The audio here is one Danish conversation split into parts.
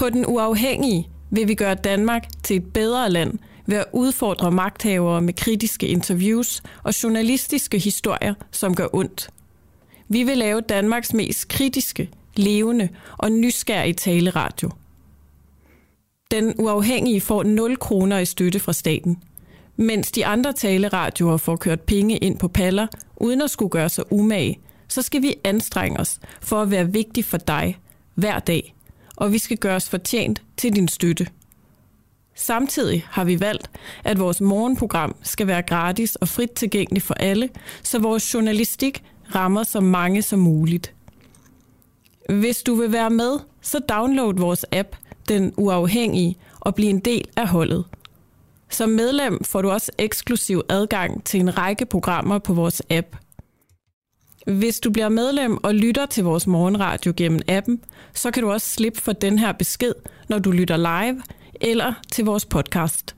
På den uafhængige vil vi gøre Danmark til et bedre land ved at udfordre magthavere med kritiske interviews og journalistiske historier, som gør ondt. Vi vil lave Danmarks mest kritiske, levende og nysgerrige taleradio. Den uafhængige får 0 kroner i støtte fra staten, mens de andre taleradioer får kørt penge ind på paller, uden at skulle gøre sig umage, så skal vi anstrenge os for at være vigtig for dig hver dag, og vi skal gøre os fortjent til din støtte. Samtidig har vi valgt, at vores morgenprogram skal være gratis og frit tilgængeligt for alle, så vores journalistik rammer så mange som muligt. Hvis du vil være med, så download vores app, Den Uafhængige, og bliv en del af holdet. Som medlem får du også eksklusiv adgang til en række programmer på vores app. Hvis du bliver medlem og lytter til vores morgenradio gennem appen, så kan du også slippe for den her besked, når du lytter live eller til vores podcast.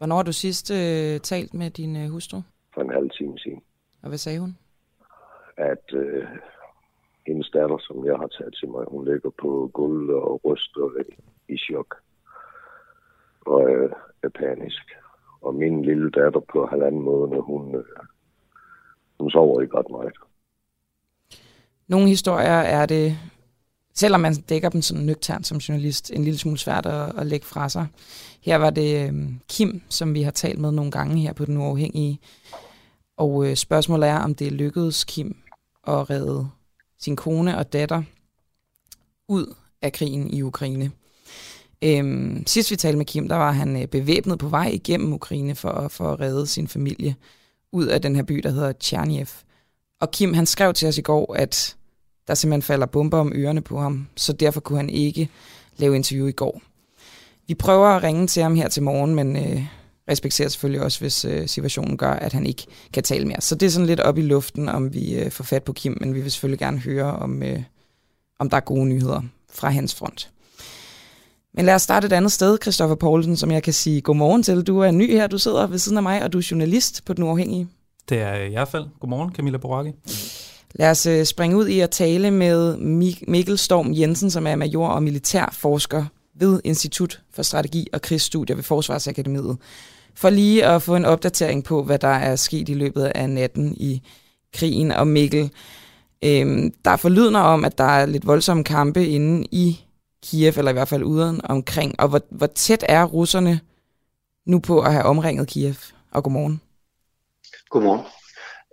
Hvornår har du sidst øh, talt med din øh, hustru? For en halv time siden. Og hvad sagde hun? At øh, hendes datter, som jeg har taget til mig, hun ligger på gulvet og ryster i chok. Og øh, er panisk. Og min lille datter på halvanden måned, hun, øh, hun sover ikke ret meget. Nogle historier er det, selvom man dækker dem sådan nøgternt som journalist, en lille smule svært at, at lægge fra sig. Her var det øh, Kim, som vi har talt med nogle gange her på Den Uafhængige. Og øh, spørgsmålet er, om det lykkedes Kim at redde sin kone og datter ud af krigen i Ukraine. Øhm, sidst vi talte med Kim, der var han øh, bevæbnet på vej igennem Ukraine for, for at redde sin familie ud af den her by, der hedder Tjerniev. Og Kim, han skrev til os i går, at der simpelthen falder bomber om ørerne på ham, så derfor kunne han ikke lave interview i går. Vi prøver at ringe til ham her til morgen, men øh, respekterer selvfølgelig også, hvis øh, situationen gør, at han ikke kan tale mere. Så det er sådan lidt op i luften, om vi øh, får fat på Kim, men vi vil selvfølgelig gerne høre, om, øh, om der er gode nyheder fra hans front. Men lad os starte et andet sted, Christoffer Poulsen, som jeg kan sige godmorgen til. Du er ny her, du sidder ved siden af mig, og du er journalist på Den Uafhængige. Det er i hvert fald. Godmorgen, Camilla Boracchi. Lad os øh, springe ud i at tale med Mikkel Storm Jensen, som er major og militærforsker ved Institut for Strategi og Krigsstudier ved Forsvarsakademiet, for lige at få en opdatering på, hvad der er sket i løbet af natten i krigen. Og Mikkel, øhm, der er forlydner om, at der er lidt voldsomme kampe inde i Kiev, eller i hvert fald uden omkring. Og hvor, hvor tæt er russerne nu på at have omringet Kiev? Og godmorgen. Godmorgen.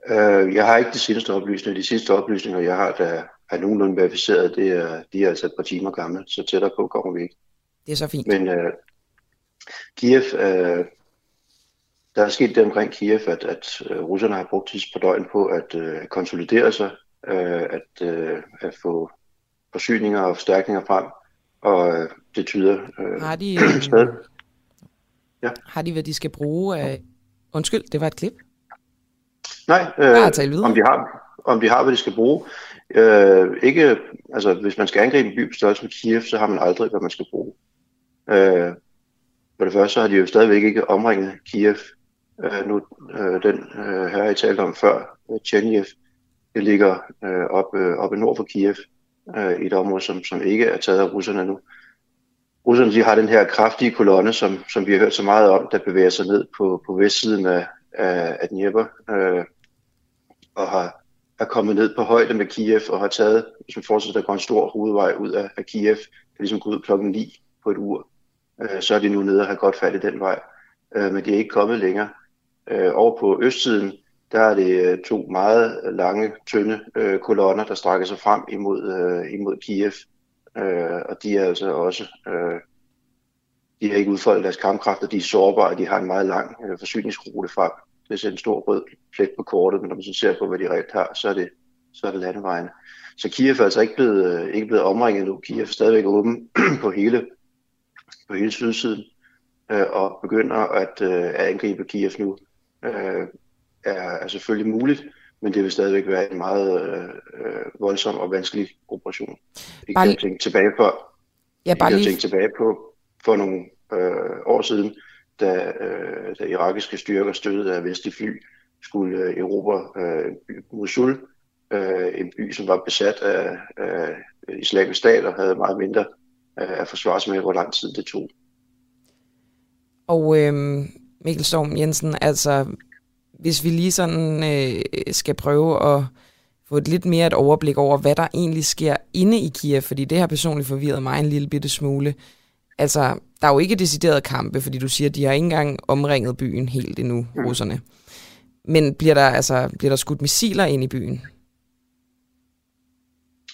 Uh, jeg har ikke de seneste oplysninger. De sidste oplysninger, jeg har, der er nogenlunde verificeret, det er, de er altså et par timer gamle, så tættere på kommer vi ikke. Det er så fint. Men uh, Kiev, uh, der er sket det omkring Kiev, at, at uh, russerne har brugt tids på døgn på at uh, konsolidere sig, uh, at, uh, at få forsyninger og forstærkninger frem, og uh, det tyder uh, har de, stadig. Ja. Har de, hvad de skal bruge? Uh, undskyld, det var et klip. Nej, øh, om, de har, om de har, hvad de skal bruge. Øh, ikke, altså, hvis man skal angribe en by på størrelse med Kiev, så har man aldrig, hvad man skal bruge. Øh, for det første så har de jo stadigvæk ikke omringet Kiev. Øh, nu, øh, den øh, her, jeg talte om før, Tjerniev, det ligger øh, op, øh, oppe nord for Kiev, øh, i et område, som, som ikke er taget af russerne nu. Russerne de har den her kraftige kolonne, som, som vi har hørt så meget om, der bevæger sig ned på, på vestsiden af, af, af Dnieper, øh, og har, er kommet ned på højde med Kiev og har taget, hvis man fortsætter, der går en stor hovedvej ud af, af Kiev, kan ligesom gå ud klokken 9 på et ur, øh, så er de nu nede og har godt fat i den vej. Øh, men de er ikke kommet længere. Øh, over på østsiden, der er det øh, to meget lange, tynde øh, kolonner, der strækker sig frem imod, øh, imod Kiev. Øh, og de er altså også, øh, de har ikke udfoldet deres kampkræfter, de er sårbare, de har en meget lang øh, forsyningsrute frem. Det er en stor rød plet på kortet, men når man så ser på, hvad de reelt har, så er det, så er det landevejen. Så Kiev er altså ikke blevet, øh, ikke blevet omringet nu. Kiev er stadigvæk åben på hele, på hele sydsiden øh, og begynder at, øh, at angribe Kiev nu. Øh, er, er selvfølgelig muligt, men det vil stadigvæk være en meget øh, voldsom og vanskelig operation. Vi kan bare... tænke tilbage på, ja, bare lige... tænke tilbage på for nogle øh, år siden, da, øh, da irakiske styrker støttet af vestlige fly skulle øh, erobre øh, Mosul, øh, en by, som var besat af, af islamisk stat og havde meget mindre øh, at forsvare med, hvor lang tid det tog. Og øh, Mikkel Storm Jensen, altså hvis vi lige sådan øh, skal prøve at få et lidt mere et overblik over, hvad der egentlig sker inde i Kiev, fordi det har personligt forvirret mig en lille bitte smule. Altså, der er jo ikke deciderede kampe, fordi du siger, at de har ikke engang omringet byen helt endnu, mm. russerne. Men bliver der, altså, bliver der skudt missiler ind i byen?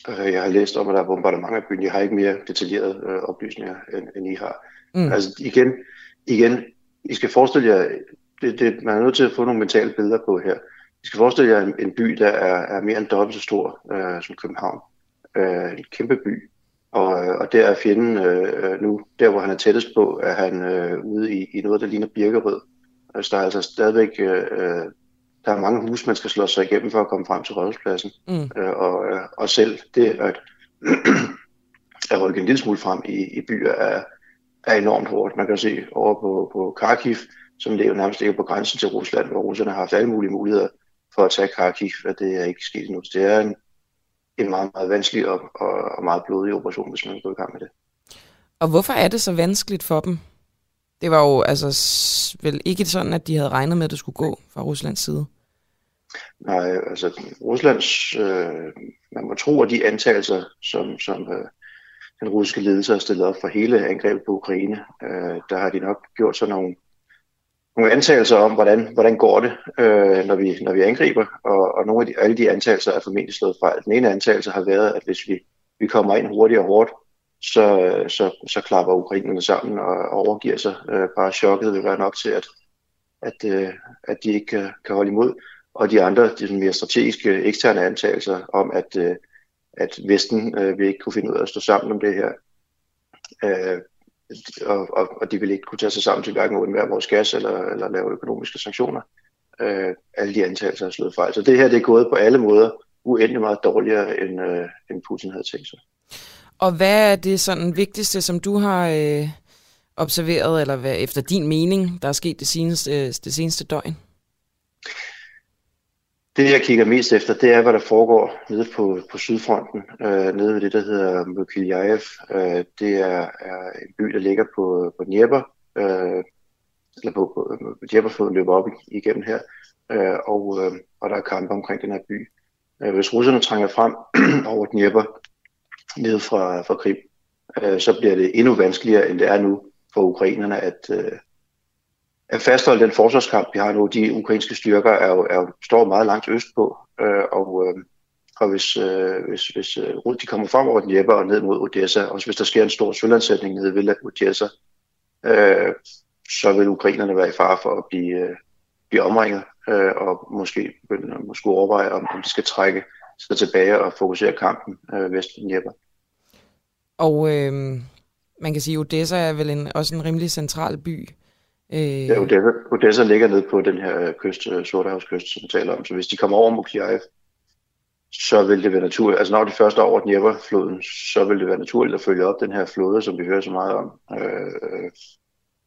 Øh, jeg har læst om, at der er bombardement af byen. Jeg har ikke mere detaljerede øh, oplysninger, end, end I har. Mm. Altså igen, igen, I skal forestille jer, det, det, man er nødt til at få nogle mentale billeder på her. I skal forestille jer en, en by, der er, er mere end dobbelt så stor øh, som København. Øh, en kæmpe by. Og, og der er fjenden øh, nu, der hvor han er tættest på, er han øh, ude i, i noget, der ligner Birkerød. Altså, der er altså stadigvæk øh, der er mange huse, man skal slå sig igennem for at komme frem til rådhuspladsen. Mm. Øh, og, øh, og selv det at, at rykke en lille smule frem i, i byer er, er enormt hårdt. Man kan se over på, på Kharkiv, som ligger nærmest ligger på grænsen til Rusland, hvor russerne har haft alle mulige muligheder for at tage Kharkiv, og det er ikke sket endnu. Det er en, en meget, meget vanskelig og, og, og meget blodig operation, hvis man går i gang med det. Og hvorfor er det så vanskeligt for dem? Det var jo altså vel ikke sådan, at de havde regnet med, at det skulle gå fra Ruslands side. Nej, altså Ruslands, øh, man må tro, at de antagelser, som, som øh, den russiske ledelse har stillet op for hele angrebet på Ukraine, øh, der har de nok gjort sådan nogle, nogle antagelser om, hvordan, hvordan går det, øh, når, vi, når vi angriber, og, og nogle af de, alle de antagelser er formentlig slået fejl. Den ene antagelse har været, at hvis vi, vi kommer ind hurtigt og hårdt, så, så, så klapper ukrainerne sammen og, og overgiver sig. Øh, bare chokket vil være nok til, at, at, øh, at de ikke kan, kan holde imod. Og de andre, de mere strategiske eksterne antagelser om, at, øh, at Vesten øh, vil ikke kunne finde ud af at stå sammen om det her. Øh, og, og, og de vil ikke kunne tage sig sammen til hverken undvære vores gas eller, eller lave økonomiske sanktioner. Øh, alle de antagelser er slået fejl. Så det her det er gået på alle måder uendelig meget dårligere, end, øh, end Putin havde tænkt sig. Og hvad er det sådan vigtigste, som du har øh, observeret, eller hvad efter din mening, der er sket det seneste, øh, det seneste døgn? Det, jeg kigger mest efter, det er, hvad der foregår nede på, på Sydfronten, øh, nede ved det, der hedder Mykolajiv. Øh, det er, er en by, der ligger på, på Dnieper, øh, eller på, på, på Dnieperfloden løber op igennem her, øh, og, øh, og der er kampe omkring den her by. Øh, hvis russerne trænger frem over Dnieper, ned fra, fra Krim, øh, så bliver det endnu vanskeligere, end det er nu for ukrainerne at, øh, at fastholde den forsvarskamp, vi har nu. De ukrainske styrker er jo, er jo, står meget langt øst på, øh, og, øh, og hvis, øh, hvis, hvis øh, de kommer frem over Dnieper og ned mod Odessa, og hvis der sker en stor sølandsætning nede ved Odessa, øh, så vil ukrainerne være i fare for at blive, øh, blive omringet, øh, og måske måske overveje, om, om de skal trække sig tilbage og fokusere kampen øh, vest for Dnieper. Og øh, man kan sige, at Odessa er vel en, også en rimelig central by. Øh... Ja, Odessa, Odessa ligger ned på den her kyst, øh, Sortehavskyst, som vi taler om. Så hvis de kommer over Mukhiaev, så vil det være naturligt, altså når de først er over Dnieper-floden, så vil det være naturligt at følge op den her flåde, som vi hører så meget om, øh,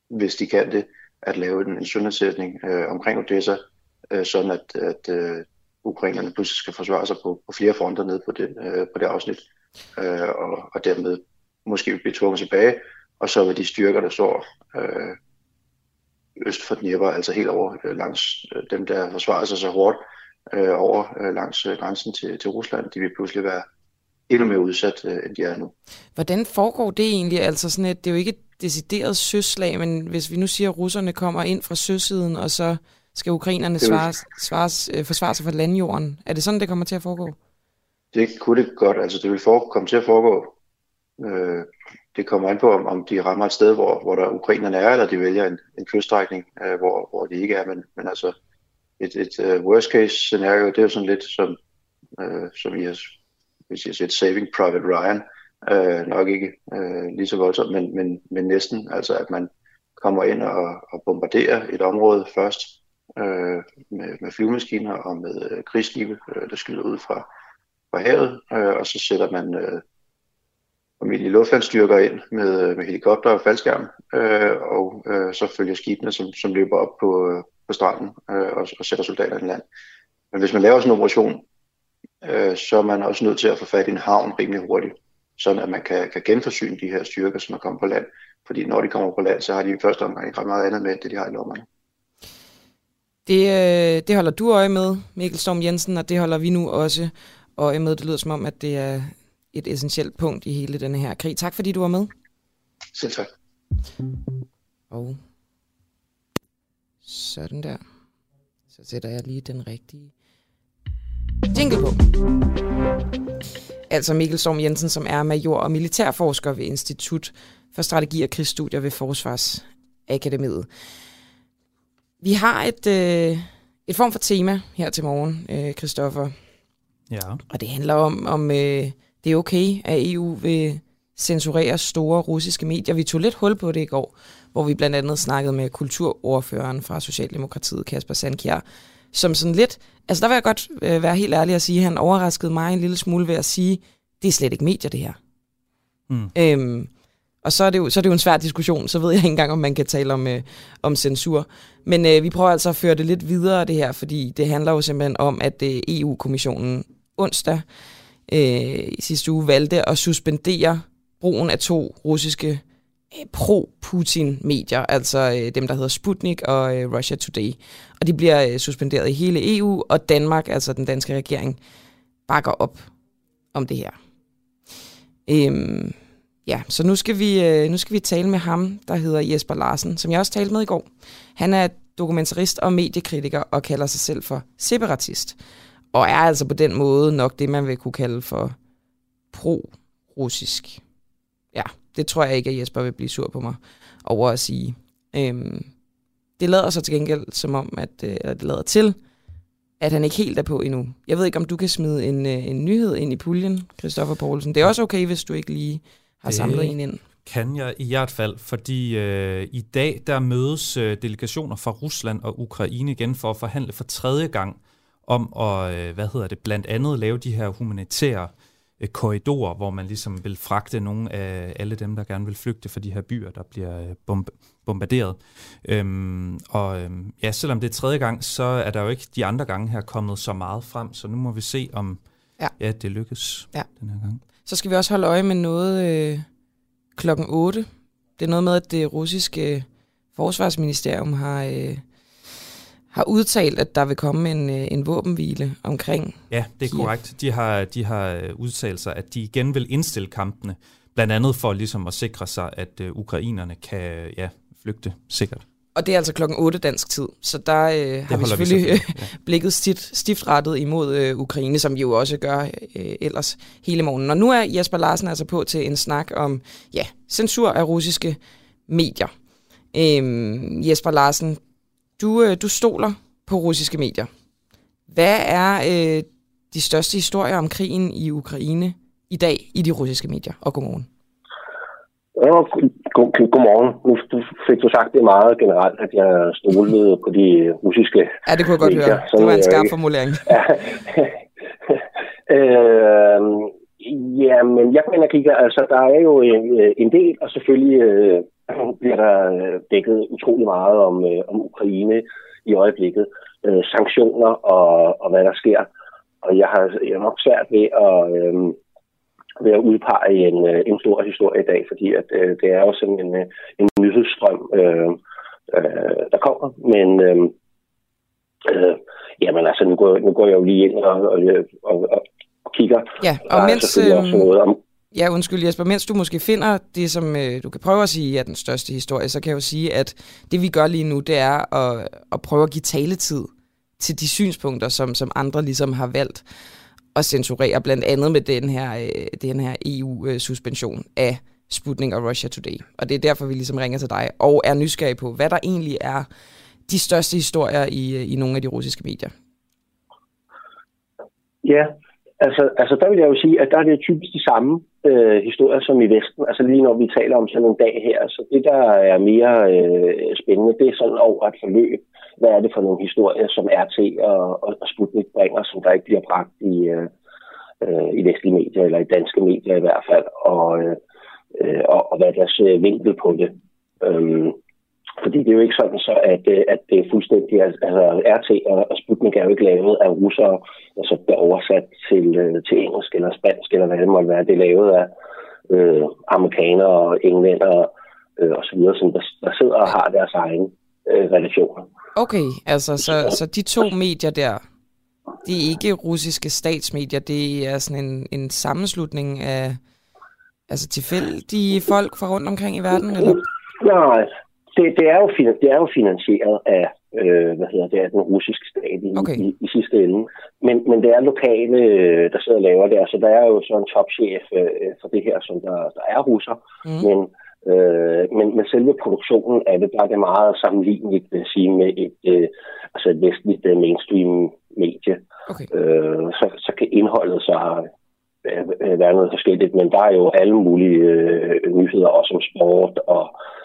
hvis de kan det, at lave en, en søndagsætning øh, omkring Odessa, øh, sådan at, at øh, ukrainerne pludselig skal forsvare sig på, på flere fronter ned på, den, øh, på det afsnit, øh, og, og dermed måske blive tvunget tilbage, og så vil de styrker, der står øh, øst for Dnieper, altså helt over øh, langs øh, dem, der forsvarer sig så hårdt øh, over øh, langs grænsen til, til Rusland, de vil pludselig være endnu mere udsat, øh, end de er nu. Hvordan foregår det egentlig? Altså sådan et, det er jo ikke et decideret søslag, men hvis vi nu siger, at russerne kommer ind fra søsiden, og så skal ukrainerne svare, svare, øh, forsvare sig for landjorden. Er det sådan, det kommer til at foregå? Det kunne det godt. Altså, det vil for, komme til at foregå. Øh, det kommer an på, om, om de rammer et sted, hvor, hvor der ukrainerne er, eller de vælger en, en kyststrækning, øh, hvor, hvor de ikke er. Men, men altså, et, et uh, worst case scenario, det er jo sådan lidt som, øh, som I har, hvis jeg set Saving Private Ryan, øh, nok ikke øh, lige så voldsomt, men, men, men næsten, altså at man kommer ind og, og bombarderer et område først, øh, med, med flyvemaskiner og med øh, krigsskibe, øh, der skyder ud fra, fra havet, øh, og så sætter man øh, almindelige luftlandstyrker ind med, øh, med helikopter og faldskærm, øh, og øh, så følger skibene, som, som løber op på, øh, på stranden øh, og, og sætter soldater i land. Men hvis man laver sådan en operation, øh, så er man også nødt til at få fat i en havn rimelig hurtigt, sådan at man kan, kan genforsyne de her styrker, som er kommet på land. Fordi når de kommer på land, så har de i første omgang ikke ret meget andet med, end det de har i lommerne. Det, øh, det holder du øje med, Mikkel Storm Jensen, og det holder vi nu også øje med. Det lyder som om, at det er et essentielt punkt i hele denne her krig. Tak fordi du var med. Selv tak. Og sådan der. Så sætter jeg lige den rigtige jingle på. Altså Mikkel Storm Jensen, som er major og militærforsker ved Institut for Strategi og Krigsstudier ved Forsvarsakademiet. Vi har et, øh, et form for tema her til morgen, øh, Christoffer. Ja. Og det handler om, om øh, det er okay, at EU vil censurere store russiske medier. Vi tog lidt hul på det i går, hvor vi blandt andet snakkede med kulturordføreren fra Socialdemokratiet, Kasper Sandkjær, som sådan lidt, altså der vil jeg godt øh, være helt ærlig at sige, at han overraskede mig en lille smule ved at sige, det er slet ikke medier det her. Mm. Øhm, og så er, det jo, så er det jo en svær diskussion, så ved jeg ikke engang, om man kan tale om, øh, om censur. Men øh, vi prøver altså at føre det lidt videre, det her, fordi det handler jo simpelthen om, at øh, EU-kommissionen onsdag øh, i sidste uge valgte at suspendere brugen af to russiske øh, pro-Putin-medier, altså øh, dem, der hedder Sputnik og øh, Russia Today. Og de bliver øh, suspenderet i hele EU, og Danmark, altså den danske regering, bakker op om det her. Øhm, ja, så nu skal, vi, øh, nu skal vi tale med ham, der hedder Jesper Larsen, som jeg også talte med i går. Han er dokumentarist og mediekritiker og kalder sig selv for separatist. Og er altså på den måde nok det, man vil kunne kalde for pro-russisk. Ja, det tror jeg ikke, at Jesper vil blive sur på mig over at sige. Øhm, det lader så til gengæld som om, at øh, eller det lader til, at han ikke helt er på endnu. Jeg ved ikke, om du kan smide en, øh, en nyhed ind i puljen, Christoffer Poulsen. Det er også okay, hvis du ikke lige har samlet en ind. Kan jeg i hvert fald, fordi øh, i dag der mødes øh, delegationer fra Rusland og Ukraine igen for at forhandle for tredje gang om at, øh, hvad hedder det, blandt andet lave de her humanitære øh, korridorer, hvor man ligesom vil fragte nogle af alle dem, der gerne vil flygte fra de her byer, der bliver øh, bomb bombarderet. Øhm, og øhm, ja, selvom det er tredje gang, så er der jo ikke de andre gange her kommet så meget frem, så nu må vi se, om ja. Ja, det lykkes ja. den her gang. Så skal vi også holde øje med noget øh, klokken 8. Det er noget med, at det russiske forsvarsministerium har... Øh, har udtalt, at der vil komme en, øh, en våbenhvile omkring Ja, det er Kiev. korrekt. De har, de har øh, udtalt sig, at de igen vil indstille kampene, blandt andet for ligesom at sikre sig, at uh, ukrainerne kan ja, flygte sikkert. Og det er altså klokken 8 dansk tid, så der øh, har vi selvfølgelig, vi selvfølgelig. Ja. blikket stift, stift rettet imod øh, Ukraine, som vi jo også gør øh, ellers hele morgenen. Og nu er Jesper Larsen altså på til en snak om ja, censur af russiske medier. Øhm, Jesper Larsen, du, øh, du stoler på russiske medier. Hvad er øh, de største historier om krigen i Ukraine i dag i de russiske medier? Og godmorgen. Ja, god, godmorgen. Nu fik du sagt det meget generelt, at jeg stolede på de russiske Ja, det kunne jeg godt medier. høre. det var en skarp formulering. Ja. øh, ja, men jeg kigger, altså der er jo en, en del, og selvfølgelig øh, bliver der øh, dækket utrolig meget om, øh, om Ukraine i øjeblikket. Øh, sanktioner og, og hvad der sker. Og jeg har, jeg har nok svært ved at, øh, ved at udpege en, øh, en stor historie i dag, fordi at, øh, det er jo sådan en, øh, en nyhedsstrøm, øh, øh, der kommer. Men øh, øh, jamen altså, nu går, nu går jeg jo lige ind og, og, og, og, og kigger. Ja, og mens, øh, også noget om, Ja, undskyld Jesper, mens du måske finder det, som øh, du kan prøve at sige er den største historie, så kan jeg jo sige, at det vi gør lige nu, det er at, at prøve at give taletid til de synspunkter, som, som andre ligesom har valgt at censurere, blandt andet med den her, øh, den her EU-suspension øh, af Sputnik og Russia Today. Og det er derfor, vi ligesom ringer til dig og er nysgerrige på, hvad der egentlig er de største historier i, øh, i nogle af de russiske medier. Ja, altså, altså der vil jeg jo sige, at der er det typisk de samme øh, historier som i Vesten. Altså lige når vi taler om sådan en dag her, så det der er mere øh, spændende, det er sådan over et forløb hvad er det for nogle historier, som RT og, og, og Sputnik bringer, som der ikke bliver bragt i, øh, øh, i vestlige medier, eller i danske medier i hvert fald, og, øh, øh og, og hvad er deres øh, vinkel på det. Øhm, fordi det er jo ikke sådan så, at, øh, at det er fuldstændig, altså RT og Sputnik er jo ikke lavet af russere, altså det er oversat til, øh, til engelsk eller spansk, eller hvad det måtte være. Det er lavet af øh, amerikanere og englænder øh, og så videre, som der, der sidder og har deres egne øh, relationer. Okay, altså så, så de to medier der, det er ikke russiske statsmedier, det er sådan en, en sammenslutning af altså tilfældige folk fra rundt omkring i verden? Eller? Nej, det, det, er jo, det er jo finansieret af, øh, hvad hedder det, af den russiske stat i, okay. i, i sidste ende. Men, men det er lokale, øh, der sidder og laver det. Altså, der er jo så en topchef øh, for det her, som der, der er russer. Mm. Men, øh, men, men selve produktionen af det, der er det meget sammenligneligt vil sige, med et, øh, altså et vestligt øh, mainstream-medie. Okay. Øh, så, så kan indholdet så øh, være noget forskelligt, men der er jo alle mulige øh, nyheder, også om sport og øh,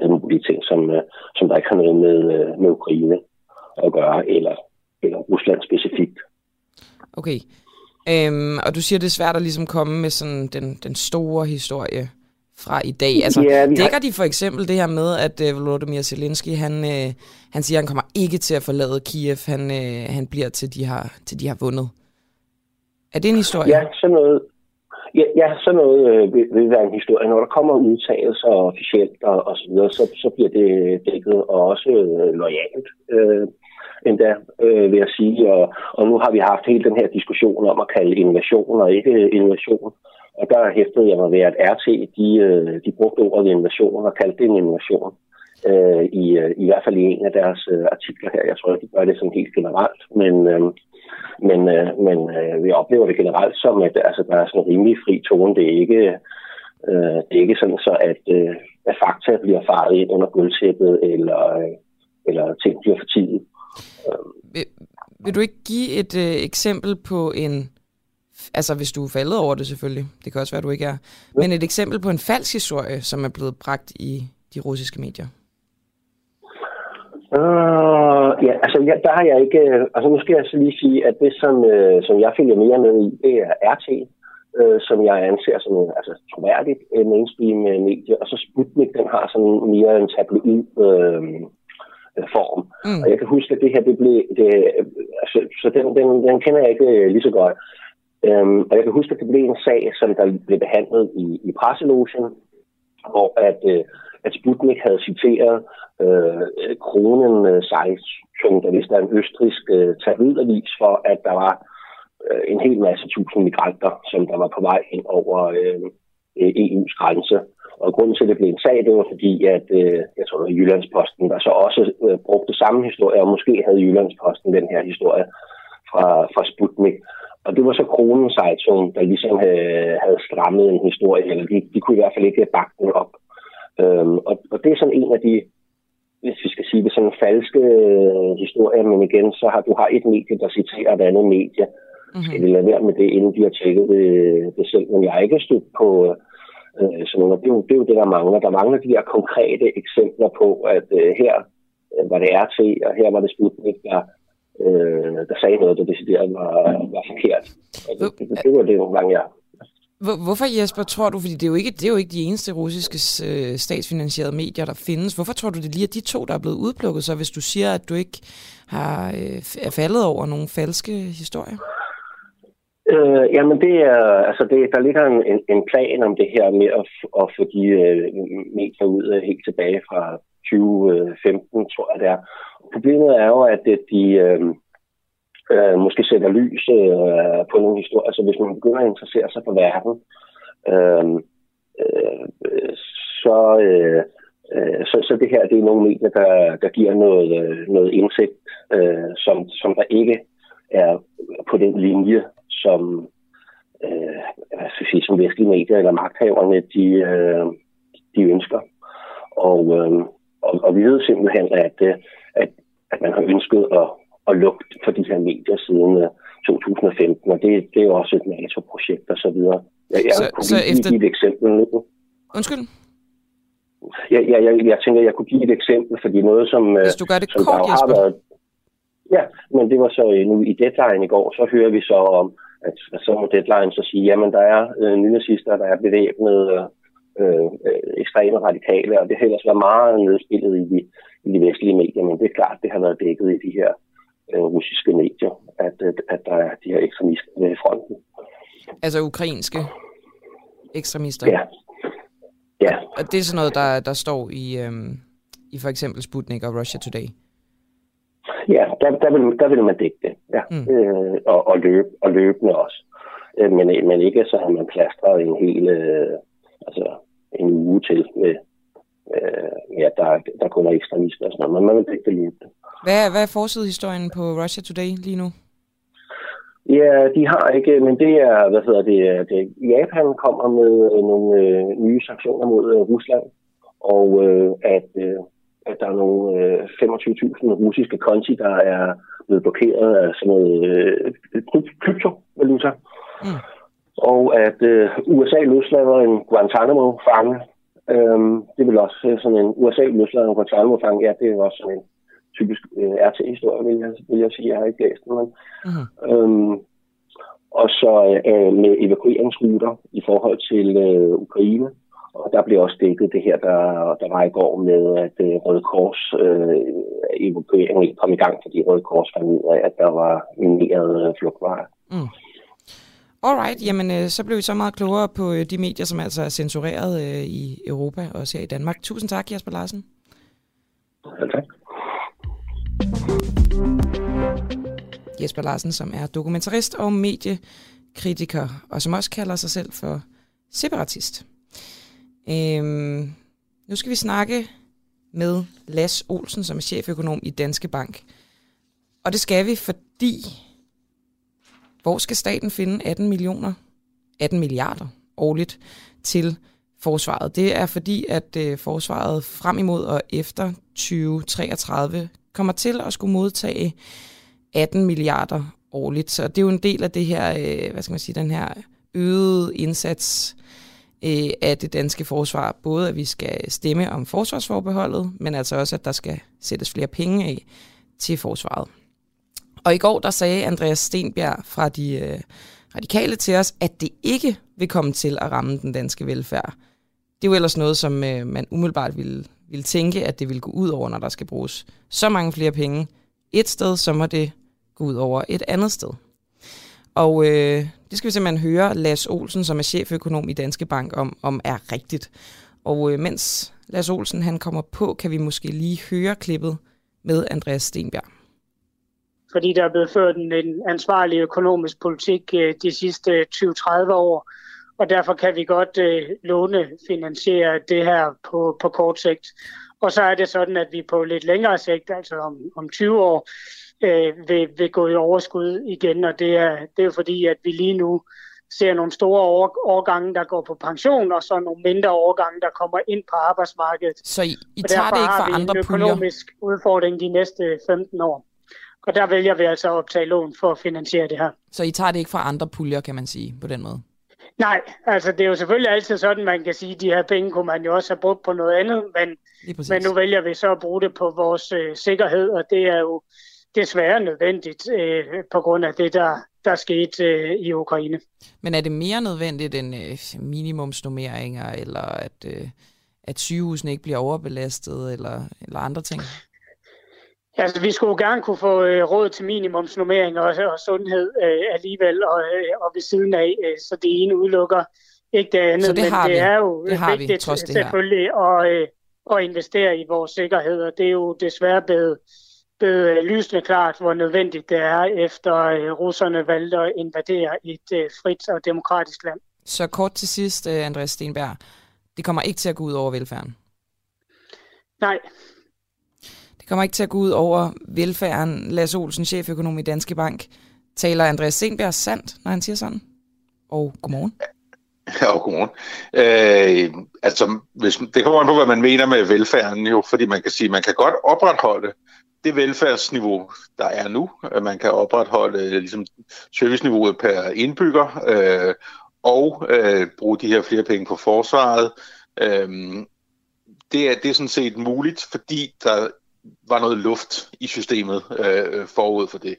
alle mulige ting, som, øh, som der ikke har noget med, øh, med Ukraine at gøre, eller, eller Rusland specifikt. Okay. Øhm, og du siger, det er svært at ligesom komme med sådan den, den store historie fra i dag. Altså, ja, dækker har... de for eksempel det her med, at uh, Volodymyr Zelensky, han, uh, han siger, at han kommer ikke til at forlade Kiev, han, uh, han bliver til de, har, til de har vundet. Er det en historie? Ja, sådan noget, Ja, ja sådan noget øh, vil, vil være en historie. Når der kommer udtalelser officielt og, og så videre, så, så bliver det dækket og også øh, lojalt øh, endda, øh, vil jeg sige. Og, og nu har vi haft hele den her diskussion om at kalde innovation og ikke øh, innovation. Og der hæftede jeg mig ved, at RT, de, øh, de brugte ordet innovation og kaldte det en innovation. Øh, i, øh, I hvert fald i en af deres øh, artikler her. Jeg tror, de gør det sådan helt generelt. Men, øh, men, øh, men øh, vi oplever det generelt som, at altså, der er sådan en rimelig fri tone. Det er ikke, øh, det er ikke sådan så, at, øh, at fakta bliver faret ind under gulvtæppet, eller, øh, eller ting bliver for tiden. Vil, vil du ikke give et øh, eksempel på en, altså hvis du er faldet over det selvfølgelig, det kan også være, du ikke er, men et eksempel på en falsk historie, som er blevet bragt i de russiske medier? Uh, ja, altså ja, der har jeg ikke... Altså nu skal jeg så lige sige, at det, som, uh, som jeg følger mere med i, det er RT, uh, som jeg anser som en altså, troværdigt uh, mainstream-medie, og så Sputnik, den har sådan mere en tabloid uh, form. Mm. Og jeg kan huske, at det her, det blev... Det, altså, så den, den, den kender jeg ikke lige så godt. Um, og jeg kan huske, at det blev en sag, som der blev behandlet i, i presselogen, hvor at, uh, at Sputnik havde citeret øh, kronen øh, Zeitung, der vist er en østrisk øh, tabloidavis, for at der var øh, en hel masse tusind migranter, som der var på vej ind over øh, øh EU's grænse. Og grunden til, at det blev en sag, det var fordi, at øh, jeg tror, det var Jyllandsposten, der så også øh, brugte samme historie, og måske havde Jyllandsposten den her historie fra, fra Sputnik. Og det var så Kronen Zeitung, der ligesom havde, havde strammet en historie, eller de, de kunne i hvert fald ikke bakke den op. Øhm, og, og det er sådan en af de, hvis vi skal sige det, sådan falske øh, historier, men igen, så har du har et medie, der citerer et andet medie. Mm-hmm. Skal vi lade være med det, inden de har tjekket det, det selv? Men jeg har ikke stødt på øh, sådan noget. Det er, jo, det er jo det, der mangler. Der mangler de her konkrete eksempler på, at øh, her øh, var det RT, og her var det Sputnik, der, øh, der sagde noget, der decideret var, var forkert. Og det, det, det, det var det nogle gange, jeg hvor, hvorfor Jesper, tror du, fordi det er jo ikke, det er jo ikke de eneste russiske øh, statsfinansierede medier, der findes. Hvorfor tror du, det lige er de to, der er blevet udplukket, så hvis du siger, at du ikke har, øh, er faldet over nogle falske historier? Øh, jamen det er, altså det, der ligger en, en, en plan om det her med at, at få de øh, medier ud øh, helt tilbage fra 2015, øh, tror jeg det er. Problemet er jo, at øh, de, øh, øh, måske sætter lys øh, på nogle historier. Altså hvis man begynder at interessere sig for verden, øh, øh, så, øh, øh så, så det her det er nogle medier, der, der giver noget, øh, noget indsigt, øh, som, som der ikke er på den linje, som, øh, hvad skal jeg sige, som vestlige medier eller magthaverne, de, øh, de ønsker. Og, øh, og, og vi ved simpelthen, at, øh, at, at man har ønsket at at lukke for de her medier siden 2015, øh, og det, det er jo også et NATO-projekt og så videre. Jeg, jeg så, kunne så lige efter... give et eksempel nu. Undskyld? jeg, jeg, jeg, jeg tænker, jeg kunne give et eksempel, fordi noget, som... Hvis du gør det som kort, Jesper. Været, ja, men det var så nu i deadline i går, så hører vi så om, at, at så må deadline så sige, jamen der er øh, nynazister, der er bevæbnet øh, øh, ekstreme radikale, og det har ellers været meget nedspillet i de, i de vestlige medier, men det er klart, det har været dækket i de her øh, russiske medier, at, at, at der er de her ekstremister ved fronten. Altså ukrainske ekstremister? Ja. ja. Og det er sådan noget, der, der står i, øhm, i for eksempel Sputnik og Russia Today? Ja, der, der, vil, der vil man dække det, ja. Mm. Øh, og, og, løb, og løbende også. Øh, men, men ikke så har man plastret en hel, øh, altså en uge til med, øh, ja, der, der kun er ekstremister og sådan noget, men man vil dække det løbende. Hvad, hvad er forsidehistorien på Russia Today lige nu? Ja, de har ikke, men det er, hvad hedder det, det Japan kommer med nogle øh, nye sanktioner mod øh, Rusland, og øh, at, øh, at der er nogle øh, 25.000 russiske konti, der er blevet blokeret af sådan noget øh, kryptovaluta. Mm. Og at øh, USA løslader en Guantanamo-fange. Øhm, det vil også øh, sådan en USA løslader en Guantanamo-fange, ja, det er også sådan en typisk øh, RT-historie, vil jeg, vil jeg sige. Jeg har ikke læst den, men... Mm. Øhm, og så øh, med evakueringsruter i forhold til øh, Ukraine. Og der blev også dækket det her, der, der var i går med, at øh, Røde Kors øh, evakueringen ikke kom i gang, fordi Røde Kors fandt ud af, at der var mineret øh, flugtveje. Mm. Alright, jamen øh, så blev vi så meget klogere på øh, de medier, som altså er censureret øh, i Europa og også her i Danmark. Tusind tak, Jasper Larsen. Ja, tak. Jesper Larsen, som er dokumentarist og mediekritiker, og som også kalder sig selv for separatist. Øhm, nu skal vi snakke med Las Olsen, som er cheføkonom i Danske Bank. Og det skal vi, fordi hvor skal staten finde 18 millioner, 18 milliarder årligt til forsvaret? Det er fordi, at øh, forsvaret frem imod og efter 2033 kommer til at skulle modtage 18 milliarder årligt. Så det er jo en del af det her, øh, hvad skal man sige, den her øgede indsats øh, af det danske forsvar. Både at vi skal stemme om forsvarsforbeholdet, men altså også, at der skal sættes flere penge af til forsvaret. Og i går der sagde Andreas Stenbjerg fra de øh, radikale til os, at det ikke vil komme til at ramme den danske velfærd. Det er jo ellers noget, som øh, man umiddelbart ville, ville tænke, at det vil gå ud over, når der skal bruges så mange flere penge et sted, så må det gå ud over et andet sted. Og øh, det skal vi simpelthen høre Lars Olsen, som er cheføkonom i Danske Bank, om, om er rigtigt. Og øh, mens Lars Olsen han kommer på, kan vi måske lige høre klippet med Andreas Stenberg. Fordi der er blevet ført en, en ansvarlig økonomisk politik øh, de sidste 20-30 år, og derfor kan vi godt øh, låne finansiere det her på, på kort sigt. Og så er det sådan, at vi på lidt længere sigt, altså om, om 20 år, øh, vil, vil gå i overskud igen, og det er, det er fordi, at vi lige nu ser nogle store årgange, der går på pension, og så nogle mindre årgange, der kommer ind på arbejdsmarkedet. Så I, I tager det ikke fra andre puljer? en økonomisk udfordring de næste 15 år. Og der vælger vi altså at optage lån for at finansiere det her. Så I tager det ikke fra andre puljer, kan man sige, på den måde? Nej, altså det er jo selvfølgelig altid sådan, man kan sige, at de her penge kunne man jo også have brugt på noget andet, men, men nu vælger vi så at bruge det på vores øh, sikkerhed, og det er jo desværre nødvendigt øh, på grund af det, der, der skete øh, i Ukraine. Men er det mere nødvendigt end øh, minimumsnummeringer, eller at, øh, at sygehusene ikke bliver overbelastet, eller, eller andre ting? Altså, vi skulle gerne kunne få øh, råd til minimumsnummering og, og sundhed øh, alligevel, og, øh, og ved siden af, øh, så det ene udelukker ikke det andet. Så det har men det vi. er jo det har vigtigt vi, trods det selvfølgelig at, øh, at investere i vores sikkerhed, og det er jo desværre blevet, blevet øh, lysende klart, hvor nødvendigt det er, efter øh, russerne valgte at invadere et øh, frit og demokratisk land. Så kort til sidst, øh, Andreas Stenberg, det kommer ikke til at gå ud over velfærden? Nej, det kommer ikke til at gå ud over velfærden. Lars Olsen, cheføkonom i Danske Bank, taler Andreas Senberg sandt, når han siger sådan? Og godmorgen. Ja, og godmorgen. Øh, altså, hvis, det kommer an på, hvad man mener med velfærden, jo, fordi man kan sige, man kan godt opretholde det velfærdsniveau, der er nu. Øh, man kan opretholde øh, ligesom, serviceniveauet per indbygger, øh, og øh, bruge de her flere penge på forsvaret. Øh, det, er, det er sådan set muligt, fordi der var noget luft i systemet øh, øh, forud for det.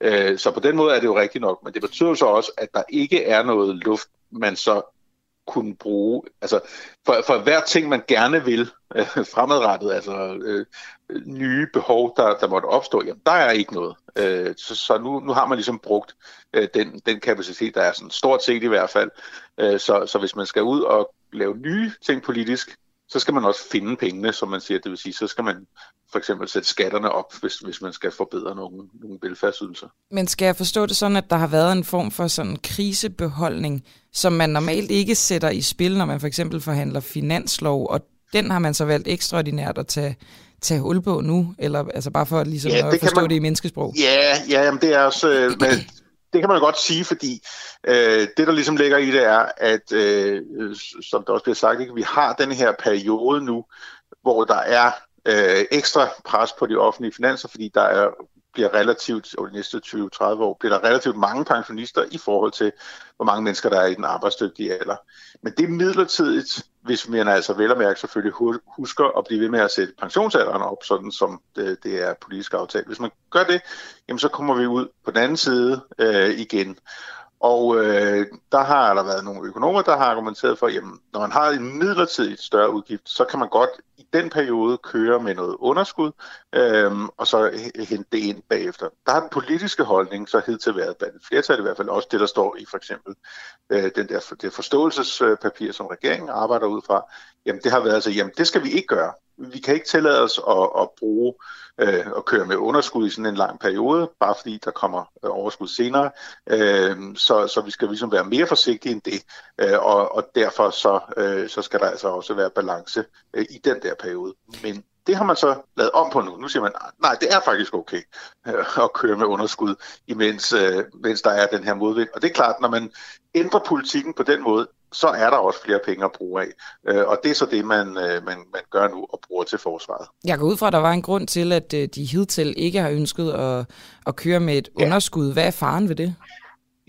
Øh, så på den måde er det jo rigtigt nok, men det betyder så også, at der ikke er noget luft, man så kunne bruge. Altså, for, for hver ting, man gerne vil øh, fremadrettet, altså øh, nye behov, der, der måtte opstå, jamen, der er ikke noget. Øh, så så nu, nu har man ligesom brugt øh, den, den kapacitet, der er sådan stort set i hvert fald. Øh, så, så hvis man skal ud og lave nye ting politisk, så skal man også finde pengene, som man siger. Det vil sige, så skal man for eksempel sætte skatterne op, hvis, hvis man skal forbedre nogle, nogle velfærdsydelser. Men skal jeg forstå det sådan, at der har været en form for sådan krisebeholdning, som man normalt ikke sætter i spil, når man for eksempel forhandler finanslov, og den har man så valgt ekstraordinært at tage, tage hul på nu, eller altså bare for ligesom ja, at forstå man, det i menneskesprog? Ja, ja jamen det er også, øh, men det kan man godt sige, fordi øh, det, der ligesom ligger i det, er, at øh, som der også bliver sagt, ikke, vi har den her periode nu, hvor der er øh, ekstra pres på de offentlige finanser, fordi der er bliver relativt, over de næste 20-30 år, bliver der relativt mange pensionister i forhold til, hvor mange mennesker der er i den arbejdsdygtige alder. Men det er midlertidigt, hvis man altså vel og mærke selvfølgelig husker at blive ved med at sætte pensionsalderen op, sådan som det, det er politisk aftalt. Hvis man gør det, jamen så kommer vi ud på den anden side øh, igen. Og øh, der har der været nogle økonomer, der har argumenteret for, at når man har en midlertidigt større udgift, så kan man godt i den periode køre med noget underskud, øh, og så hente det ind bagefter. Der har den politiske holdning så hed til været blandt flertal i hvert fald også det, der står i for eksempel øh, den der, det forståelsespapir, som regeringen arbejder ud fra. Jamen det har været altså, jamen det skal vi ikke gøre vi kan ikke tillade os at, at bruge øh, at køre med underskud i sådan en lang periode, bare fordi der kommer øh, overskud senere. Øh, så, så vi skal ligesom være mere forsigtige end det, øh, og, og derfor så, øh, så skal der altså også være balance øh, i den der periode. Men det har man så lavet om på nu. Nu siger man, nej, det er faktisk okay øh, at køre med underskud, imens øh, mens der er den her modvind. Og det er klart, når man ændrer politikken på den måde, så er der også flere penge at bruge af. Øh, og det er så det, man, øh, man, man gør nu og bruger til forsvaret. Jeg går ud fra, at der var en grund til, at øh, de hidtil ikke har ønsket at, at køre med et ja. underskud. Hvad er faren ved det?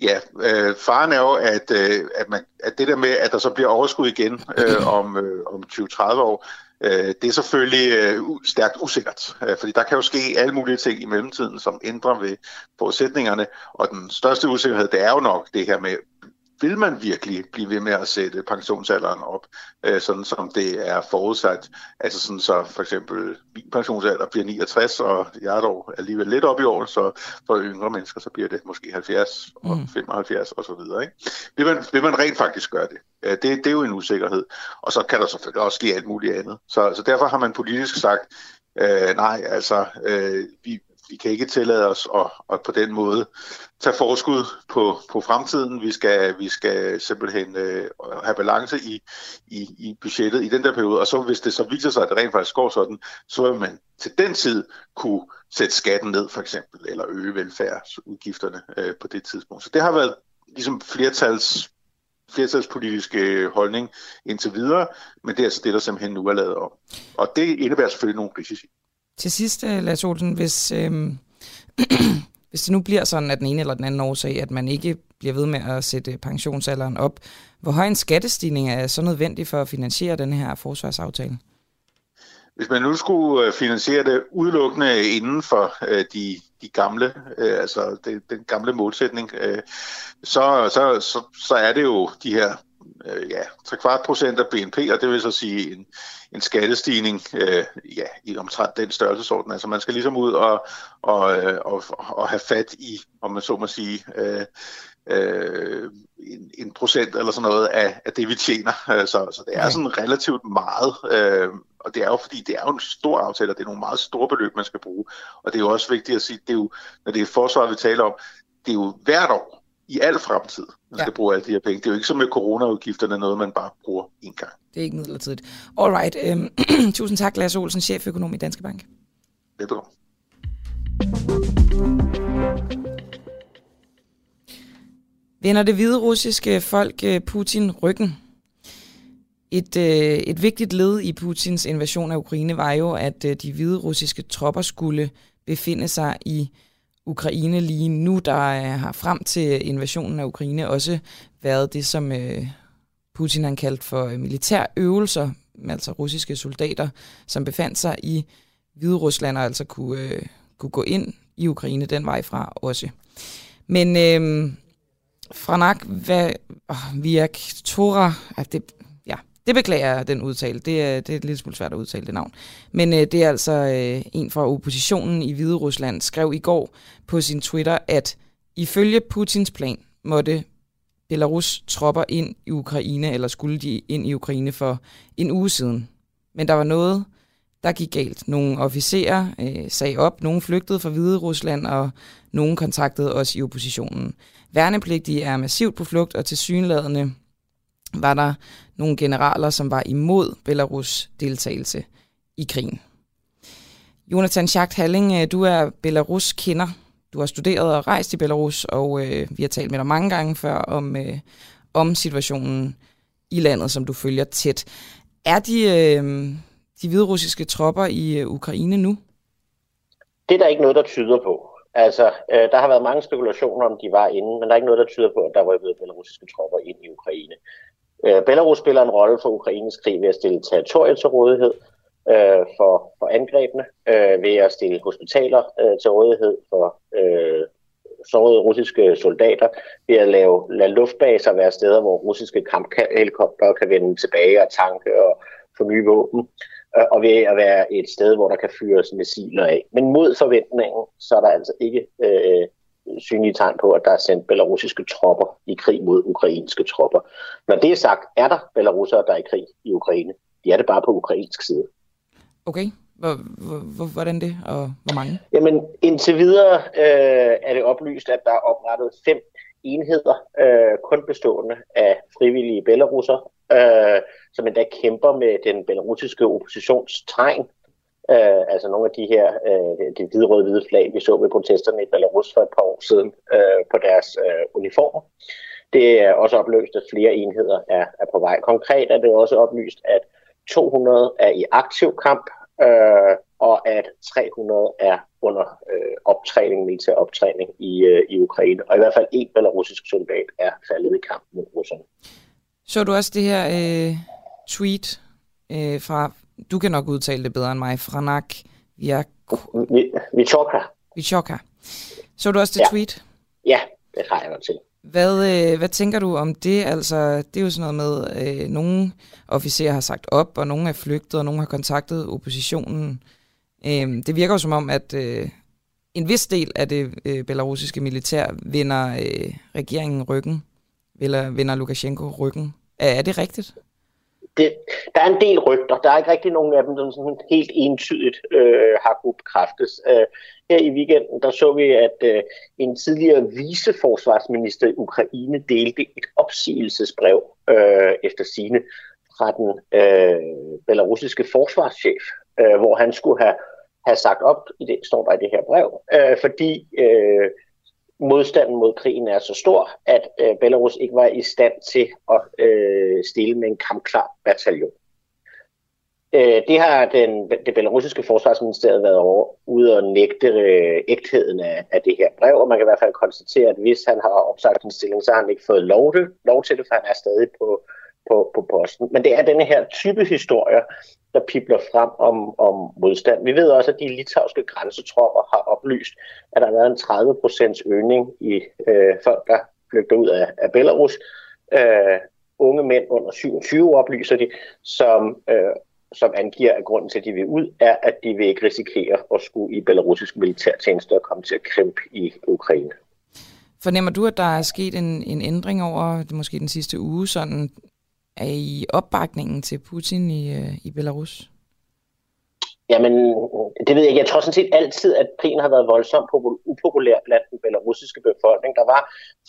Ja, øh, faren er jo, at, øh, at, man, at det der med, at der så bliver overskud igen øh, om, øh, om 20-30 år, øh, det er selvfølgelig øh, stærkt usikkert. Øh, fordi der kan jo ske alle mulige ting i mellemtiden, som ændrer ved forudsætningerne. Og den største usikkerhed, det er jo nok det her med, vil man virkelig blive ved med at sætte pensionsalderen op, øh, sådan som det er forudsat? Altså sådan så for eksempel min pensionsalder bliver 69, og jeg er dog alligevel lidt op i år, så for yngre mennesker, så bliver det måske 70 og mm. 75 og så videre. Ikke? Vil, man, vil man rent faktisk gøre det? Øh, det? Det er jo en usikkerhed. Og så kan der selvfølgelig også ske alt muligt andet. Så, så derfor har man politisk sagt, øh, nej, altså, øh, vi, vi kan ikke tillade os at, at på den måde tage forskud på, på fremtiden. Vi skal, vi skal simpelthen øh, have balance i, i, i budgettet i den der periode, og så hvis det så viser sig, at det rent faktisk går sådan, så vil man til den tid kunne sætte skatten ned for eksempel, eller øge velfærdsudgifterne øh, på det tidspunkt. Så det har været ligesom flertals flertalspolitiske holdning indtil videre, men det er altså det, der simpelthen nu er lavet om. Og det indebærer selvfølgelig nogle risici. Til sidst, Lars Olsen, hvis, øh, hvis det nu bliver sådan, at den ene eller den anden årsag, at man ikke bliver ved med at sætte pensionsalderen op, hvor høj en skattestigning er så nødvendig for at finansiere den her forsvarsaftale? Hvis man nu skulle øh, finansiere det udelukkende inden for øh, de, de gamle, øh, altså det, den gamle målsætning, øh, så, så, så, så er det jo de her øh, ja, 3 kvart procent af BNP, og det vil så sige en, en skattestigning øh, ja, i omtrent den størrelsesorden. Altså man skal ligesom ud og, og, øh, og, og have fat i, om man så må sige, øh, øh, en, en procent eller sådan noget af, af det, vi tjener. Øh, så, så det er sådan relativt meget, øh, og det er jo fordi, det er jo en stor aftale, og det er nogle meget store beløb, man skal bruge. Og det er jo også vigtigt at sige, det er jo, når det er forsvaret, vi taler om, det er jo hvert år, i al fremtid, man skal ja. bruge alle de her penge. Det er jo ikke som med coronaudgifterne, noget man bare bruger en gang. Det er ikke midlertidigt. Alright. Øhm, tusind tak, Lars Olsen, cheføkonom i Danske Bank. Velbekomme. Vender det hvide russiske folk øh, Putin ryggen? Et, øh, et vigtigt led i Putins invasion af Ukraine var jo, at øh, de hvide russiske tropper skulle befinde sig i Ukraine lige nu. Der øh, har frem til invasionen af Ukraine også været det, som øh, Putin han kaldt for øh, militærøvelser, altså russiske soldater, som befandt sig i Hvide Rusland og altså kunne, øh, kunne gå ind i Ukraine den vej fra også. Men øh, Franak Viak Tora, det, det beklager jeg, den udtale. Det er, det er lidt smule svært at udtale det navn. Men øh, det er altså øh, en fra oppositionen i Hvide Rusland, skrev i går på sin Twitter, at ifølge Putins plan måtte Belarus tropper ind i Ukraine, eller skulle de ind i Ukraine for en uge siden. Men der var noget, der gik galt. Nogle officerer øh, sagde op, nogle flygtede fra Hvide Rusland, og nogle kontaktede os i oppositionen. Værnepligtige er massivt på flugt, og til synlædende var der nogle generaler, som var imod Belarus deltagelse i krigen. Jonathan Schacht Halling, øh, du er Belarus kender. Du har studeret og rejst i Belarus, og øh, vi har talt med dig mange gange før om, øh, om situationen i landet, som du følger tæt. Er de, øh, de hviderussiske tropper i øh, Ukraine nu? Det er der ikke noget, der tyder på. Altså, øh, der har været mange spekulationer om, de var inde, men der er ikke noget, der tyder på, at der var blevet belarusiske tropper ind i Ukraine. Øh, Belarus spiller en rolle for Ukraines krig ved at stille territorier til rådighed øh, for, for angrebene, øh, ved at stille hospitaler øh, til rådighed for øh, sårede russiske soldater, ved at lave, lade luftbaser være steder, hvor russiske kamphelikopter kan vende tilbage og tanke og få nye våben øh, og ved at være et sted, hvor der kan fyres missiler af. Men mod forventningen, så er der altså ikke øh, synlige tegn på, at der er sendt belarusiske tropper i krig mod ukrainske tropper. Når det er sagt, er der belarusere, der er i krig i Ukraine. De er det bare på ukrainsk side. Okay. Hvordan det, og hvor mange? Jamen, indtil videre øh, er det oplyst, at der er oprettet fem enheder, øh, kun bestående af frivillige belarusser, øh, som endda kæmper med den belarusiske oppositionstegn. Øh, altså nogle af de her øh, de hvide røde hvide flag, vi så ved protesterne i Belarus for et par år siden øh, på deres øh, uniformer. Det er også opløst, at flere enheder er, er på vej. Konkret er det også oplyst, at 200 er i aktiv kamp, øh, og at 300 er under øh, optræning, militær optræning i, øh, i Ukraine. Og i hvert fald en belarusisk soldat er faldet i kamp mod russerne. Så du også det her øh, tweet øh, fra, du kan nok udtale det bedre end mig, Franak Vichoka. Vichoka. Så du også det ja. tweet? Ja, det har jeg godt til. Hvad, øh, hvad tænker du om det? Altså, det er jo sådan noget med, øh, nogle officerer har sagt op, og nogle er flygtet, og nogle har kontaktet oppositionen. Øh, det virker jo som om, at øh, en vis del af det øh, belarusiske militær vender øh, regeringen ryggen, eller vender Lukashenko ryggen. Er, er det rigtigt? Det, der er en del rygter. Der er ikke rigtig nogen af dem, som sådan helt entydigt øh, har kunne bekræftes. Øh, her i weekenden, der så vi, at øh, en tidligere viceforsvarsminister i Ukraine delte et opsigelsesbrev øh, efter sine fra den øh, belarusiske forsvarschef, øh, hvor han skulle have, have sagt op, i det står der i det her brev, øh, fordi øh, modstanden mod krigen er så stor, at øh, Belarus ikke var i stand til at øh, stille med en kampklar bataljon. Øh, det har den, det belarusiske forsvarsministeriet været over, ude og nægte øh, ægtheden af, af det her brev, og man kan i hvert fald konstatere, at hvis han har opsagt en stilling, så har han ikke fået lov, det, lov til det, for han er stadig på, på, på posten. Men det er denne her type historier, der pipler frem om, om modstand. Vi ved også, at de litauiske grænsetropper har oplyst, at der har været en 30% øgning i øh, folk, der flygter ud af, af Belarus. Øh, unge mænd under 27 oplyser de, som, øh, som angiver, at grunden til, at de vil ud, er, at de vil ikke risikere at skulle i belarusisk militærtjeneste og komme til at kæmpe i Ukraine. Fornemmer du, at der er sket en, en ændring over måske den sidste uge, sådan i opbakningen til Putin i, øh, i Belarus? Jamen, det ved jeg ikke. Jeg tror sådan set altid, at krigen har været voldsomt upopulær blandt den belarusiske befolkning. Der var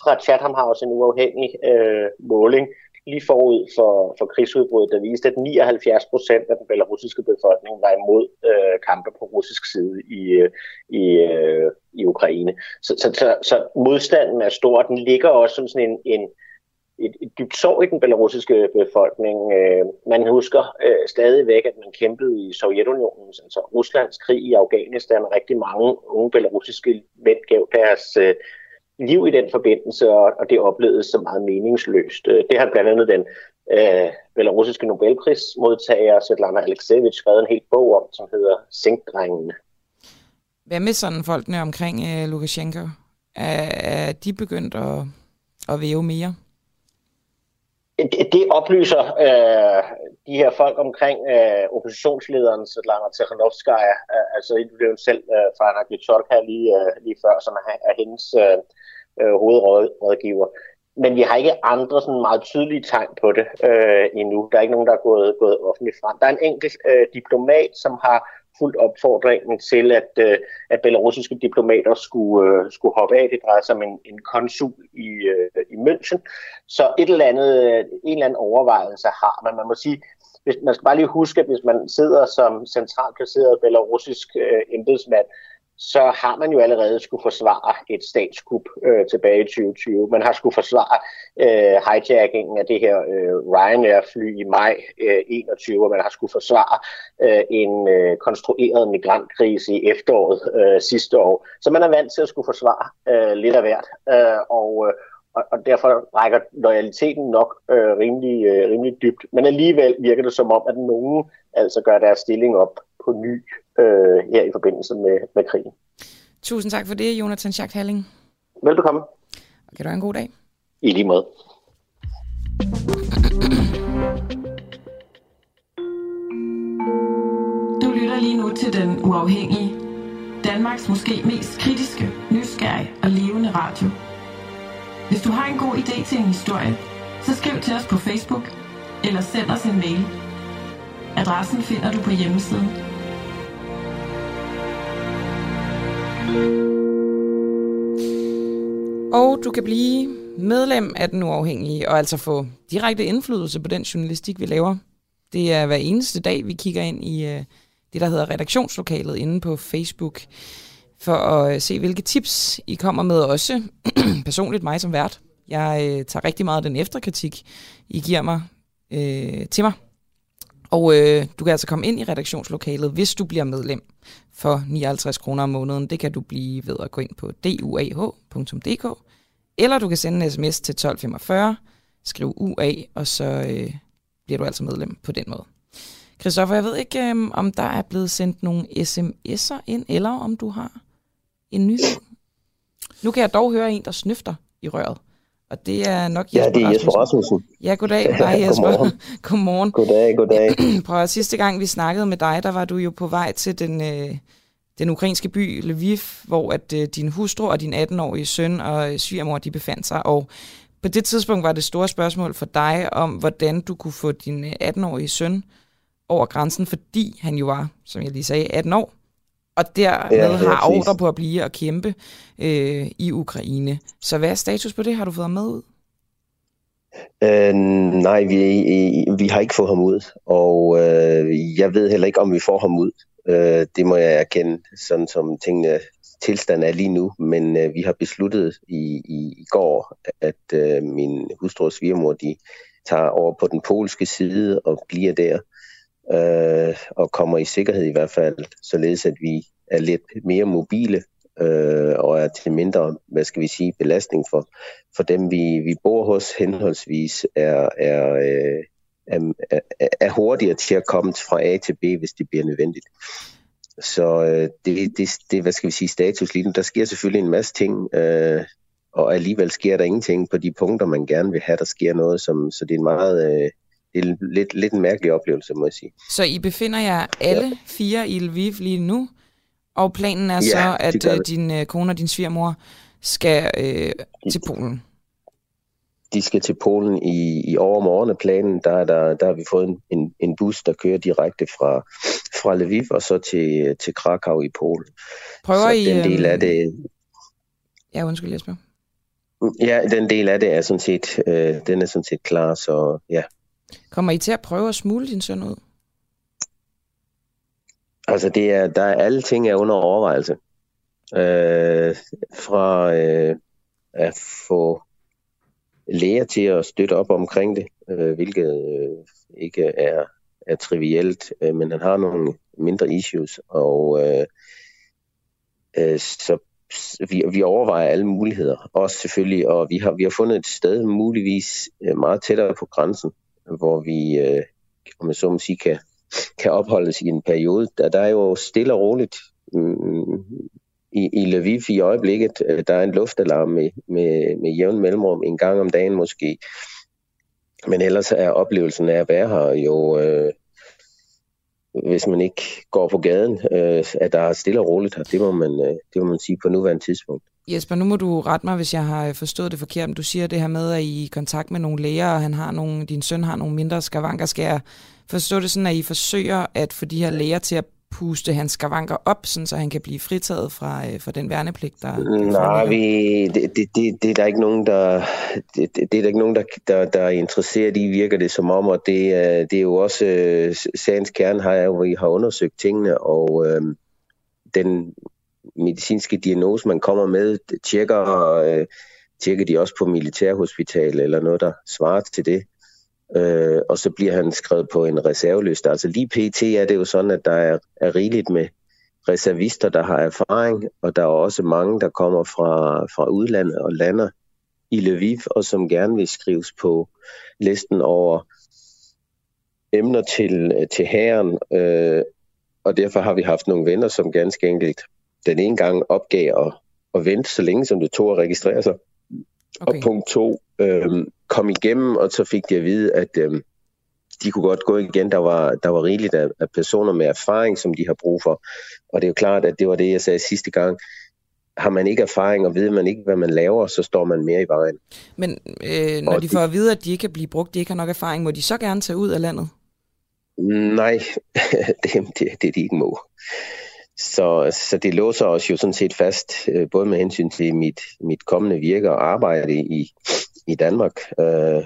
fra Chatham House en uafhængig øh, måling lige forud for, for krigsudbruddet, der viste, at 79 procent af den belarusiske befolkning var imod øh, kampe på russisk side i, øh, i, øh, i Ukraine. Så, så, så, så modstanden er stor. Den ligger også som sådan en, en, et, et dybt sorg i den belarusiske øh, befolkning. Øh, man husker øh, stadigvæk, at man kæmpede i Sovjetunionen, altså, altså Ruslands krig i Afghanistan, og rigtig mange unge belarusiske mænd gav deres øh, liv i den forbindelse, og, og det oplevedes som meget meningsløst. Øh, det har blandt andet den øh, belarusiske Nobelprismodtager Svetlana Alexievich skrevet en hel bog om, som hedder Sinkdrengene. Hvad med sådan folkene omkring øh, Lukashenko? Er, er de begyndt at, at væve mere? Det, det oplyser øh, de her folk omkring øh, oppositionslederen Svetlana Tikhanovskaya, øh, altså det selv øh, fra Anna Tjorka lige, øh, lige før, som er, er hendes øh, øh, hovedrådgiver. Men vi har ikke andre sådan meget tydelige tegn på det øh, endnu. Der er ikke nogen, der er gået, gået offentligt frem. Der er en enkelt øh, diplomat, som har fuldt opfordringen til, at, øh, at belarusiske diplomater skulle, øh, skulle hoppe af. Det drejer sig om en, en konsul i, øh, i München. Så et eller andet, øh, en eller anden overvejelse har man. Man må sige, hvis, man skal bare lige huske, at hvis man sidder som centralt placeret belarusisk øh, embedsmand, så har man jo allerede skulle forsvare et statskup øh, tilbage i 2020. Man har skulle forsvare øh, hijackingen af det her øh, Ryanair-fly i maj øh, 21, og man har skulle forsvare øh, en øh, konstrueret migrantkrise i efteråret øh, sidste år. Så man er vant til at skulle forsvare øh, lidt af hvert, øh, og, øh, og, og derfor rækker loyaliteten nok øh, rimelig, øh, rimelig dybt. Men alligevel virker det som om, at nogen altså gør deres stilling op på ny øh, her i forbindelse med, med krigen. Tusind tak for det, Jonathan Schacht Halling. Velbekomme. Og kan du have en god dag. I lige måde. Du lytter lige nu til Den Uafhængige. Danmarks måske mest kritiske, nysgerrige og levende radio. Hvis du har en god idé til en historie, så skriv til os på Facebook eller send os en mail. Adressen finder du på hjemmesiden Og du kan blive medlem af Den Uafhængige, og altså få direkte indflydelse på den journalistik, vi laver. Det er hver eneste dag, vi kigger ind i øh, det, der hedder redaktionslokalet inde på Facebook, for at øh, se, hvilke tips I kommer med også. Personligt mig som vært. Jeg øh, tager rigtig meget af den efterkritik, I giver mig øh, til mig. Og øh, du kan altså komme ind i redaktionslokalet, hvis du bliver medlem for 59 kroner om måneden. Det kan du blive ved at gå ind på duah.dk, eller du kan sende en sms til 1245, skriv UA, og så øh, bliver du altså medlem på den måde. Christoffer, jeg ved ikke, øh, om der er blevet sendt nogle sms'er ind, eller om du har en nyhed. Nu kan jeg dog høre en, der snøfter i røret. Og det er nok Jesper Ja, det er Jesper Rasmussen. Ja, goddag. Hej Jesper. godmorgen. godmorgen. Goddag, goddag. Prøv at sidste gang vi snakkede med dig, der var du jo på vej til den, øh, den ukrainske by Lviv, hvor at øh, din hustru og din 18-årige søn og svigermor, de befandt sig. Og på det tidspunkt var det store spørgsmål for dig om, hvordan du kunne få din 18-årige søn over grænsen, fordi han jo var, som jeg lige sagde, 18 år og dermed ja, har ordre på at blive og kæmpe øh, i Ukraine. Så hvad er status på det? Har du fået ham med ud? Øh, nej, vi, vi har ikke fået ham ud, og øh, jeg ved heller ikke, om vi får ham ud. Øh, det må jeg erkende, sådan som tingene tilstand er lige nu, men øh, vi har besluttet i, i, i går, at øh, min hustru og svigermor, de tager over på den polske side og bliver der øh, og kommer i sikkerhed i hvert fald, således at vi er lidt mere mobile øh, og er til mindre, hvad skal vi sige, belastning for, for dem, vi, vi bor hos henholdsvis, er, er, øh, er, er, hurtigere til at komme fra A til B, hvis det bliver nødvendigt. Så øh, det, det, det, hvad skal vi sige, status lige nu. Der sker selvfølgelig en masse ting, øh, og alligevel sker der ingenting på de punkter, man gerne vil have, der sker noget, som, så det er en meget... Øh, det er lidt, lidt en mærkelig oplevelse, må jeg sige. Så I befinder jer alle ja. fire i Lviv lige nu, og planen er ja, så, at øh, din øh, kone og din svigermor skal øh, til Polen? De skal til Polen i, i overmorgen af planen. Der, der, der har vi fået en, en, en bus, der kører direkte fra, fra Lviv og så til, til Krakow i Polen. Prøver så I... den del af det... Ja, undskyld Jesper. Ja, den del af det er sådan set, øh, den er sådan set klar, så ja, Kommer I til at prøve at smule din søn ud? Altså, det er, der er alle ting er under overvejelse. Øh, fra øh, at få læger til at støtte op omkring det, øh, hvilket øh, ikke er, er trivielt, øh, men han har nogle mindre issues, og øh, øh, så vi, vi overvejer alle muligheder, også selvfølgelig, og vi har, vi har fundet et sted muligvis øh, meget tættere på grænsen, hvor vi, øh, om jeg så må sige, kan, kan opholdes i en periode. Der, der er jo stille og roligt mm, i, i Lviv i øjeblikket. Øh, der er en luftalarm med, med, med jævn mellemrum en gang om dagen måske. Men ellers er oplevelsen af at være her jo, øh, hvis man ikke går på gaden, øh, at der er stille og roligt her. Det må man, øh, det må man sige på nuværende tidspunkt. Jesper, nu må du rette mig, hvis jeg har øh, forstået det forkert. Du siger det her med, at I er i kontakt med nogle læger, og han har nogle, din søn har nogle mindre skavanker. Skal jeg forstå det sådan, at I forsøger at få de her læger til at puste hans skavanker op, sådan, så han kan blive fritaget fra, øh, fra den værnepligt, der, Nej, vi, det, det, det, er der ikke nogen, der, det, det er der ikke nogen, der, der, der er interesseret i, virker det som om, og det, det er jo også, øh, sagens kerne har hvor vi har undersøgt tingene, og øh, den medicinske diagnose, man kommer med, tjekker, øh, tjekker de også på militærhospital eller noget, der svarer til det øh, og så bliver han skrevet på en reserveliste. Altså lige pt. er det jo sådan, at der er, er rigeligt med reservister, der har erfaring, og der er også mange, der kommer fra, fra udlandet og lander i Lviv, og som gerne vil skrives på listen over emner til, til herren, øh, og derfor har vi haft nogle venner, som ganske enkelt den ene gang opgav at, at vente så længe, som det tog at registrere sig. Okay. Og punkt to, øh, kom igennem, og så fik de at vide, at øh, de kunne godt gå igen. Der var, der var rigeligt af, af personer med erfaring, som de har brug for. Og det er jo klart, at det var det, jeg sagde sidste gang. Har man ikke erfaring, og ved man ikke, hvad man laver, så står man mere i vejen. Men øh, når og de får at vide, at de ikke kan blive brugt, de ikke har nok erfaring, må de så gerne tage ud af landet? Nej, det, det, det de ikke må. Så, så det låser os jo sådan set fast, øh, både med hensyn til mit, mit kommende virke og arbejde i, i Danmark øh,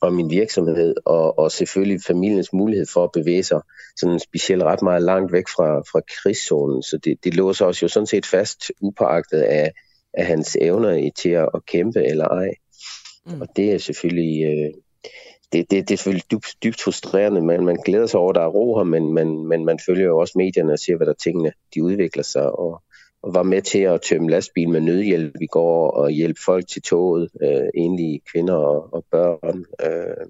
og min virksomhed, og, og selvfølgelig familiens mulighed for at bevæge sig sådan specielt ret meget langt væk fra, fra krigszonen. Så det, det låser os jo sådan set fast, upåagtet af, af hans evner til at, at kæmpe eller ej. Mm. Og det er selvfølgelig... Øh, det, det, det er selvfølgelig dybt, dybt frustrerende, men man glæder sig over, at der er ro her, men, men, men man følger jo også medierne og ser, hvad der tingene de udvikler sig, og, og var med til at tømme lastbil med nødhjælp i går og hjælpe folk til toget, øh, enlige kvinder og, og børn. Øh.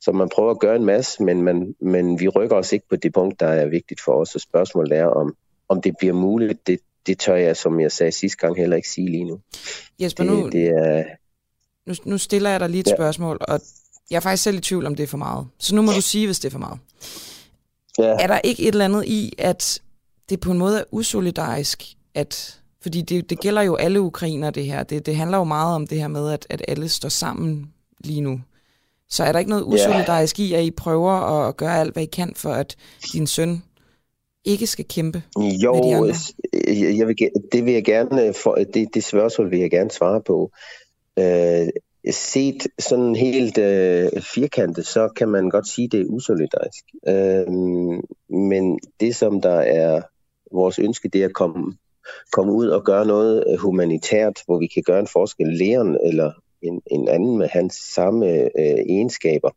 Så man prøver at gøre en masse, men, man, men vi rykker os ikke på det punkt, der er vigtigt for os. Og spørgsmålet er, om, om det bliver muligt. Det, det tør jeg, som jeg sagde sidste gang, heller ikke sige lige nu. Jesper, det, nu, det er, nu, nu stiller jeg dig lige et ja. spørgsmål, og jeg er faktisk selv i tvivl, om det er for meget. Så nu må du sige, hvis det er for meget. Ja. Er der ikke et eller andet i, at det på en måde er usolidarisk, at fordi det, det gælder jo alle ukrainer, det her. Det, det handler jo meget om det her med, at, at alle står sammen lige nu. Så er der ikke noget usolidarisk i, at I prøver at gøre alt, hvad I kan, for at din søn ikke skal kæmpe jo, med de andre? Jeg vil, det vil jeg gerne, for, det, det spørgsmål vil jeg gerne svare på. Øh, set sådan helt øh, firkantet, så kan man godt sige, at det er usolidarisk. Øh, men det, som der er vores ønske, det er at komme, komme ud og gøre noget øh, humanitært, hvor vi kan gøre en forskel. Læren eller en, en anden med hans samme øh, egenskaber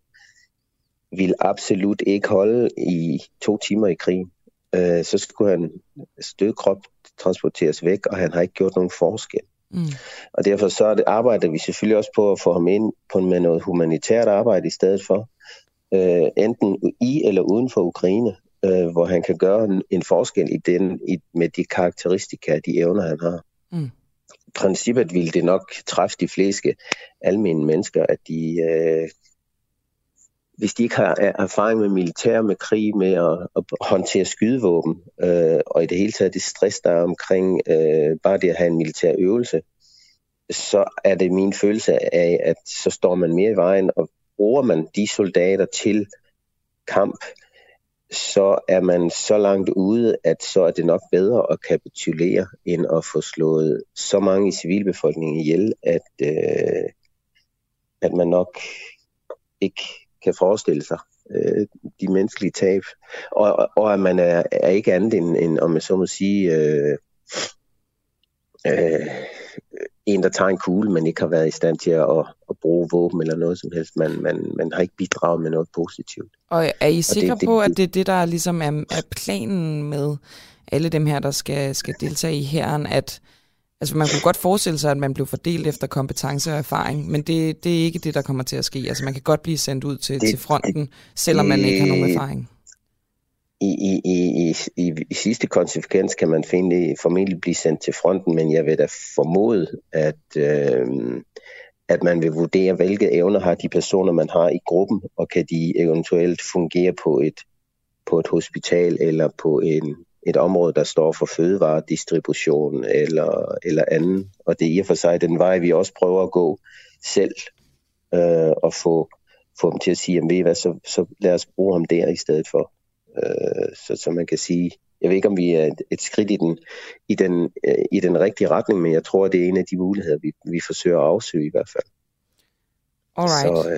vil absolut ikke holde i to timer i krig. Øh, så skulle han stødkrop transporteres væk, og han har ikke gjort nogen forskel. Mm. Og derfor så det, arbejder vi selvfølgelig også på at få ham ind på med noget humanitært arbejde i stedet for, øh, enten i eller uden for Ukraine, øh, hvor han kan gøre en, en forskel i den, i, med de karakteristika, de evner, han har. Mm. I princippet ville det nok træffe de fleste almindelige mennesker, at de øh, hvis de ikke har erfaring med militær, med krig, med at, at håndtere skydevåben, øh, og i det hele taget det stress, der er omkring øh, bare det at have en militær øvelse, så er det min følelse af, at så står man mere i vejen, og bruger man de soldater til kamp, så er man så langt ude, at så er det nok bedre at kapitulere, end at få slået så mange i civilbefolkningen ihjel, at, øh, at man nok ikke kan forestille sig øh, de menneskelige tab, og, og at man er, er ikke andet end, end, om jeg så må sige, øh, øh, en, der tager en kugle, men ikke har været i stand til at, at bruge våben eller noget som helst. Man, man, man har ikke bidraget med noget positivt. Og er I sikre på, det, at det er det, der ligesom er, er planen med alle dem her, der skal, skal deltage i herren, at Altså man kunne godt forestille sig, at man blev fordelt efter kompetence og erfaring, men det, det er ikke det, der kommer til at ske. Altså man kan godt blive sendt ud til, det, til fronten, selvom man ikke har nogen erfaring. I, i, i, i, i sidste konsekvens kan man finde, formentlig blive sendt til fronten, men jeg vil da formode, at, øh, at man vil vurdere, hvilke evner har de personer, man har i gruppen, og kan de eventuelt fungere på et, på et hospital eller på en, et område, der står for fødevaredistribution eller, eller anden. Og det er i og for sig den vej, vi også prøver at gå selv øh, og få, få dem til at sige, ved hvad, så, så lad os bruge ham der i stedet for. Øh, så, så man kan sige, jeg ved ikke, om vi er et, et skridt i den, i, den, øh, i den rigtige retning, men jeg tror, det er en af de muligheder, vi, vi forsøger at afsøge i hvert fald. Alright. Så,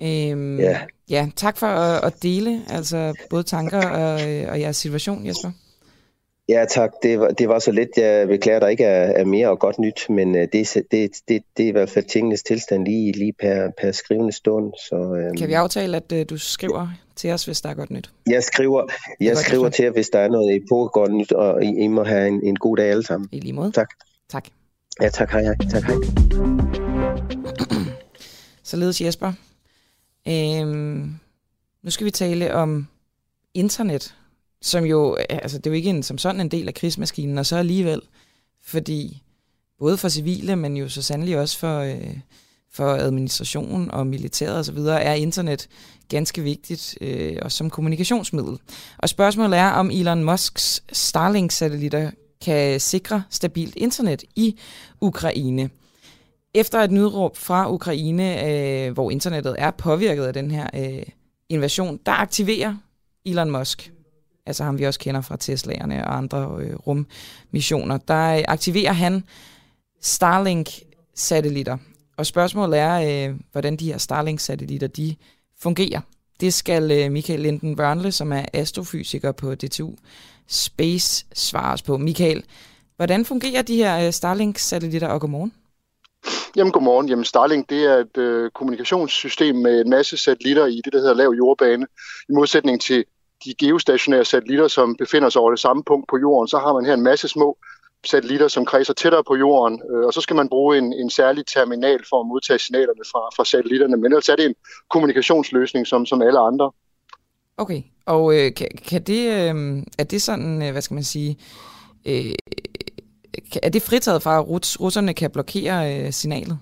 øh, øhm, ja. ja, tak for at, at dele altså både tanker og, og jeres situation, Jesper. Ja, tak. Det var, det var så lidt. Jeg beklager, der ikke er, er mere og godt nyt, men uh, det, det, det, det er i hvert fald tingenes tilstand lige, lige per, per skrivende stund. Så, um, kan vi aftale, at uh, du skriver til os, hvis der er godt nyt? Jeg skriver, jeg skriver til jer, hvis der er noget i godt nyt, og I, I må have en, en god dag alle sammen. I lige måde. Tak. Tak. Ja, tak. Hej, hej. Tak, hej. Således Jesper. Øhm, nu skal vi tale om internet som jo, altså det er jo ikke en, som sådan en del af krigsmaskinen, og så alligevel, fordi både for civile, men jo så sandelig også for, øh, for administration og militæret osv., er internet ganske vigtigt, øh, også som kommunikationsmiddel. Og spørgsmålet er, om Elon Musks Starlink-satellitter kan sikre stabilt internet i Ukraine. Efter et nødråb fra Ukraine, øh, hvor internettet er påvirket af den her øh, invasion, der aktiverer Elon Musk altså ham vi også kender fra Teslaerne og andre øh, rummissioner, der øh, aktiverer han Starlink-satellitter. Og spørgsmålet er, øh, hvordan de her Starlink-satellitter de fungerer. Det skal øh, Michael Linden Wernle, som er astrofysiker på DTU Space, svares på. Michael, hvordan fungerer de her øh, Starlink-satellitter, og godmorgen? Jamen godmorgen. Jamen Starlink det er et øh, kommunikationssystem med en masse satellitter i det, der hedder lav jordbane. I modsætning til de geostationære satellitter, som befinder sig over det samme punkt på jorden, så har man her en masse små satellitter, som kredser tættere på jorden, øh, og så skal man bruge en, en særlig terminal for at modtage signalerne fra, fra satellitterne. Men ellers er det en kommunikationsløsning som, som alle andre. Okay, og øh, kan, kan det, øh, er det sådan, øh, hvad skal man sige, øh, er det fritaget fra, at russerne kan blokere øh, signalet?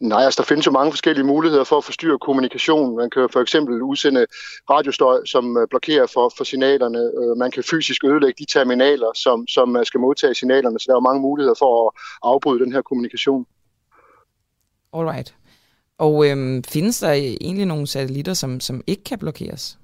Nej, altså der findes jo mange forskellige muligheder for at forstyrre kommunikation. Man kan for eksempel udsende radiostøj, som øh, blokerer for, for signalerne. Øh, man kan fysisk ødelægge de terminaler, som, som øh, skal modtage signalerne. Så der er mange muligheder for at afbryde den her kommunikation. Alright. Og øhm, findes der egentlig nogle satellitter, som, som ikke kan blokeres?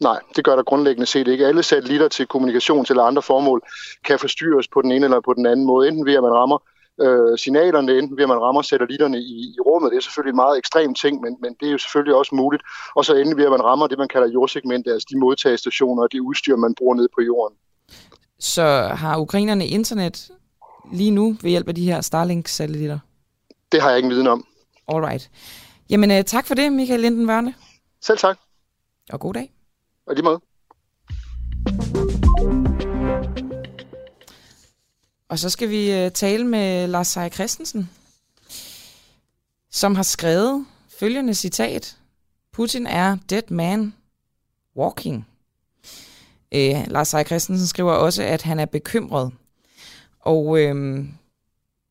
Nej, det gør der grundlæggende set ikke. Alle satellitter til kommunikation eller andre formål kan forstyrres på den ene eller på den anden måde. Enten ved at man rammer øh, signalerne, enten ved at man rammer satellitterne i, i rummet. Det er selvfølgelig en meget ekstrem ting, men, men det er jo selvfølgelig også muligt. Og så endelig ved at man rammer det, man kalder jordsegmentet, altså de modtagestationer og det udstyr, man bruger ned på jorden. Så har ukrainerne internet lige nu ved hjælp af de her Starlink-satellitter? Det har jeg ikke viden om. Alright. Jamen uh, tak for det, Michael Linden Vørne. Selv tak. Og god dag. Og lige måde. Og så skal vi øh, tale med Lars Seier Christensen, som har skrevet følgende citat. Putin er dead man walking. Øh, Lars Seier Christensen skriver også, at han er bekymret. Og øh,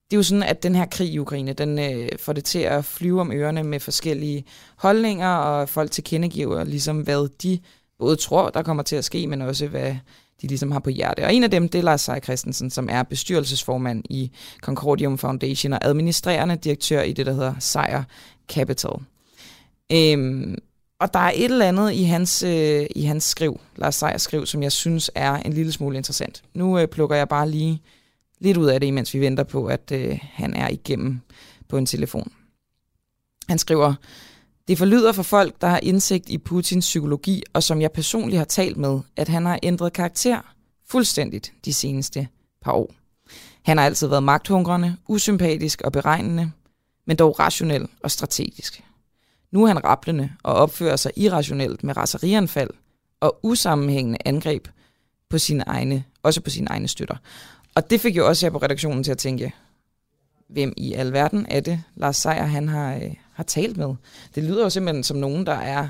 det er jo sådan, at den her krig i Ukraine, den øh, får det til at flyve om ørerne med forskellige holdninger, og folk tilkendegiver ligesom, hvad de både tror, der kommer til at ske, men også hvad de ligesom har på hjerte. Og en af dem, det er Lars Seier Christensen, som er bestyrelsesformand i Concordium Foundation og administrerende direktør i det, der hedder Seier Capital. Øhm, og der er et eller andet i hans, øh, i hans skriv, Lars Seier skriv, som jeg synes er en lille smule interessant. Nu øh, plukker jeg bare lige lidt ud af det, mens vi venter på, at øh, han er igennem på en telefon. Han skriver, det forlyder for folk, der har indsigt i Putins psykologi, og som jeg personligt har talt med, at han har ændret karakter fuldstændigt de seneste par år. Han har altid været magthungrende, usympatisk og beregnende, men dog rationel og strategisk. Nu er han rapplende og opfører sig irrationelt med raserianfald og usammenhængende angreb på sine egne, også på sine egne støtter. Og det fik jo også her på redaktionen til at tænke, hvem i alverden er det, Lars Seier han har, øh, har talt med. Det lyder jo simpelthen som nogen, der er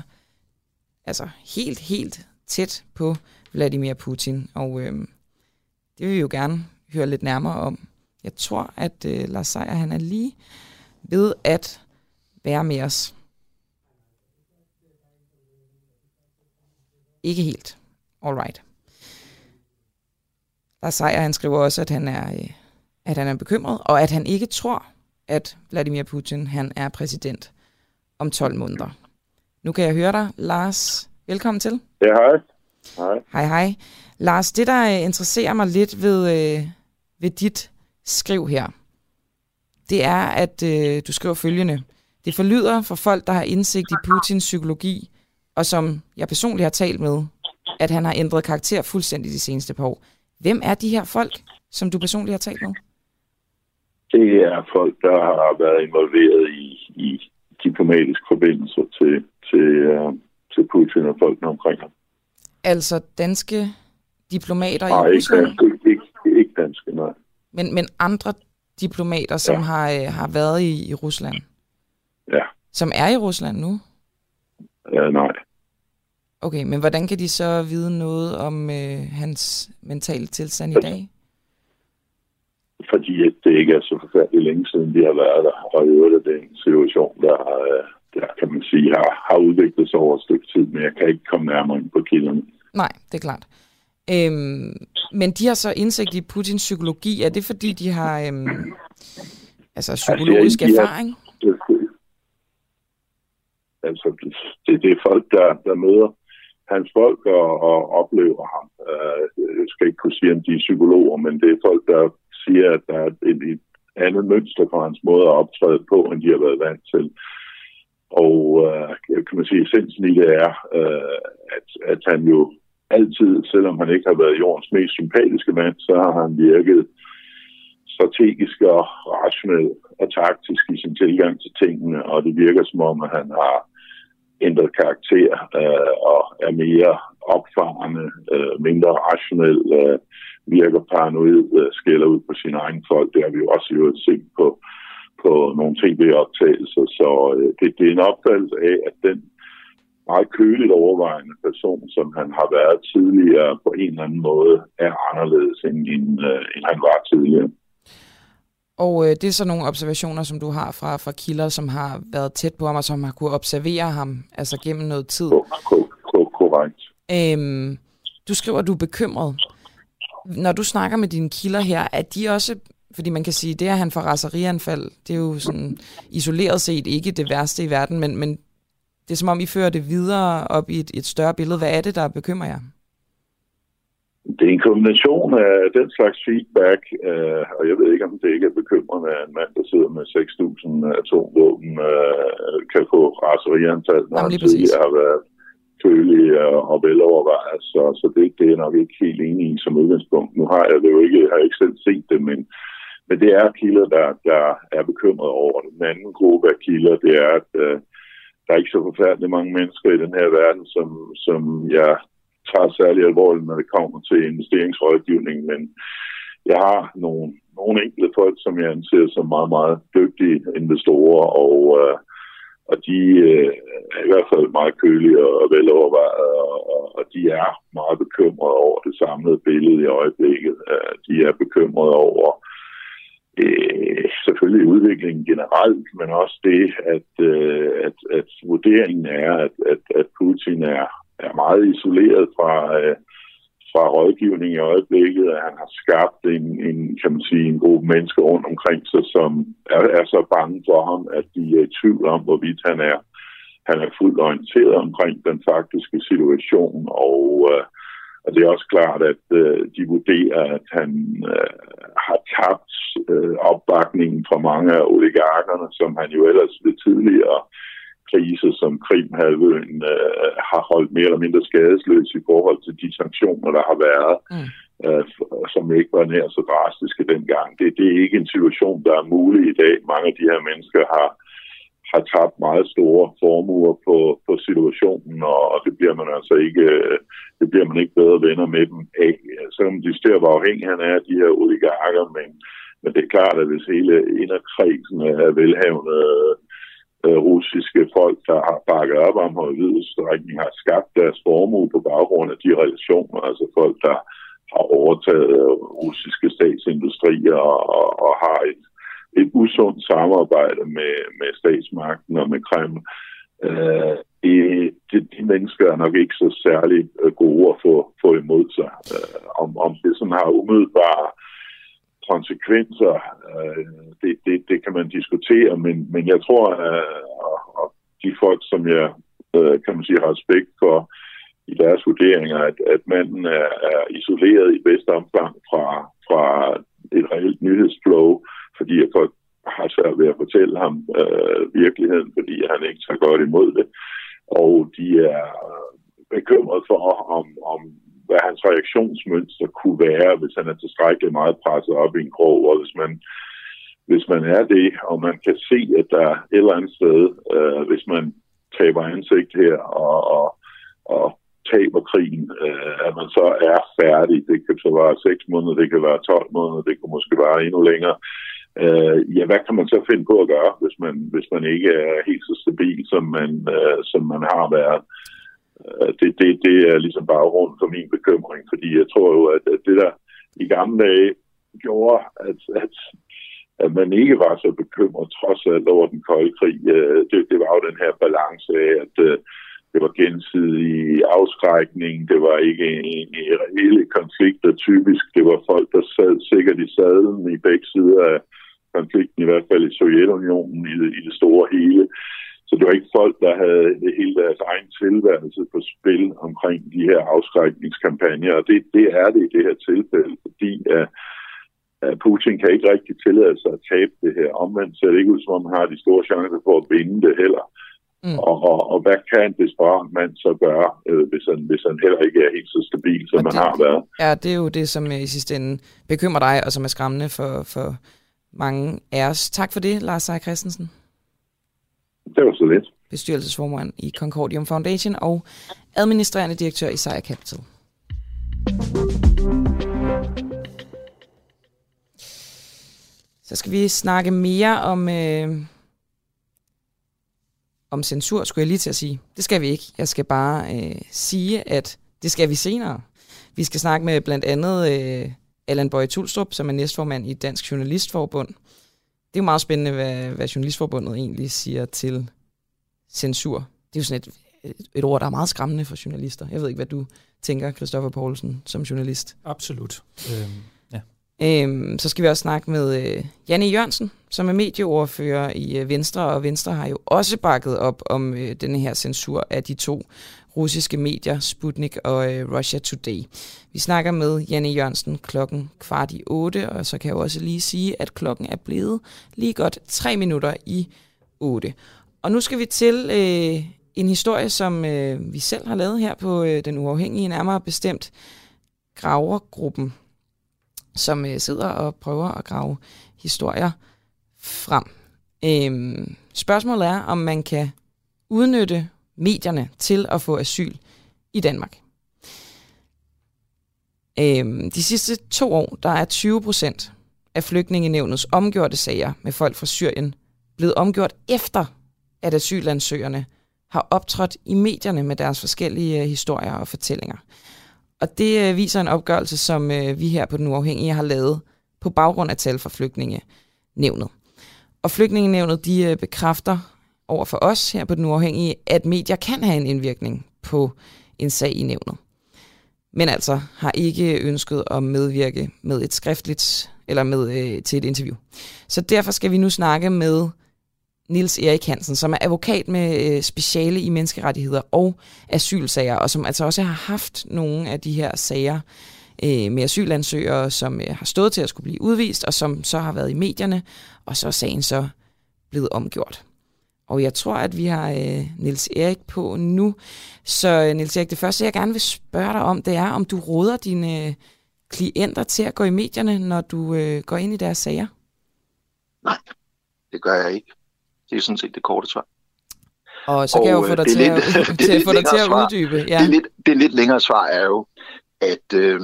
altså helt, helt tæt på Vladimir Putin. Og øh, det vil vi jo gerne høre lidt nærmere om. Jeg tror, at øh, Lars Seier han er lige ved at være med os. Ikke helt. All right. Lars Seier, han skriver også, at han er, øh, at han er bekymret, og at han ikke tror, at Vladimir Putin han er præsident om 12 måneder. Nu kan jeg høre dig, Lars. Velkommen til. Ja, hej. Hej. Hej, hej. Lars, det der øh, interesserer mig lidt ved, øh, ved dit skriv her, det er, at øh, du skriver følgende. Det forlyder for folk, der har indsigt i Putins psykologi, og som jeg personligt har talt med, at han har ændret karakter fuldstændig de seneste par år. Hvem er de her folk, som du personligt har talt med? Det er folk, der har været involveret i, i diplomatiske forbindelser til, til, uh, til Putin og folkene omkring ham. Altså danske diplomater nej, i Rusland? Nej, ikke, ikke, ikke danske, nej. Men, men andre diplomater, som ja. har, øh, har været i, i Rusland? Ja. Som er i Rusland nu? Ja, nej. Okay, men hvordan kan de så vide noget om øh, hans mentale tilstand i dag? Fordi det ikke er så forfærdeligt længe siden, de har været der, og i øvrigt er det en situation, der, øh, der kan man sige, har, har udviklet sig over et stykke tid, men jeg kan ikke komme nærmere ind på kilderne. Nej, det er klart. Øhm, men de har så indsigt i Putins psykologi. Er det fordi, de har øhm, altså psykologisk altså, erfaring? Har, altså, det, det er folk, der, der møder hans folk og, og oplever ham. Uh, jeg skal ikke kunne sige, om de er psykologer, men det er folk, der siger, at der er et, et andet mønster for hans måde at optræde på, end de har været vant til. Og øh, kan man sige, essensen i det er, øh, at, at han jo altid, selvom han ikke har været jordens mest sympatiske mand, så har han virket strategisk og rationel og taktisk i sin tilgang til tingene, og det virker som om, at han har ændret karakter øh, og er mere opfarende, øh, mindre rationel, øh, virker paranoid, øh, skælder ud på sine egne folk. Det har vi jo også jo set på, på nogle tv-optagelser. Så øh, det, det er en opfattelse af, at den meget køligt overvejende person, som han har været tidligere, på en eller anden måde er anderledes, end, end, øh, end han var tidligere. Og øh, det er så nogle observationer, som du har fra, fra kilder, som har været tæt på ham, og som har kunne observere ham altså gennem noget tid. Korrekt. Øhm, du skriver, at du er bekymret. Når du snakker med dine kilder her, er de også fordi man kan sige, det at han får raserianfald, det er jo sådan isoleret set ikke det værste i verden, men, men det er som om, I fører det videre op i et, et større billede. Hvad er det, der bekymrer jer? Det er en kombination af den slags feedback, øh, og jeg ved ikke, om det ikke er bekymrende, at en mand, der sidder med 6.000 atomvåben, øh, kan få raserianfald, når han tidligere har været følelig og velovervejet. Så, så det, det er nok ikke helt enig i som udgangspunkt. Nu har jeg det jo ikke, jeg har ikke selv set det, men, men det er kilder, der, der er bekymret over det. Den anden gruppe af kilder, det er, at øh, der er ikke så forfærdeligt mange mennesker i den her verden, som, som jeg tager særlig alvorligt, når det kommer til investeringsrådgivning, men jeg har nogle, nogle enkelte folk, som jeg anser som meget, meget dygtige investorer, og, øh, og de øh, er i hvert fald meget kølige og velovervejet, og, og, og de er meget bekymrede over det samlede billede i øjeblikket. Øh, de er bekymrede over øh, selvfølgelig udviklingen generelt, men også det, at, øh, at, at vurderingen er, at, at, at Putin er, er meget isoleret fra, øh, fra rådgivning i øjeblikket, at han har skabt en, en, kan man sige, en gruppe mennesker rundt omkring sig, som er, er så bange for ham, at de er i tvivl om, hvorvidt han er, han er fuldt orienteret omkring den faktiske situation, og øh, og det er også klart, at øh, de vurderer, at han øh, har tabt øh, opbakningen fra mange af oligarkerne, som han jo ellers ved tidligere kriser som Krimhalvøen øh, har holdt mere eller mindre skadesløs i forhold til de sanktioner, der har været, mm. øh, som ikke var nær så drastiske dengang. Det, det er ikke en situation, der er mulig i dag. Mange af de her mennesker har har tabt meget store formuer på, på situationen, og, det bliver man altså ikke, det bliver man ikke bedre venner med dem af. Selvom de styrer, hvor afhængig han er af de her oligarker, men, men det er klart, at hvis hele inderkredsen af velhavende øh, Øh, russiske folk, der har bakket op om og i videstrækning har skabt deres formue på baggrund af de relationer, altså folk, der har overtaget øh, russiske statsindustrier og, og, og har et, et usundt samarbejde med, med statsmagten og med Kreml. Øh, de, de, mennesker er nok ikke så særlig øh, gode at få, få imod sig. Øh, om, om det sådan har umiddelbare konsekvenser, øh, det, det, det kan man diskutere, men, men jeg tror, øh, at og de folk, som jeg øh, kan man sige, har respekt for i deres vurderinger, at, at manden er, er isoleret i bedste omfang fra, fra et reelt nyhedsflow, fordi at folk har svært ved at fortælle ham øh, virkeligheden, fordi han ikke tager godt imod det. Og de er bekymret for, om, om hvad hans reaktionsmønster kunne være, hvis han er tilstrækkeligt meget presset op i en krog, og hvis man, hvis man er det, og man kan se, at der et eller andet sted, øh, hvis man taber ansigt her og, og, og taber krigen, øh, at man så er færdig. Det kan så være 6 måneder, det kan være 12 måneder, det kan måske være endnu længere. Øh, ja, hvad kan man så finde på at gøre, hvis man, hvis man ikke er helt så stabil, som man, øh, som man har været? Øh, det, det, det er ligesom baggrunden for min bekymring, fordi jeg tror jo, at, at det der i gamle dage gjorde, at, at, at man ikke var så bekymret trods alt over den kolde krig, øh, det, det var jo den her balance af, at øh, det var gensidig afskrækning, det var ikke en, en, en reelle konflikter typisk, det var folk, der sad sikkert i sadlen i begge sider af konflikten, i hvert fald i Sovjetunionen i det, i det store hele. Så det var ikke folk, der havde det hele deres egen tilværelse på spil omkring de her afskrækningskampagner, og det, det er det i det her tilfælde, fordi at, at Putin kan ikke rigtig tillade sig at tabe det her. Omvendt ser det ikke ud, som om han har de store chancer for at vinde det heller. Mm. Og, og, og hvad kan en desperat mand så gøre, øh, hvis, han, hvis han heller ikke er helt så stabil, som man har været? Ja, det er jo det, som øh, i sidste ende bekymrer dig, og som er skræmmende for, for mange af os. Tak for det, Lars Seier Christensen. Det var så lidt. Bestyrelsesformand i Concordium Foundation og administrerende direktør i Sejr Capital. Så skal vi snakke mere om, øh, om censur, skulle jeg lige til at sige. Det skal vi ikke. Jeg skal bare øh, sige, at det skal vi senere. Vi skal snakke med blandt andet øh, Allan Bøje Tulstrup, som er næstformand i Dansk Journalistforbund det er jo meget spændende, hvad, hvad Journalistforbundet egentlig siger til censur. Det er jo sådan et, et ord, der er meget skræmmende for journalister. Jeg ved ikke, hvad du tænker, Christoffer Poulsen, som journalist. Absolut. Øhm, ja. Øhm, så skal vi også snakke med øh, Janne Jørgensen, som er medieordfører i øh, Venstre, og Venstre har jo også bakket op om øh, denne her censur af de to russiske medier, Sputnik og øh, Russia Today. Vi snakker med Janne Jørgensen klokken kvart i otte, og så kan jeg også lige sige, at klokken er blevet lige godt tre minutter i otte. Og nu skal vi til øh, en historie, som øh, vi selv har lavet her på øh, Den Uafhængige, nærmere bestemt Gravergruppen, som øh, sidder og prøver at grave historier frem. Øh, spørgsmålet er, om man kan udnytte medierne til at få asyl i Danmark. Øhm, de sidste to år, der er 20 procent af flygtningenevnets omgjorte sager med folk fra Syrien blevet omgjort efter, at asylansøgerne har optrådt i medierne med deres forskellige øh, historier og fortællinger. Og det øh, viser en opgørelse, som øh, vi her på Den Uafhængige har lavet på baggrund af tal fra flygtningenevnet. Og flygtningenevnet de bekræfter over for os her på Den Uafhængige, at medier kan have en indvirkning på en sag i nævnet. Men altså har ikke ønsket at medvirke med et skriftligt eller med øh, til et interview. Så derfor skal vi nu snakke med Nils Erik Hansen, som er advokat med øh, speciale i menneskerettigheder og asylsager, og som altså også har haft nogle af de her sager øh, med asylansøgere, som øh, har stået til at skulle blive udvist, og som så har været i medierne, og så er sagen så blevet omgjort. Og jeg tror, at vi har øh, Nils Erik på nu. Så øh, Nils Erik, det første, jeg gerne vil spørge dig om, det er, om du råder dine øh, klienter til at gå i medierne, når du øh, går ind i deres sager? Nej, det gør jeg ikke. Det er sådan set det korte svar. Og så kan og, jeg jo få dig til, lidt, at, til, få dig til at uddybe. Ja. Det, lidt, det lidt længere svar er jo, at øh,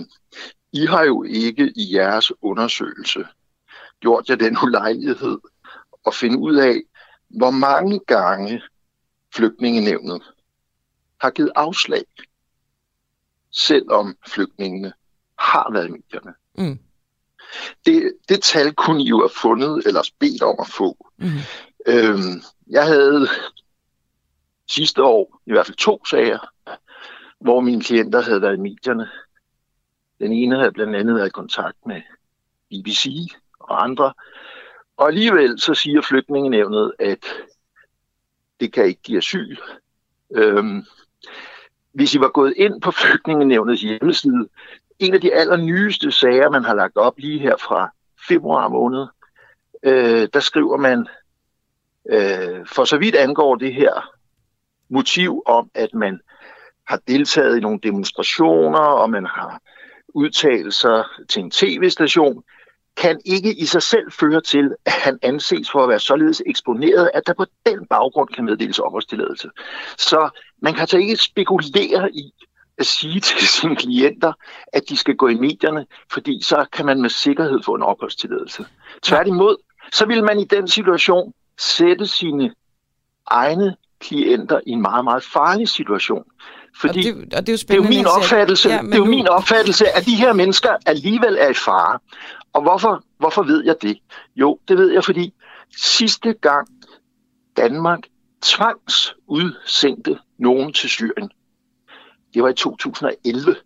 I har jo ikke i jeres undersøgelse gjort jer den ulejlighed at finde ud af, hvor mange gange flygtningenevnet har givet afslag, selvom flygtningene har været i medierne. Mm. Det, det tal kunne I jo have fundet eller bedt om at få. Mm. Øhm, jeg havde sidste år i hvert fald to sager, hvor mine klienter havde været i medierne. Den ene havde blandt andet været i kontakt med BBC og andre. Og alligevel så siger flygtningenevnet, at det kan ikke give asyl. Øhm, hvis I var gået ind på flygtningenevnets hjemmeside, en af de allernyeste sager, man har lagt op lige her fra februar måned, øh, der skriver man, øh, for så vidt angår det her motiv om, at man har deltaget i nogle demonstrationer, og man har udtalt sig til en tv-station, kan ikke i sig selv føre til, at han anses for at være således eksponeret, at der på den baggrund kan meddeles opholdstilladelse. Så man kan altså ikke spekulere i at sige til sine klienter, at de skal gå i medierne, fordi så kan man med sikkerhed få en opholdstilladelse. Tværtimod, så vil man i den situation sætte sine egne klienter i en meget, meget farlig situation. Fordi og det, og det, er jo det er jo min opfattelse, ja, det er jo min opfattelse, at de her mennesker alligevel er i fare. Og hvorfor, hvorfor ved jeg det? Jo, det ved jeg, fordi sidste gang Danmark tvangsudsendte nogen til Syrien, det var i 2011.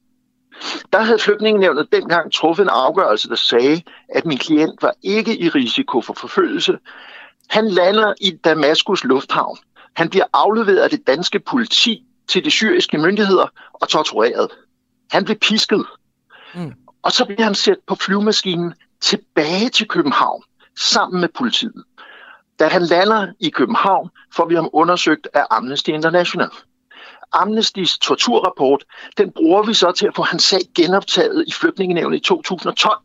Der havde flygtningenevnet dengang truffet en afgørelse, der sagde, at min klient var ikke i risiko for forfølgelse. Han lander i Damaskus lufthavn. Han bliver afleveret af det danske politi til de syriske myndigheder og tortureret. Han blev pisket. Mm. Og så bliver han sendt på flyvemaskinen tilbage til København sammen med politiet. Da han lander i København, får vi ham undersøgt af Amnesty International. Amnestys torturrapport, den bruger vi så til at få hans sag genoptaget i flygtningenævnet i 2012.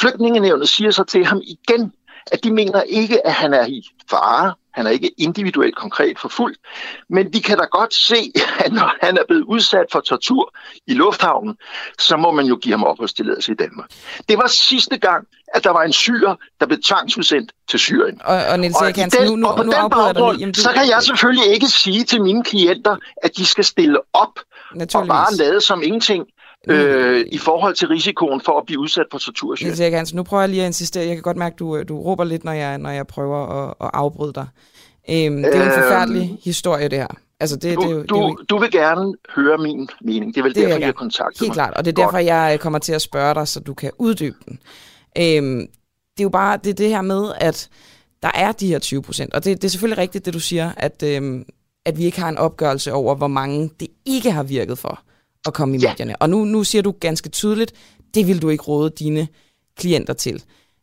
Flygtningenævnet siger så til ham igen, at de mener ikke, at han er i fare. Han er ikke individuelt konkret forfulgt. Men de kan da godt se, at når han er blevet udsat for tortur i lufthavnen, så må man jo give ham opholdstilladelse i Danmark. Det var sidste gang, at der var en syrer, der blev tvangsudsendt til Syrien. Og, og, Niels og, den, nu, nu, og på nu den baggrund, Jamen, du... så kan jeg selvfølgelig ikke sige til mine klienter, at de skal stille op og bare lade som ingenting øh, i forhold til risikoen for at blive udsat for tortur. Niels Erik Hansen, nu prøver jeg lige at insistere. Jeg kan godt mærke, at du, du råber lidt, når jeg, når jeg prøver at, at afbryde dig. Øhm, det er en forfærdelig øh, historie, det her. Altså, det, du, det, det, du, det, du vil gerne høre min mening. Det er vel det derfor, jeg, jeg kontakter Helt mig. klart, og det er derfor, jeg kommer til at spørge dig, så du kan uddybe den. Øhm, det er jo bare det, det her med, at der er de her 20 procent, og det, det er selvfølgelig rigtigt, det du siger, at, øhm, at vi ikke har en opgørelse over, hvor mange det ikke har virket for at komme i ja. medierne. Og nu, nu siger du ganske tydeligt, det vil du ikke råde dine klienter til.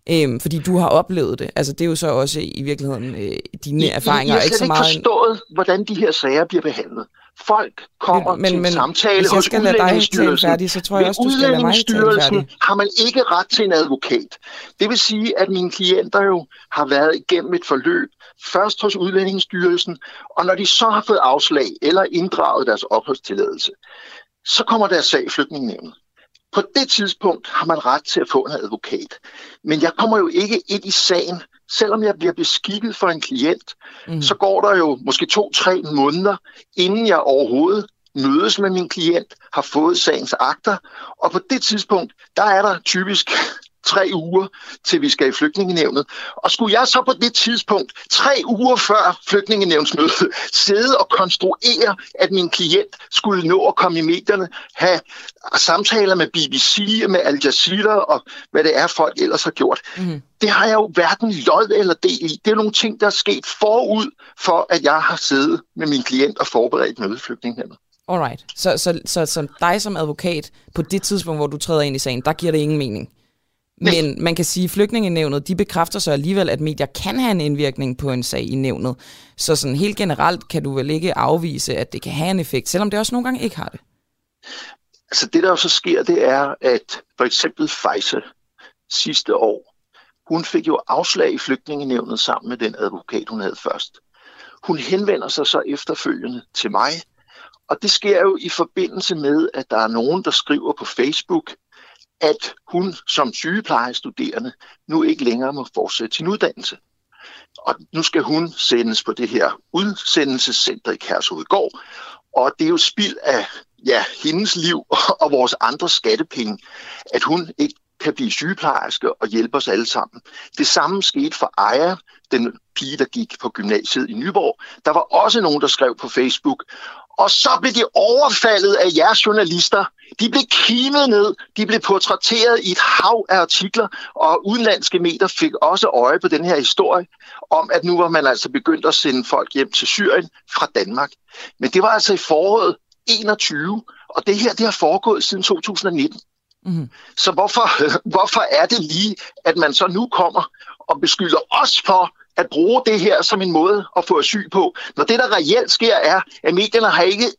Øhm, fordi du har oplevet det. Altså, det er jo så også i virkeligheden øh, dine I, erfaringer. Jeg har ikke så meget... ikke forstået, hvordan de her sager bliver behandlet. Folk kommer men, til men, en samtale hvis jeg skal hos Udlændingsstyrelsen. Færdig, så tror jeg også, du skal lade mig tale har man ikke ret til en advokat. Det vil sige, at mine klienter jo har været igennem et forløb, først hos Udlændingsstyrelsen, og når de så har fået afslag eller inddraget deres opholdstilladelse, så kommer deres sag i flygtningenevnet. På det tidspunkt har man ret til at få en advokat. Men jeg kommer jo ikke ind i sagen, selvom jeg bliver beskikket for en klient. Mm. Så går der jo måske to-tre måneder, inden jeg overhovedet mødes med min klient, har fået sagens akter, og på det tidspunkt, der er der typisk tre uger, til vi skal i flygtningenevnet. Og skulle jeg så på det tidspunkt, tre uger før flygtningenevnsmødet, sidde og konstruere, at min klient skulle nå at komme i medierne, have samtaler med BBC, med Al Jazeera og hvad det er, folk ellers har gjort. Mm. Det har jeg jo hverken lod eller del i. Det er nogle ting, der er sket forud for, at jeg har siddet med min klient og forberedt møde i flygtningenevnet. Alright. Så, så, så, så dig som advokat, på det tidspunkt, hvor du træder ind i sagen, der giver det ingen mening? Men man kan sige, at flygtningenævnet, de bekræfter så alligevel, at medier kan have en indvirkning på en sag i nævnet. Så sådan helt generelt kan du vel ikke afvise, at det kan have en effekt, selvom det også nogle gange ikke har det. Altså det, der jo så sker, det er, at for eksempel Pfizer sidste år hun fik jo afslag i flygtningenevnet sammen med den advokat, hun havde først. Hun henvender sig så efterfølgende til mig, og det sker jo i forbindelse med, at der er nogen, der skriver på Facebook, at hun som sygeplejestuderende nu ikke længere må fortsætte sin uddannelse. Og nu skal hun sendes på det her udsendelsescenter i Kærshovedgård, og det er jo spild af ja, hendes liv og vores andre skattepenge, at hun ikke kan blive sygeplejerske og hjælpe os alle sammen. Det samme skete for Aya, den pige, der gik på gymnasiet i Nyborg. Der var også nogen, der skrev på Facebook, og så blev de overfaldet af jeres journalister. De blev kimet ned, de blev portrætteret i et hav af artikler, og udenlandske medier fik også øje på den her historie om, at nu var man altså begyndt at sende folk hjem til Syrien fra Danmark. Men det var altså i foråret 21, og det her det har foregået siden 2019. Mm. Så hvorfor, hvorfor er det lige, at man så nu kommer og beskylder os for at bruge det her som en måde at få asyl på, når det, der reelt sker, er, at medierne har ikke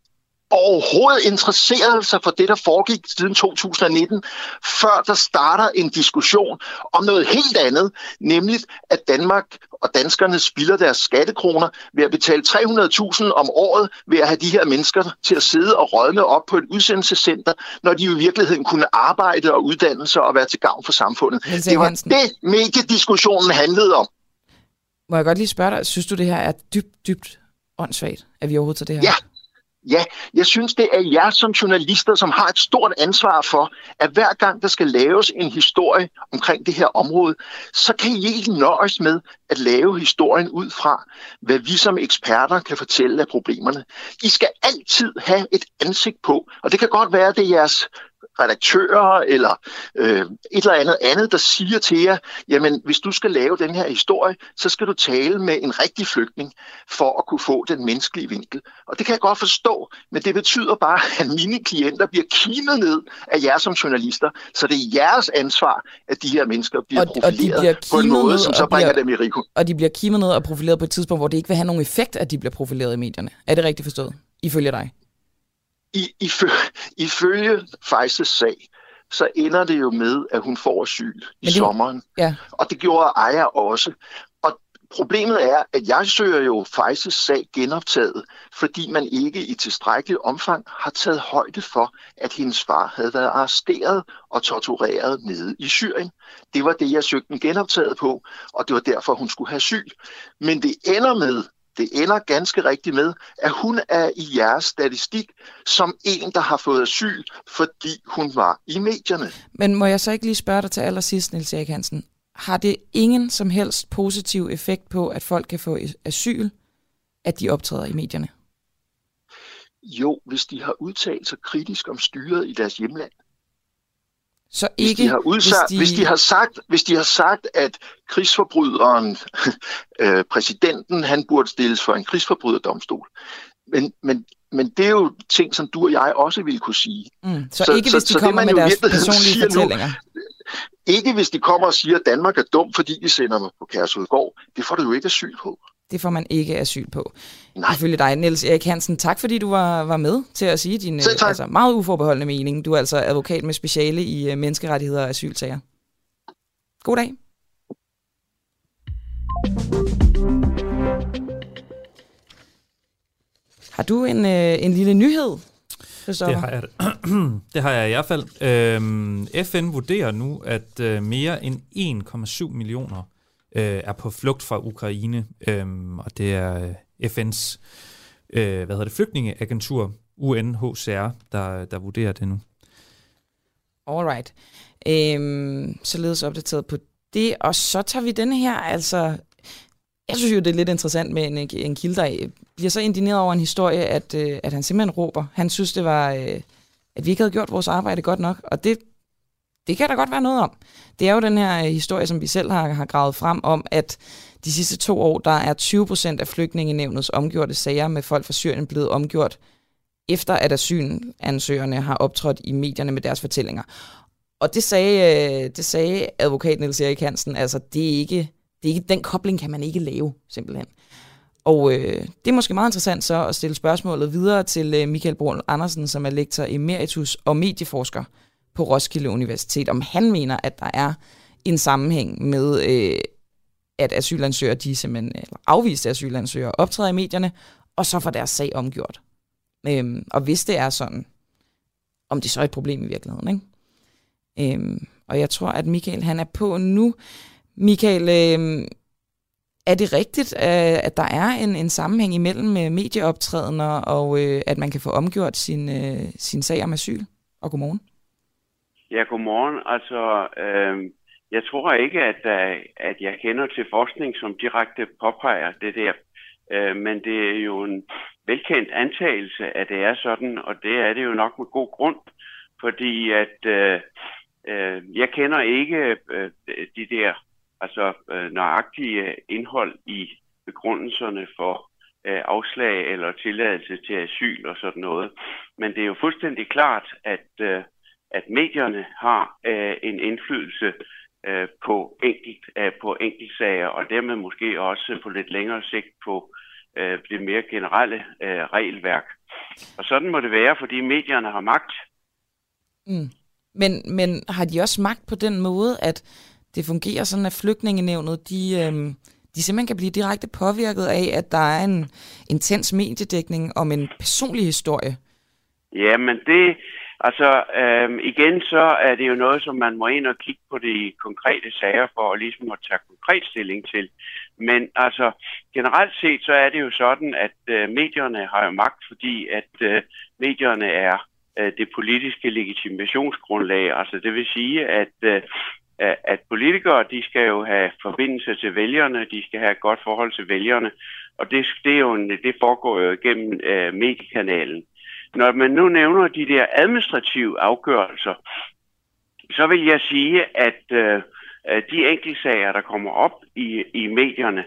overhovedet interesseret sig for det, der foregik siden 2019, før der starter en diskussion om noget helt andet, nemlig at Danmark og danskerne spilder deres skattekroner ved at betale 300.000 om året ved at have de her mennesker til at sidde og rådne op på et udsendelsescenter, når de jo i virkeligheden kunne arbejde og uddanne sig og være til gavn for samfundet. Det var det, mediediskussionen handlede om. Må jeg godt lige spørge dig, synes du det her er dybt, dybt åndssvagt, at vi overhovedet tager det her? Ja, Ja, jeg synes, det er jer som journalister, som har et stort ansvar for, at hver gang der skal laves en historie omkring det her område, så kan I ikke nøjes med at lave historien ud fra, hvad vi som eksperter kan fortælle af problemerne. I skal altid have et ansigt på, og det kan godt være, at det er jeres redaktører eller øh, et eller andet andet, der siger til jer, jamen hvis du skal lave den her historie, så skal du tale med en rigtig flygtning for at kunne få den menneskelige vinkel. Og det kan jeg godt forstå, men det betyder bare, at mine klienter bliver kimet ned af jer som journalister, så det er jeres ansvar, at de her mennesker bliver og, profileret og de bliver på en måde, som så bringer bliver, dem i risiko. Og de bliver kimet ned og profileret på et tidspunkt, hvor det ikke vil have nogen effekt, at de bliver profileret i medierne. Er det rigtigt forstået, ifølge dig? I, ifølge Fejses sag, så ender det jo med, at hun får asyl i det, sommeren. Ja. Og det gjorde Aya også. Og problemet er, at jeg søger jo Fejses sag genoptaget, fordi man ikke i tilstrækkelig omfang har taget højde for, at hendes far havde været arresteret og tortureret nede i Syrien. Det var det, jeg søgte den genoptaget på, og det var derfor, hun skulle have asyl. Men det ender med, det ender ganske rigtigt med, at hun er i jeres statistik som en, der har fået asyl, fordi hun var i medierne. Men må jeg så ikke lige spørge dig til allersidst, Niels Erik Hansen. Har det ingen som helst positiv effekt på, at folk kan få asyl, at de optræder i medierne? Jo, hvis de har udtalt sig kritisk om styret i deres hjemland. Så ikke, hvis, de har udsat, hvis, de... Hvis, de har sagt, hvis de har sagt, at krigsforbryderen, øh, præsidenten, han burde stilles for en krigsforbryderdomstol. Men, men, men det er jo ting, som du og jeg også ville kunne sige. Mm, så, så ikke så, hvis de så, kommer så med deres personlige fortællinger? Nu, ikke hvis de kommer og siger, at Danmark er dum, fordi de sender mig på Kærsudgård. Det får du jo ikke asyl på. Det får man ikke asyl på. Nej. Ifølge dig, Niels Erik Hansen. Tak fordi du var, var med til at sige din altså, meget uforbeholdende mening. Du er altså advokat med speciale i uh, menneskerettigheder og asylsager. God dag. Har du en, øh, en lille nyhed, Det har jeg, det har jeg i hvert fald. Øhm, FN vurderer nu, at øh, mere end 1,7 millioner øh, er på flugt fra Ukraine, øh, og det er øh, FN's øh, hvad hedder det, flygtningeagentur, UNHCR, der, der vurderer det nu. Alright. Øhm, således opdateret på det, og så tager vi den her, altså, jeg synes jo, det er lidt interessant med en, en kilde, der øh, bliver så indineret over en historie, at, øh, at han simpelthen råber. Han synes, det var, at vi ikke havde gjort vores arbejde godt nok, og det det kan der godt være noget om. Det er jo den her øh, historie, som vi selv har, har gravet frem om, at de sidste to år, der er 20 procent af flygtningenevnets omgjorte sager med folk fra Syrien blevet omgjort, efter at asylansøgerne har optrådt i medierne med deres fortællinger. Og det sagde, øh, det sagde advokat Niels Erik Hansen, altså det er ikke, det er ikke, den kobling kan man ikke lave, simpelthen. Og øh, det er måske meget interessant så at stille spørgsmålet videre til øh, Michael Brun Andersen, som er lektor emeritus og medieforsker på Roskilde Universitet, om han mener, at der er en sammenhæng med, øh, at asylansøgere, de simpelthen, øh, eller afviste asylansøgere, optræder i medierne, og så får deres sag omgjort. Øhm, og hvis det er sådan, om det så er et problem i virkeligheden. Ikke? Øhm, og jeg tror, at Michael han er på nu. Michael, øhm, er det rigtigt, øh, at der er en, en sammenhæng imellem øh, medieoptrædener og øh, at man kan få omgjort sin, øh, sin sag om asyl? Og godmorgen. Ja, godmorgen. Altså, øh, jeg tror ikke, at, øh, at jeg kender til forskning, som direkte påpeger det der. Øh, men det er jo en velkendt antagelse, at det er sådan, og det er det jo nok med god grund, fordi at øh, øh, jeg kender ikke øh, de der altså øh, nøjagtige indhold i begrundelserne for øh, afslag eller tilladelse til asyl og sådan noget. Men det er jo fuldstændig klart, at, øh, at medierne har øh, en indflydelse øh, på, enkelt, øh, på enkeltsager, og dermed måske også på lidt længere sigt på øh, det mere generelle øh, regelværk. Og sådan må det være, fordi medierne har magt. Mm. Men, men har de også magt på den måde, at det fungerer sådan, at flygtningenevnet, de, øh, de simpelthen kan blive direkte påvirket af, at der er en intens mediedækning om en personlig historie? Ja, men det, altså øhm, igen, så er det jo noget, som man må ind og kigge på de konkrete sager for at ligesom at tage konkret stilling til. Men altså, generelt set, så er det jo sådan, at øh, medierne har jo magt, fordi at øh, medierne er øh, det politiske legitimationsgrundlag. Altså det vil sige, at øh, at politikere, de skal jo have forbindelse til vælgerne, de skal have et godt forhold til vælgerne, og det, det, er jo en, det foregår jo gennem øh, mediekanalen. Når man nu nævner de der administrative afgørelser, så vil jeg sige, at øh, de enkeltsager, der kommer op i, i medierne,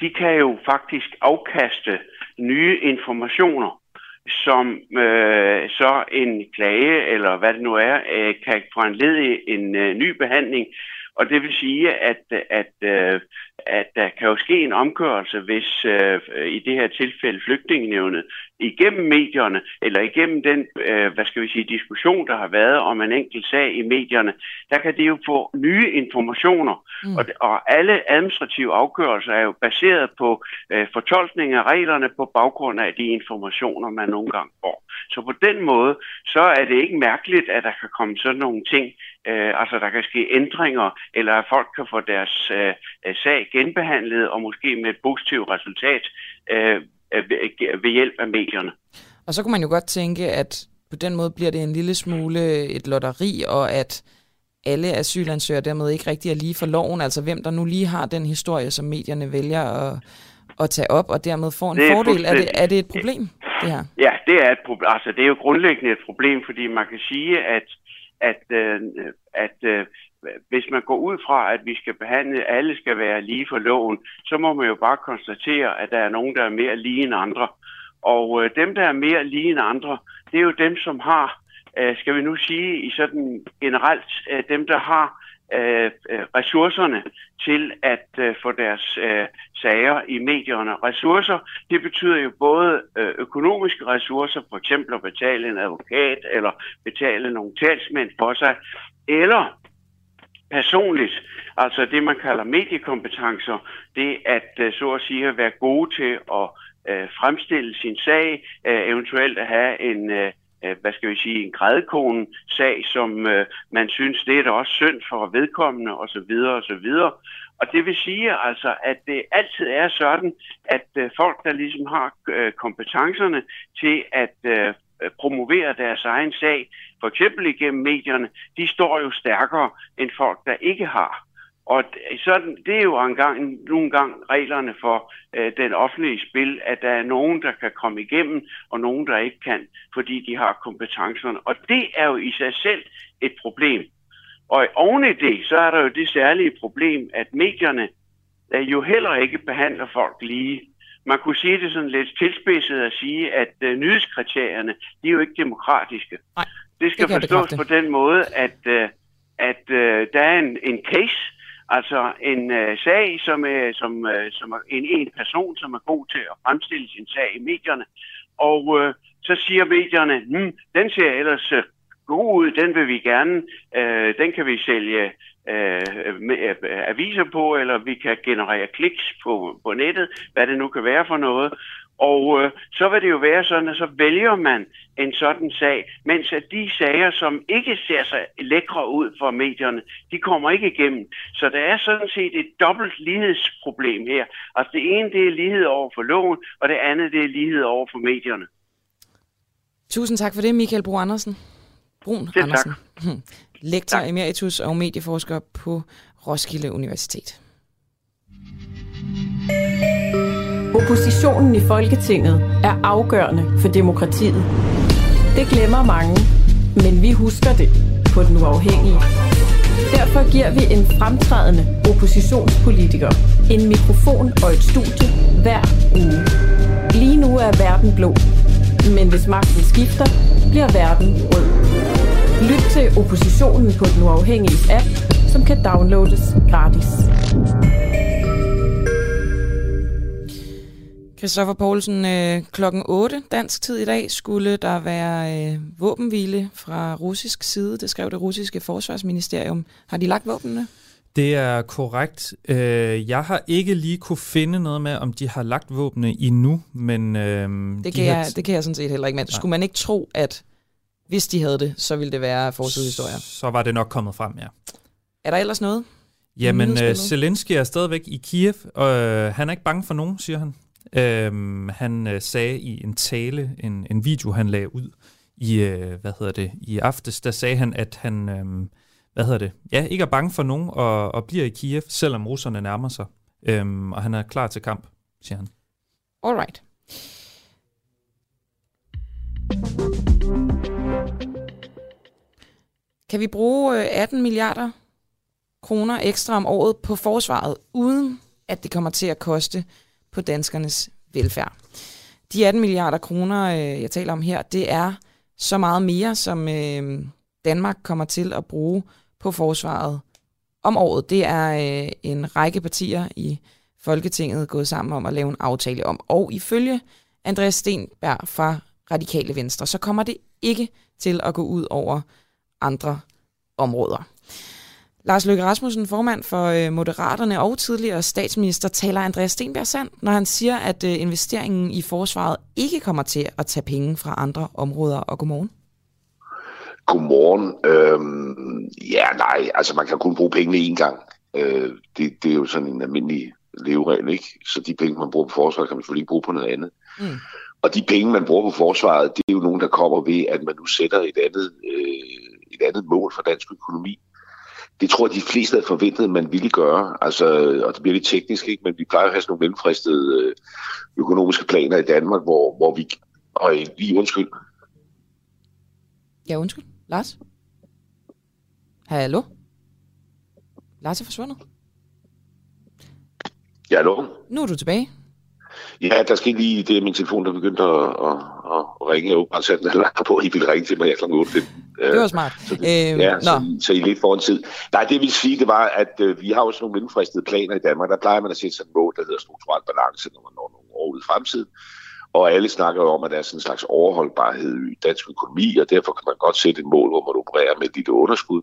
de kan jo faktisk afkaste nye informationer som øh, så en klage, eller hvad det nu er, øh, kan foranlede en øh, ny behandling. Og det vil sige, at, at, øh, at der kan jo ske en omgørelse, hvis øh, i det her tilfælde flygtningenevnet igennem medierne, eller igennem den, øh, hvad skal vi sige, diskussion, der har været om en enkelt sag i medierne, der kan det jo få nye informationer. Mm. Og, og alle administrative afgørelser er jo baseret på øh, fortolkning af reglerne på baggrund af de informationer, man nogle gange får. Så på den måde, så er det ikke mærkeligt, at der kan komme sådan nogle ting, øh, altså der kan ske ændringer, eller at folk kan få deres øh, sag genbehandlet, og måske med et positivt resultat, øh, ved hjælp af medierne. Og så kunne man jo godt tænke, at på den måde bliver det en lille smule et lotteri, og at alle asylansøgere dermed ikke rigtig er lige for loven, altså hvem der nu lige har den historie, som medierne vælger at, at tage op, og dermed får en er fordel. Er det, er det et problem, det her? Ja, det er et problem. Altså, det er jo grundlæggende et problem, fordi man kan sige, at, at, øh, at, at hvis man går ud fra, at vi skal behandle, alle skal være lige for loven, så må man jo bare konstatere, at der er nogen, der er mere lige end andre. Og øh, dem, der er mere lige end andre, det er jo dem, som har, øh, skal vi nu sige i sådan generelt, øh, dem, der har øh, øh ressourcerne til at øh, få deres øh, sager i medierne. Ressourcer, det betyder jo både øh, økonomiske ressourcer, for eksempel at betale en advokat eller betale nogle talsmænd for sig, eller personligt, altså det man kalder mediekompetencer, det at øh, så at sige at være gode til at øh, fremstille sin sag, øh, eventuelt at have en øh, øh hvad skal vi sige, en grædkone sag, som øh, man synes, det er da også synd for vedkommende osv. osv. Og det vil sige altså, at det altid er sådan, at øh, folk, der ligesom har øh, kompetencerne til at Øh, Øh, promovere deres egen sag, for eksempel igennem medierne, de står jo stærkere end folk, der ikke har. Og sådan, det er jo engang, nogle gange reglerne for øh, den offentlige spil, at der er nogen, der kan komme igennem, og nogen, der ikke kan, fordi de har kompetencerne. Og det er jo i sig selv et problem. Og oven i det, så er der jo det særlige problem, at medierne øh, jo heller ikke behandler folk lige. Man kunne sige det sådan lidt tilspidset at sige, at uh, nyhedskriterierne, de er jo ikke demokratiske. Nej, det skal det forstås på den måde, at, uh, at uh, der er en, en case, altså en uh, sag, som er, som, uh, som er en, en person, som er god til at fremstille sin sag i medierne. Og uh, så siger medierne, hmm, den ser ellers uh, god ud, den vil vi gerne, uh, den kan vi sælge øh, med, øh, aviser på, eller vi kan generere kliks på, på nettet, hvad det nu kan være for noget. Og øh, så vil det jo være sådan, at så vælger man en sådan sag, mens at de sager, som ikke ser sig lækre ud for medierne, de kommer ikke igennem. Så der er sådan set et dobbelt lighedsproblem her. Altså det ene, det er lighed over for loven, og det andet, det er lighed over for medierne. Tusind tak for det, Michael Bro Andersen. Brun Selv Andersen. tak. Lektor tak. emeritus og medieforsker på Roskilde Universitet. Oppositionen i Folketinget er afgørende for demokratiet. Det glemmer mange, men vi husker det på den uafhængige. Derfor giver vi en fremtrædende oppositionspolitiker en mikrofon og et studie hver uge. Lige nu er verden blå, men hvis magten skifter, bliver verden rød. Lyt til oppositionen på den uafhængige app, som kan downloades gratis. Christoffer Poulsen, øh, klokken 8 dansk tid i dag skulle der være øh, våbenhvile fra russisk side. Det skrev det russiske forsvarsministerium. Har de lagt våbnene? Det er korrekt. Øh, jeg har ikke lige kunne finde noget med, om de har lagt våbne endnu, men... Øh, det, de kan har jeg, det kan jeg sådan set heller ikke. Men skulle man ikke tro, at hvis de havde det, så ville det være forsidshistorier? Så var det nok kommet frem, ja. Er der ellers noget? Jamen, uh, Zelensky er stadigvæk i Kiev, og uh, han er ikke bange for nogen, siger han. Uh, han uh, sagde i en tale, en, en video, han lagde ud i, uh, hvad hedder det, i aftes, der sagde han, at han, uh, hvad hedder det, ja, ikke er bange for nogen og, og bliver i Kiev, selvom russerne nærmer sig. Uh, og han er klar til kamp, siger han. Alright. Kan vi bruge øh, 18 milliarder kroner ekstra om året på forsvaret, uden at det kommer til at koste på danskernes velfærd? De 18 milliarder kroner, øh, jeg taler om her, det er så meget mere, som øh, Danmark kommer til at bruge på forsvaret om året. Det er en række partier i Folketinget gået sammen om at lave en aftale om. Og ifølge Andreas Stenberg fra Radikale Venstre, så kommer det ikke til at gå ud over andre områder. Lars Løkke Rasmussen, formand for Moderaterne og tidligere statsminister, taler Andreas Stenberg sand, når han siger, at investeringen i forsvaret ikke kommer til at tage penge fra andre områder. Og godmorgen. Godmorgen. Øhm, ja, nej, altså man kan kun bruge pengene én gang. Øh, det, det er jo sådan en almindelig leveregel, ikke? Så de penge, man bruger på forsvaret, kan man selvfølgelig ikke bruge på noget andet. Mm. Og de penge, man bruger på forsvaret, det er jo nogen, der kommer ved, at man nu sætter et andet, øh, et andet mål for dansk økonomi. Det tror jeg, de fleste havde forventet, man ville gøre. Altså, og det bliver lidt teknisk, ikke? men vi plejer at have sådan nogle mellemfristede øh, økonomiske planer i Danmark, hvor, hvor vi... Og lige undskyld. Ja, undskyld. Lars? Hallo? Lars er forsvundet. Ja, hallo? Nu er du tilbage. Ja, der skete lige det, min telefon, der begyndte at, at, at ringe. Jeg åbenbart satte den langt på, at I ville ringe til mig her kl. 8. Det var smart. Så, det, øhm, ja, så, så I er lidt foran tid. Nej, det vil sige, det var, at øh, vi har jo sådan nogle mellemfristede planer i Danmark. Der plejer man at sætte sådan et mål, der hedder strukturel balance, når man når nogle år ud i fremtiden. Og alle snakker jo om, at der er sådan en slags overholdbarhed i dansk økonomi, og derfor kan man godt sætte et mål, hvor man opererer med et lille underskud.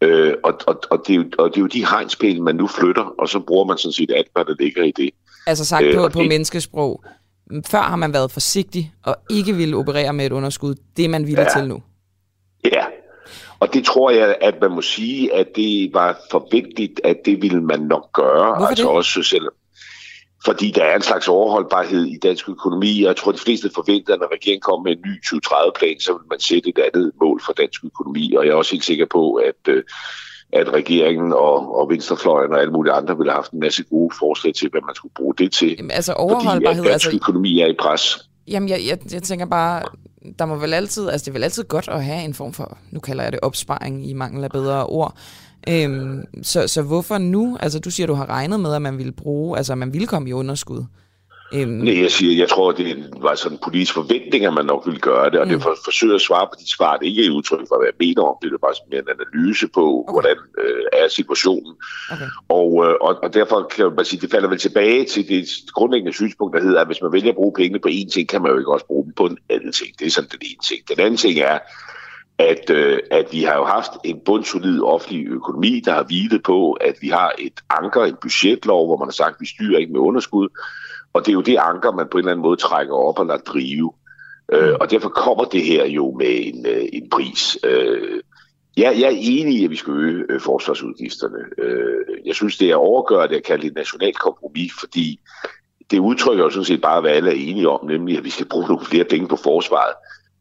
Øh, og, og, og, det er jo, og det er jo de hegnspæle, man nu flytter, og så bruger man sådan set alt, hvad der ligger i det. Altså sagt på, øh, på det, menneskesprog. Før har man været forsigtig og ikke ville operere med et underskud. Det er man villig ja, til nu. Ja, og det tror jeg, at man må sige, at det var forventeligt, at det ville man nok gøre. Hvorfor altså det? også selv, fordi der er en slags overholdbarhed i dansk økonomi, og jeg tror, de fleste forventer, at når regeringen kommer med en ny 2030-plan, så vil man sætte et andet mål for dansk økonomi, og jeg er også helt sikker på, at, at regeringen og, og Venstrefløjen og alle mulige andre ville have haft en masse gode forslag til, hvad man skulle bruge det til. Jamen, altså overholdbarhed... Fordi dansk altså, økonomi er i pres. Jamen, jeg, jeg, jeg tænker bare, der må vel altid, altså det er vel altid godt at have en form for, nu kalder jeg det opsparing i mangel af bedre ord, Øhm, så, så hvorfor nu? Altså, du siger, du har regnet med, at man ville bruge, altså, man ville komme i underskud. Øhm. Nej, jeg siger, jeg tror, det var sådan en politisk forventning, at man nok ville gøre det, og mm. det for, forsøger at svare på de svar. Det er ikke et udtryk for, hvad jeg mener om det, det er bare mere en analyse på, okay. hvordan øh, er situationen. Okay. Og, øh, og, og derfor kan man sige, det falder vel tilbage til det grundlæggende synspunkt, der hedder, at hvis man vælger at bruge pengene på én ting, kan man jo ikke også bruge dem på en anden ting. Det er sådan den ene ting. Den anden ting er, at, øh, at vi har jo haft en bundsolid offentlig økonomi, der har hvilet på, at vi har et anker, en budgetlov, hvor man har sagt, at vi styrer ikke med underskud. Og det er jo det anker, man på en eller anden måde trækker op og lader drive. Øh, og derfor kommer det her jo med en, øh, en pris. Øh, Ja, jeg er enig i, at vi skal øge øh, forsvarsudgifterne. Øh, jeg synes, det er overgørende at kalde det et nationalt kompromis, fordi det udtrykker jo sådan set bare, hvad alle er enige om, nemlig at vi skal bruge nogle flere penge på forsvaret.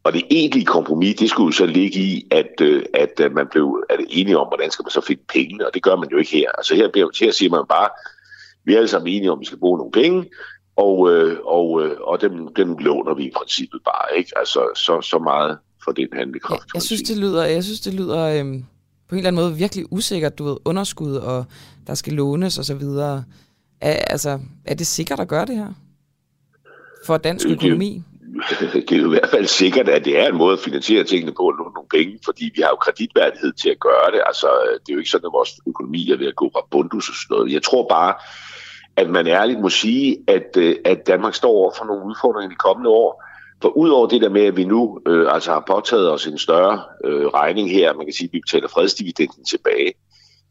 Og det egentlige kompromis, det skulle jo så ligge i, at, øh, at øh, man blev at enige om, hvordan skal man så finde penge, og det gør man jo ikke her. Altså her, her siger man bare, vi er alle sammen enige om, at vi skal bruge nogle penge, og, øh, og, øh, og dem, dem låner vi i princippet bare. ikke. Altså så, så meget for den handlekraft. Ja, jeg, synes, det lyder, jeg synes, det lyder øhm, på en eller anden måde virkelig usikkert, du ved, underskud, og der skal lånes og så videre. Er, altså, er det sikkert at gøre det her? For dansk økonomi? Det, det er jo i hvert fald sikkert, at det er en måde at finansiere tingene på låne nogle penge, fordi vi har jo kreditværdighed til at gøre det. Altså, det er jo ikke sådan, at vores økonomi er ved at gå rabundus og sådan noget. Jeg tror bare, at man ærligt må sige, at, øh, at Danmark står over for nogle udfordringer i de kommende år, for udover det der med, at vi nu øh, altså har påtaget os en større øh, regning her, man kan sige, at vi betaler fredsdividenden tilbage,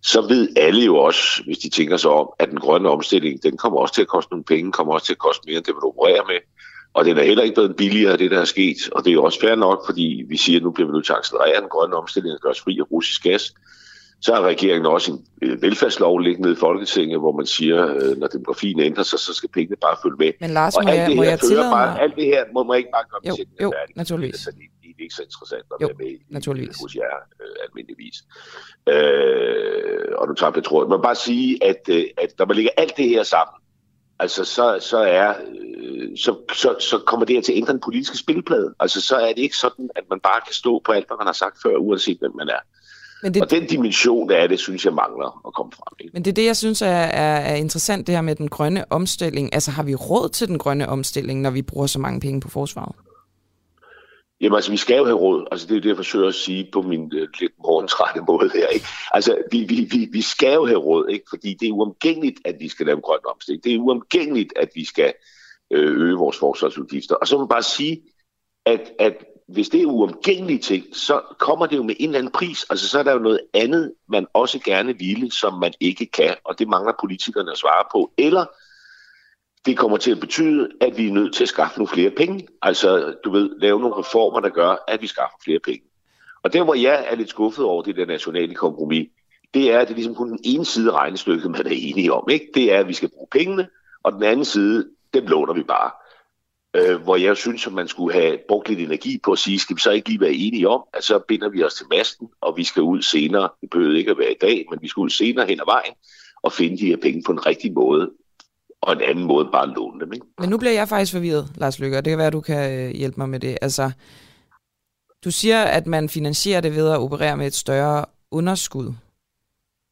så ved alle jo også, hvis de tænker sig om, at den grønne omstilling, den kommer også til at koste nogle penge, kommer også til at koste mere, end det man opererer med. Og den er heller ikke blevet billigere, det der er sket. Og det er jo også fair nok, fordi vi siger, at nu bliver vi nødt til at accelerere den grønne omstilling og gøre os fri af russisk gas. Så har regeringen også en velfærdslov liggende i Folketinget, hvor man siger, øh, når demografien ændrer sig, så skal pengene bare følge med. Men Lars, og må jeg, må jeg tillade bare, Alt det her må man ikke bare komme jo, til. Jo, færdig. naturligvis. Så det, det er ikke så interessant at jo, være med i, naturligvis. hos jer øh, almindeligvis. Øh, og nu tager jeg tror, Man bare sige, at, øh, at når man lægger alt det her sammen, altså så, så er øh, så, så, så kommer det her til at ændre den politiske spilplade. Altså så er det ikke sådan, at man bare kan stå på alt, hvad man har sagt før, uanset hvem man er. Men det, og den dimension af det, synes jeg mangler at komme frem. Ikke? Men det er det, jeg synes er, er, er interessant, det her med den grønne omstilling. Altså har vi råd til den grønne omstilling, når vi bruger så mange penge på forsvaret? Jamen altså, vi skal jo have råd. Altså, det er det, jeg forsøger at sige på min uh, lidt morgentrætte måde her. Ikke? Altså, vi, vi, vi, vi skal jo have råd, ikke? fordi det er uomgængeligt, at vi skal lave en grøn omstilling. Det er uomgængeligt, at vi skal øh, øge vores forsvarsudgifter. Og så må man bare sige, at, at hvis det er uomgængelige ting, så kommer det jo med en eller anden pris. Altså så er der jo noget andet, man også gerne ville, som man ikke kan, og det mangler politikerne at svare på. Eller det kommer til at betyde, at vi er nødt til at skaffe nogle flere penge. Altså, du ved, lave nogle reformer, der gør, at vi skaffer flere penge. Og der, hvor jeg er lidt skuffet over det der nationale kompromis, det er, at det er ligesom kun den ene side af regnestykket, man er enige om. Ikke? Det er, at vi skal bruge pengene, og den anden side, dem låner vi bare øh, hvor jeg synes, at man skulle have brugt lidt energi på at sige, skal vi så ikke lige være enige om, at så binder vi os til masten, og vi skal ud senere. Det behøver ikke at være i dag, men vi skal ud senere hen ad vejen og finde de her penge på en rigtig måde, og en anden måde bare at låne dem. Ikke? Men nu bliver jeg faktisk forvirret, Lars Lykke, og det kan være, at du kan øh, hjælpe mig med det. Altså, du siger, at man finansierer det ved at operere med et større underskud.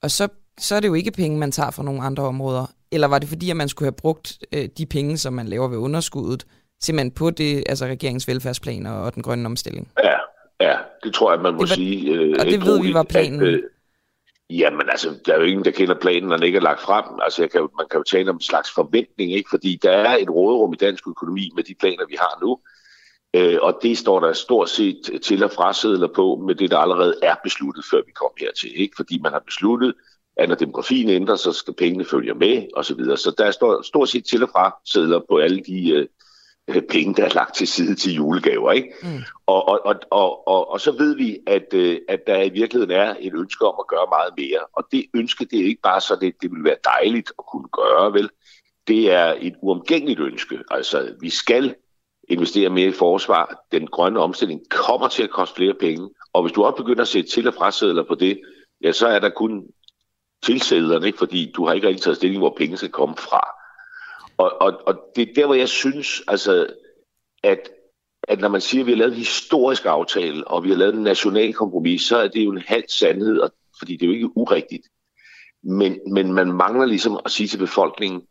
Og så, så er det jo ikke penge, man tager fra nogle andre områder. Eller var det fordi, at man skulle have brugt øh, de penge, som man laver ved underskuddet, simpelthen på det, altså regeringens velfærdsplaner og den grønne omstilling. Ja, ja det tror jeg, man må det var, sige. Øh, og det ved vi var planen. At, øh, jamen altså, der er jo ingen, der kender planen, når den ikke er lagt frem. Altså, jeg kan, man kan jo tale om en slags forventning, ikke? fordi der er et råderum i dansk økonomi med de planer, vi har nu. Øh, og det står der stort set til at frasedler på med det, der allerede er besluttet, før vi kom hertil. Ikke? Fordi man har besluttet, at når demografien ændrer, så skal pengene følge med, osv. Så, videre. så der står stort set til og fra sædler på alle de Øh, penge, der er lagt til side til julegaver. Ikke? Mm. Og, og, og, og, og, og så ved vi, at, øh, at der i virkeligheden er et ønske om at gøre meget mere. Og det ønske, det er ikke bare så, det, det vil være dejligt at kunne gøre, vel? Det er et uomgængeligt ønske. Altså, vi skal investere mere i forsvar. Den grønne omstilling kommer til at koste flere penge. Og hvis du også begynder at sætte til- og frasedler på det, ja, så er der kun tilsædlerne, ikke? fordi du har ikke rigtig taget stilling, hvor penge skal komme fra. Og, og, og det er der, hvor jeg synes, altså, at, at når man siger, at vi har lavet en historisk aftale, og vi har lavet en national kompromis, så er det jo en halv sandhed, og, fordi det er jo ikke urigtigt. Men, men man mangler ligesom at sige til befolkningen,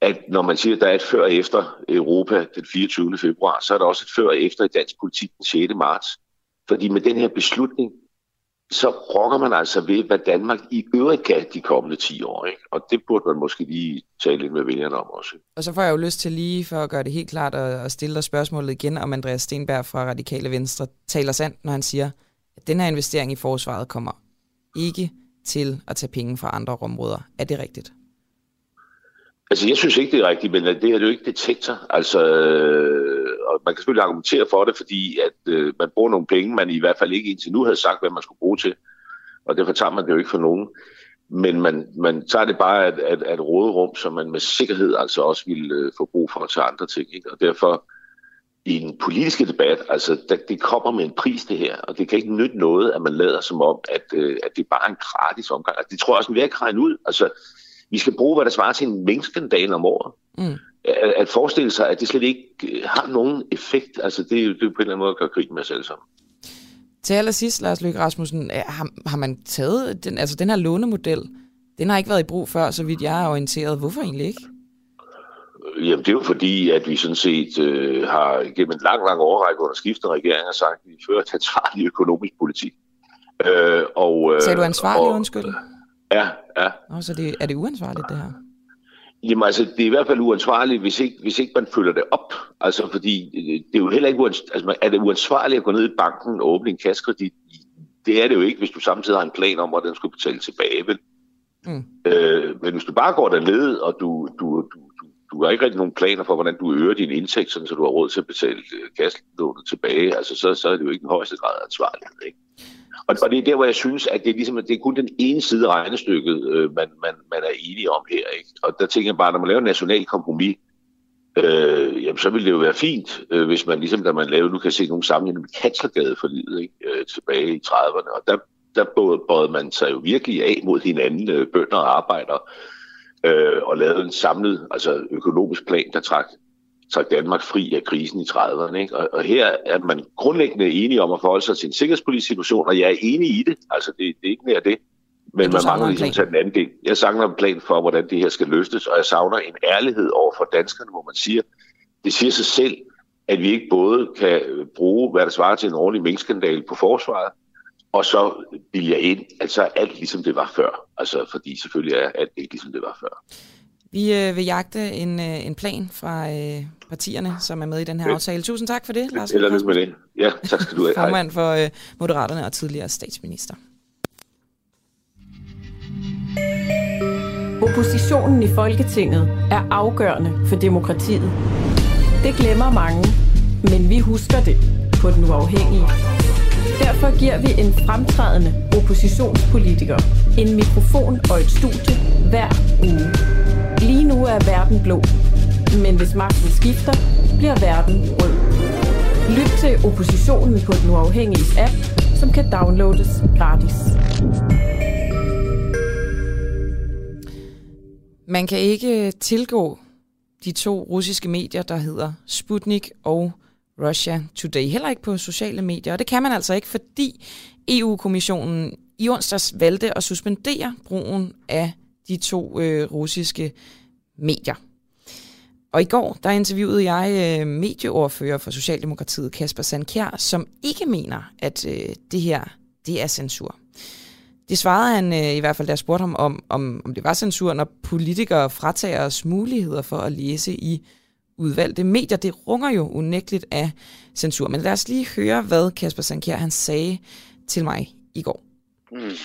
at når man siger, at der er et før og efter Europa den 24. februar, så er der også et før og efter i dansk politik den 6. marts. Fordi med den her beslutning, så rokker man altså ved, hvad Danmark i øvrigt kan de kommende 10 år. Ikke? Og det burde man måske lige tale lidt med vælgerne om også. Og så får jeg jo lyst til lige, for at gøre det helt klart, at, stille dig spørgsmålet igen, om Andreas Stenberg fra Radikale Venstre taler sandt, når han siger, at den her investering i forsvaret kommer ikke til at tage penge fra andre områder. Er det rigtigt? Altså, jeg synes ikke, det er rigtigt, men øh, det her er jo ikke detektor. Altså, øh, og man kan selvfølgelig argumentere for det, fordi at øh, man bruger nogle penge, man i hvert fald ikke indtil nu havde sagt, hvad man skulle bruge til. Og derfor tager man det jo ikke for nogen. Men man, man tager det bare at, at, at råderum, som man med sikkerhed altså også vil øh, få brug for til andre ting. Ikke? Og derfor i en politiske debat, altså det, det kommer med en pris det her, og det kan ikke nytte noget, at man lader som om, at, øh, at det er bare en gratis omgang. Altså, det tror jeg også, vi kan regne ud. Altså, vi skal bruge, hvad der svarer til en minkskandal om året. Mm. At, at forestille sig, at det slet ikke øh, har nogen effekt, altså det, det er på en eller anden måde at gøre krig med selv sammen. Til allersidst, Lars Løkke Rasmussen, har, har man taget den, altså den her lånemodel, den har ikke været i brug før, så vidt jeg er orienteret. Hvorfor egentlig ikke? Jamen, det er jo fordi, at vi sådan set øh, har gennem en lang, lang overrække under skiftende regeringer sagt, at vi fører et ansvarlig økonomisk politik. Øh, og, øh, Sagde du ansvarlig, og, undskyld? Ja, ja. Nå, så det, er det uansvarligt, det her? Jamen altså, det er i hvert fald uansvarligt, hvis ikke, hvis ikke man følger det op. Altså, fordi øh, det er jo heller ikke uansvarligt. Altså, er det uansvarligt at gå ned i banken og åbne en kaskredit? Det er det jo ikke, hvis du samtidig har en plan om, hvordan den skal betale tilbage, vel? Mm. Øh, men hvis du bare går derned, og du, du, du, du, du har ikke rigtig nogen planer for, hvordan du øger din indtægt, så du har råd til at betale øh, kasselånet tilbage, altså, så, så er det jo ikke den højeste grad af ansvarlighed. Ikke? Og, og det er der, hvor jeg synes, at det er, ligesom, at det er kun den ene side af regnestykket, øh, man, man, man er enige om her. Ikke? Og der tænker jeg bare, når man laver en national kompromis, øh, jamen, så ville det jo være fint, øh, hvis man ligesom, da man lavede, nu kan se nogle sammenhænge med Kanslergade for livet, ikke? Øh, tilbage i 30'erne, og der, der bøjede man sig jo virkelig af mod hinanden, øh, bønder og arbejdere, øh, og lavede en samlet altså økonomisk plan, der trak trak Danmark fri af krisen i 30'erne. Ikke? Og, og her er man grundlæggende enige om at forholde sig til en sikkerhedspolitisk situation, og jeg er enig i det. Altså, det, det er ikke mere det. Men man mangler ligesom til den anden del. Jeg savner en plan for, hvordan det her skal løses, og jeg savner en ærlighed over for danskerne, hvor man siger, det siger sig selv, at vi ikke både kan bruge, hvad der svarer til en ordentlig minkskandal på forsvaret, og så vil jeg ind, altså alt ligesom det var før. Altså, fordi selvfølgelig er alt ikke ligesom det var før. Vi øh, vil jagte en, øh, en plan fra øh, partierne, som er med i den her ja. aftale. Tusind tak for det, Lars. Eller med det. Ja, tak skal du have. Formand for øh, Moderaterne og tidligere statsminister. Oppositionen i Folketinget er afgørende for demokratiet. Det glemmer mange, men vi husker det på den uafhængige. Derfor giver vi en fremtrædende oppositionspolitiker en mikrofon og et studie hver uge. Lige nu er verden blå, men hvis magten skifter, bliver verden rød. Lyt til oppositionen på den uafhængige app, som kan downloades gratis. Man kan ikke øh, tilgå de to russiske medier, der hedder Sputnik og Russia Today. Heller ikke på sociale medier. Og det kan man altså ikke, fordi EU-kommissionen i onsdags valgte at suspendere brugen af de to øh, russiske medier. Og i går, der interviewede jeg øh, medieordfører for Socialdemokratiet, Kasper Sandkjær, som ikke mener, at øh, det her det er censur. Det svarede han øh, i hvert fald, da jeg spurgte ham om, om, om det var censur, når politikere fratager os muligheder for at læse i udvalgte medier. Det runger jo unægteligt af censur. Men lad os lige høre, hvad Kasper Sankjær han sagde til mig i går. Mm.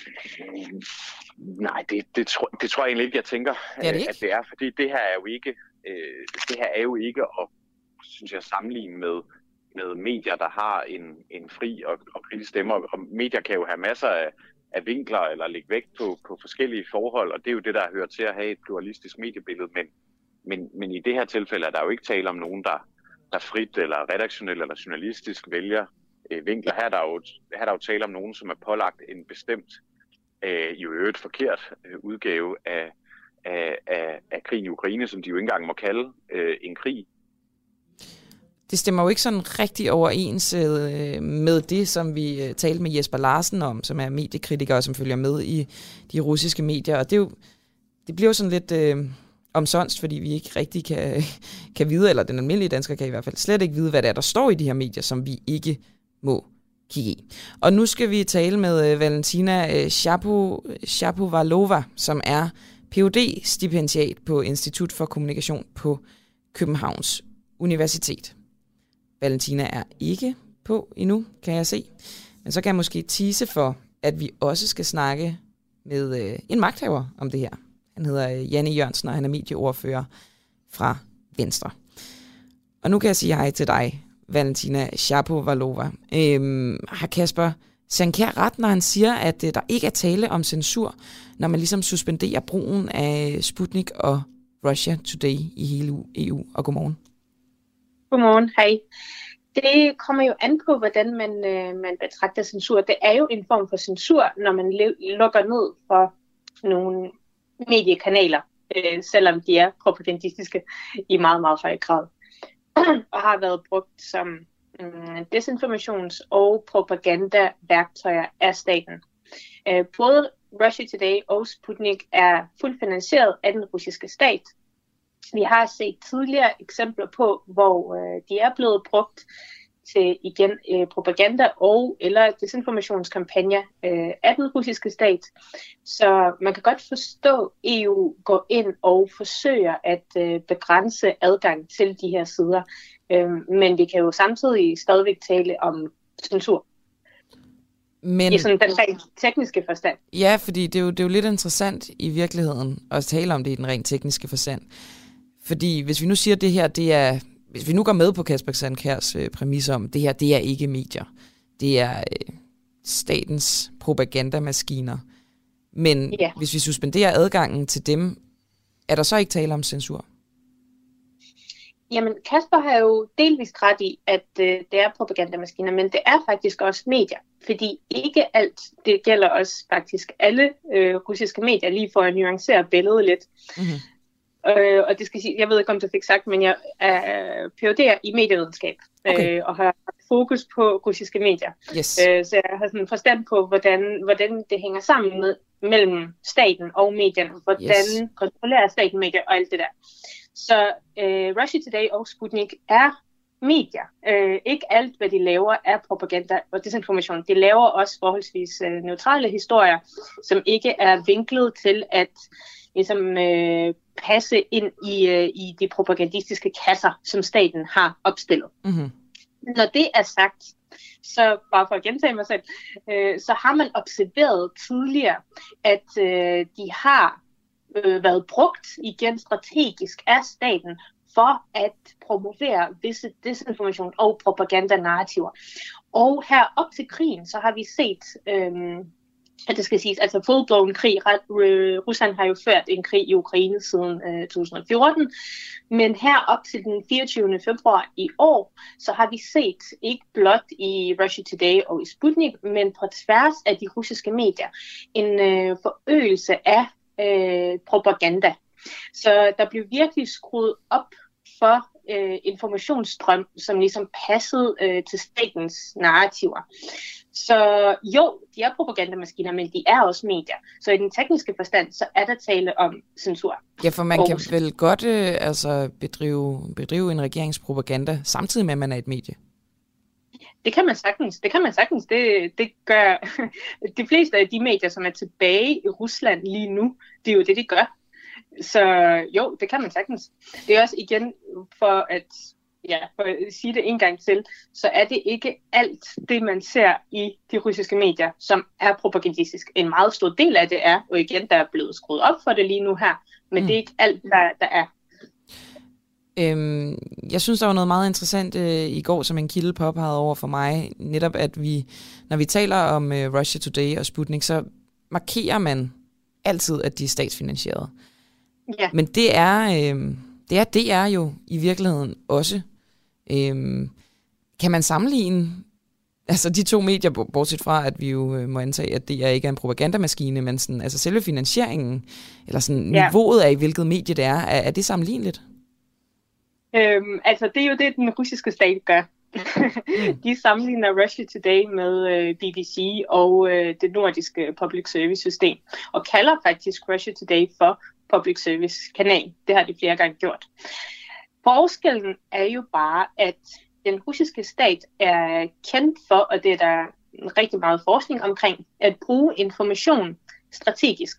Nej, det, det, tror, det tror jeg egentlig ikke, jeg tænker, det det ikke? at det er. Fordi det her er jo ikke, øh, det her er jo ikke at, synes jeg, sammenligne med, med medier, der har en, en fri og, og kritisk stemme. Og medier kan jo have masser af, af vinkler eller lægge vægt på, på forskellige forhold, og det er jo det, der hører til at have et pluralistisk mediebillede. Men, men, men i det her tilfælde er der jo ikke tale om nogen, der, der frit eller redaktionelt eller journalistisk vælger øh, vinkler. Her er, der jo, her er der jo tale om nogen, som er pålagt en bestemt, øh, i øvrigt forkert øh, udgave af, af, af, af krigen i Ukraine, som de jo ikke engang må kalde øh, en krig. Det stemmer jo ikke sådan rigtig overens øh, med det, som vi øh, talte med Jesper Larsen om, som er mediekritiker og som følger med i de russiske medier. Og det, er jo, det bliver jo sådan lidt... Øh, omsonst, fordi vi ikke rigtig kan, kan vide, eller den almindelige dansker kan i hvert fald slet ikke vide, hvad det er, der står i de her medier, som vi ikke må kigge i. Og nu skal vi tale med øh, Valentina øh, uh, Shapo, Shapovalova, som er phd stipendiat på Institut for Kommunikation på Københavns Universitet. Valentina er ikke på endnu, kan jeg se. Men så kan jeg måske tise for, at vi også skal snakke med øh, en magthaver om det her. Han hedder øh, Janne Jørgensen, og han er medieordfører fra Venstre. Og nu kan jeg sige hej til dig, Valentina Shapovalova. Øhm, har Kasper Sankær ret, når han siger, at øh, der ikke er tale om censur, når man ligesom suspenderer brugen af Sputnik og Russia Today i hele EU? Og godmorgen. Godmorgen, hej. Det kommer jo an på, hvordan man, øh, man betragter censur. Det er jo en form for censur, når man lukker ned for nogle mediekanaler, øh, selvom de er propagandistiske i meget, meget høj grad og har været brugt som øh, desinformations- og propagandaværktøjer af staten. Øh, både Russia Today og Sputnik er fuldt finansieret af den russiske stat, vi har set tidligere eksempler på, hvor øh, de er blevet brugt til igen øh, propaganda og eller desinformationskampagner øh, af den russiske stat. Så man kan godt forstå, at EU går ind og forsøger at øh, begrænse adgang til de her sider. Øh, men vi kan jo samtidig stadigvæk tale om censur. Men, I sådan den rent tekniske forstand. Ja, fordi det er, jo, det er jo lidt interessant i virkeligheden at tale om det i den rent tekniske forstand. Fordi hvis vi nu siger, at det her, det er, hvis vi nu går med på Kasper Sandkærs øh, præmis om, det her, det er ikke medier. Det er øh, statens propagandamaskiner. Men ja. hvis vi suspenderer adgangen til dem, er der så ikke tale om censur? Jamen, Kasper har jo delvist ret i, at øh, det er propagandamaskiner, men det er faktisk også medier. Fordi ikke alt, det gælder også faktisk alle øh, russiske medier, lige for at nuancere billedet lidt. Mm-hmm. Øh, og det skal sige, jeg ved ikke, om du fik sagt, men jeg er PhD'er i medievidenskab, okay. øh, og har fokus på russiske medier. Yes. Øh, så jeg har sådan forstand på, hvordan, hvordan det hænger sammen med, mellem staten og medierne. Hvordan yes. kontrollerer staten medier og alt det der. Så øh, Russia Today og Sputnik er medier. Øh, ikke alt, hvad de laver, er propaganda og desinformation. De laver også forholdsvis øh, neutrale historier, som ikke er vinklet til at ligesom, øh, passe ind i, øh, i de propagandistiske kasser, som staten har opstillet. Mm-hmm. Når det er sagt, så bare for at gentage mig selv, øh, så har man observeret tidligere, at øh, de har øh, været brugt igen strategisk af staten for at promovere visse desinformation og propagandanarrativer. Og her op til krigen, så har vi set øh, at det skal siges, altså full-blown krig. Øh, Rusland har jo ført en krig i Ukraine siden øh, 2014, men her op til den 24. februar i år, så har vi set ikke blot i Russia Today og i Sputnik, men på tværs af de russiske medier, en øh, forøgelse af øh, propaganda. Så der blev virkelig skruet op for øh, informationsstrøm, som ligesom passede øh, til statens narrativer. Så jo, de er propagandamaskiner, men de er også medier. Så i den tekniske forstand, så er der tale om censur. Ja, for man kan vel godt øh, altså bedrive, bedrive en regeringspropaganda, samtidig med, at man er et medie? Det kan man sagtens. Det kan man sagtens. Det, det gør de fleste af de medier, som er tilbage i Rusland lige nu, det er jo det, de gør. Så jo, det kan man sagtens. Det er også igen for at ja, for at sige det en gang til, så er det ikke alt det, man ser i de russiske medier, som er propagandistisk. En meget stor del af det er, og igen, der er blevet skruet op for det lige nu her, men mm. det er ikke alt, der, der er. Øhm, jeg synes, der var noget meget interessant øh, i går, som en kilde påpegede over for mig. Netop, at vi, når vi taler om øh, Russia Today og Sputnik, så markerer man altid, at de er statsfinansieret. Ja. Men det er, øh, det er det er jo i virkeligheden også. Øhm, kan man sammenligne altså de to medier, bortset fra, at vi jo øh, må antage, at det er ikke er en propagandamaskine, men sådan, altså selve finansieringen, eller sådan ja. niveauet af, hvilket medie det er, er, er det sammenligneligt? Øhm, altså det er jo det, den russiske stat gør. Mm. de sammenligner Russia Today med øh, BBC og øh, det nordiske public service system, og kalder faktisk Russia Today for public service kanal. Det har de flere gange gjort. Forskellen er jo bare, at den russiske stat er kendt for, og det er der rigtig meget forskning omkring, at bruge information strategisk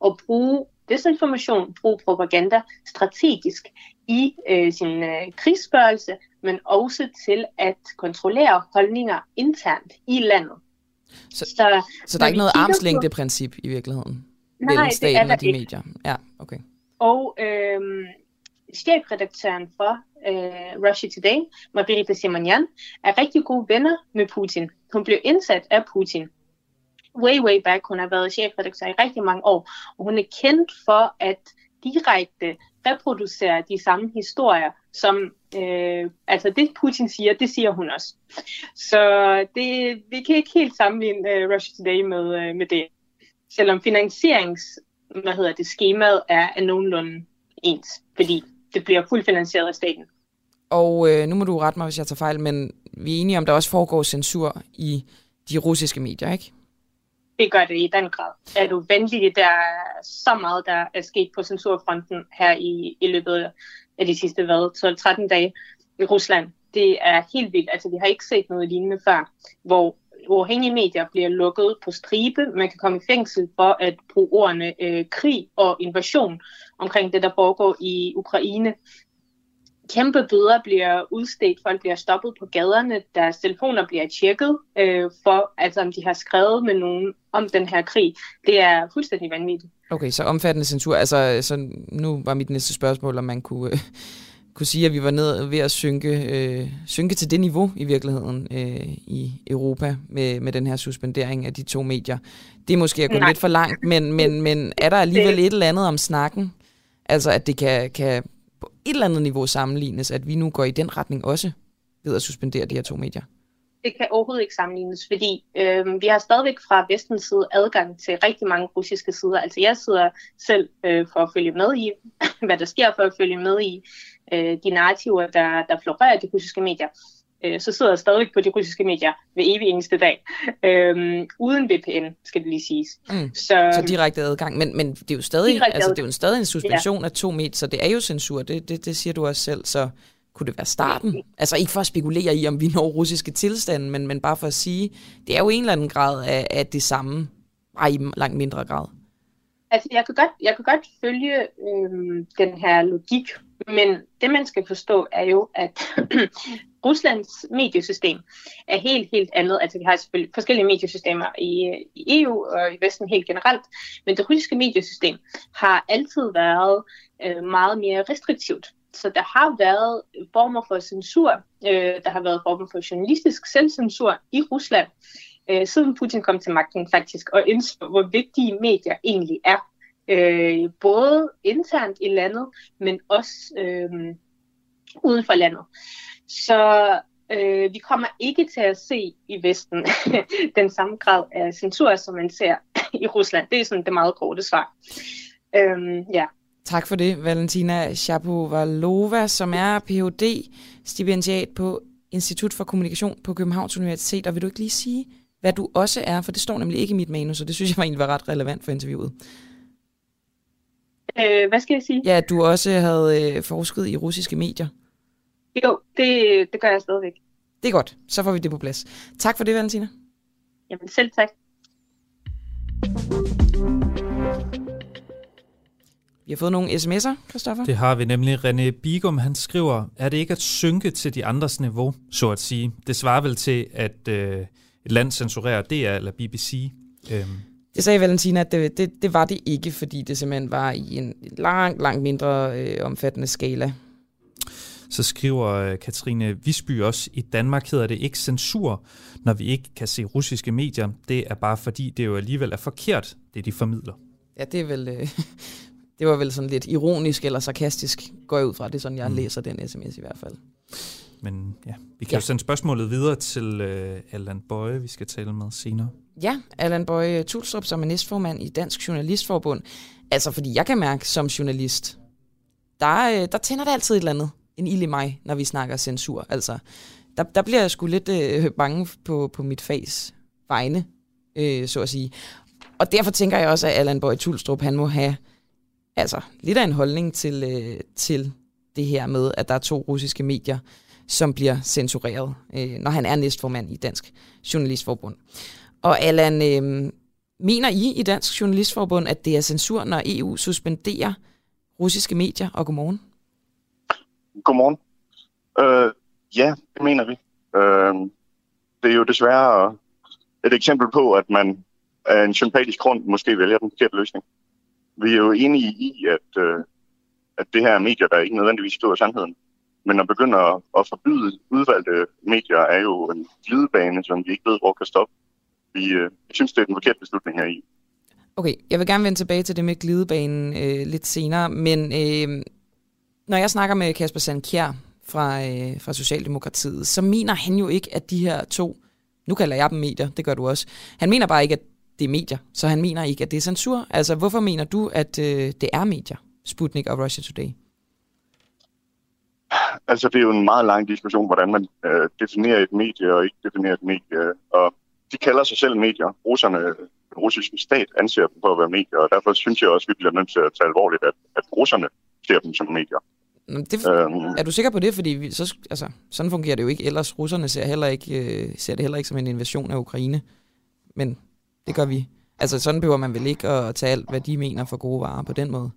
og bruge desinformation, bruge propaganda strategisk i øh, sin øh, krigsførelse, men også til at kontrollere holdninger internt i landet. Så, så, så der er ikke noget armslængde-princip i virkeligheden? Nej, mellem staten og de ikke. medier? Ja, okay. Og øhm, chefredaktøren for øh, Russia Today, Margarita Simonian, er rigtig gode venner med Putin. Hun blev indsat af Putin way, way back. Hun har været chefredaktør i rigtig mange år, og hun er kendt for at direkte reproducere de samme historier, som øh, altså det Putin siger, det siger hun også. Så det, vi kan ikke helt sammenligne øh, Russia Today med, øh, med det. Selvom finansierings, hvad hedder det, skemaet er, er nogenlunde ens, fordi det bliver fuldt finansieret af staten. Og øh, nu må du rette mig, hvis jeg tager fejl, men vi er enige om, der også foregår censur i de russiske medier, ikke? Det gør det i den grad. Er du venlig, der er så meget, der er sket på censurfronten her i, i løbet af de sidste 12-13 dage i Rusland. Det er helt vildt. Altså, vi har ikke set noget lignende før, hvor uafhængige medier bliver lukket på stribe. Man kan komme i fængsel for at bruge ordene øh, krig og invasion omkring det, der foregår i Ukraine. Kæmpe bøder bliver udstedt, folk bliver stoppet på gaderne, deres telefoner bliver tjekket øh, for, altså om de har skrevet med nogen om den her krig. Det er fuldstændig vanvittigt. Okay, så omfattende censur. Altså, så nu var mit næste spørgsmål, om man kunne, øh, kunne sige, at vi var ned ved at synke, øh, synke til det niveau i virkeligheden øh, i Europa med, med den her suspendering af de to medier. Det er måske at gå Nej. lidt for langt, men, men, men er der alligevel et eller andet om snakken? Altså, at det kan, kan på et eller andet niveau sammenlignes, at vi nu går i den retning også ved at suspendere de her to medier? Det kan overhovedet ikke sammenlignes, fordi øh, vi har stadigvæk fra vestens side adgang til rigtig mange russiske sider. Altså jeg sidder selv øh, for at følge med i, hvad der sker, for at følge med i øh, de narrativer, der, der florerer i de russiske medier. Øh, så sidder jeg stadig på de russiske medier ved evig eneste dag. Øh, uden VPN, skal det lige siges. Mm. Så, så direkte adgang. Men, men det er jo stadig, altså, det er jo stadig en suspension ja. af to medier, så det er jo censur. Det, det, det siger du også selv. Så kunne det være starten? Altså ikke for at spekulere i, om vi når russiske tilstande, men, men bare for at sige, det er jo en eller anden grad af, af det samme, bare i langt mindre grad. Altså, jeg kan godt, jeg kan godt følge øhm, den her logik, men det man skal forstå er jo, at Ruslands mediesystem er helt, helt andet. Altså, vi har selvfølgelig forskellige mediesystemer i, i EU og i Vesten helt generelt, men det russiske mediesystem har altid været øh, meget mere restriktivt. Så der har været former for censur, øh, der har været former for journalistisk selvcensur i Rusland, øh, siden Putin kom til magten faktisk, og indså, hvor vigtige medier egentlig er. Øh, både internt i landet, men også øh, uden for landet. Så øh, vi kommer ikke til at se i Vesten den samme grad af censur, som man ser i Rusland. Det er sådan det meget korte svar. Øh, ja. Tak for det, Valentina Shapovalova, som er Ph.D. stipendiat på Institut for Kommunikation på Københavns Universitet. Og vil du ikke lige sige, hvad du også er? For det står nemlig ikke i mit manus, og det synes jeg var egentlig var ret relevant for interviewet. Øh, hvad skal jeg sige? Ja, at du også havde øh, forsket i russiske medier. Jo, det, det gør jeg stadigvæk. Det er godt. Så får vi det på plads. Tak for det, Valentina. Jamen selv tak. Vi har fået nogle sms'er, Christoffer. Det har vi nemlig. René Bigum, han skriver, er det ikke at synke til de andres niveau, så at sige? Det svarer vel til, at øh, et land censurerer DR eller BBC. Øhm. Det sagde Valentina, at det, det, det var det ikke, fordi det simpelthen var i en langt, langt mindre øh, omfattende skala. Så skriver øh, Katrine Visby også, i Danmark hedder det ikke censur, når vi ikke kan se russiske medier. Det er bare fordi, det jo alligevel er forkert, det de formidler. Ja, det er vel, øh, det var vel sådan lidt ironisk eller sarkastisk, går jeg ud fra. Det er sådan, jeg mm. læser den sms i hvert fald. Men ja, vi kan ja. jo sende spørgsmålet videre til uh, Allan Bøje, vi skal tale med senere. Ja, Allan Bøje Tulstrup, som er næstformand i Dansk Journalistforbund. Altså, fordi jeg kan mærke som journalist, der, øh, der tænder det altid et eller andet, en ild i mig, når vi snakker censur. Altså, der, der bliver jeg sgu lidt øh, bange på, på mit fags vegne, øh, så at sige. Og derfor tænker jeg også, at Allan Bøje Tulstrup, han må have altså lidt af en holdning til, øh, til det her med, at der er to russiske medier, som bliver censureret, øh, når han er næstformand i Dansk Journalistforbund. Og Allan, øh, mener I i Dansk Journalistforbund, at det er censur, når EU suspenderer russiske medier? Og godmorgen. Godmorgen. Øh, ja, det mener vi. Øh, det er jo desværre et eksempel på, at man af en sympatisk grund måske vælger den forkerte løsning. Vi er jo enige i, at, øh, at det her er medier, der ikke nødvendigvis står sandheden. Men at begynde at, at forbyde udvalgte medier er jo en glidebane, som vi ikke ved, hvor kan stoppe. Vi, øh, synes, det er den forkerte beslutning her i. Okay, jeg vil gerne vende tilbage til det med glidebanen øh, lidt senere, men øh, når jeg snakker med Kasper Sandkjær fra, øh, fra Socialdemokratiet, så mener han jo ikke, at de her to, nu kalder jeg dem medier, det gør du også, han mener bare ikke, at det er medier, så han mener ikke, at det er censur. Altså, hvorfor mener du, at øh, det er medier, Sputnik og Russia Today? Altså, det er jo en meget lang diskussion, hvordan man øh, definerer et medie og ikke definerer et medie. Og de kalder sig selv medier. Russerne, den russiske stat, anser dem for at være medier, og derfor synes jeg også, at vi bliver nødt til at tage alvorligt, at, at russerne ser dem som medier. Det, øhm, er du sikker på det? Fordi vi, så, altså, sådan fungerer det jo ikke. Ellers russerne ser, heller ikke, øh, ser det heller ikke som en invasion af Ukraine. Men det gør vi. Altså sådan behøver man vel ikke at tage alt, hvad de mener for gode varer på den måde.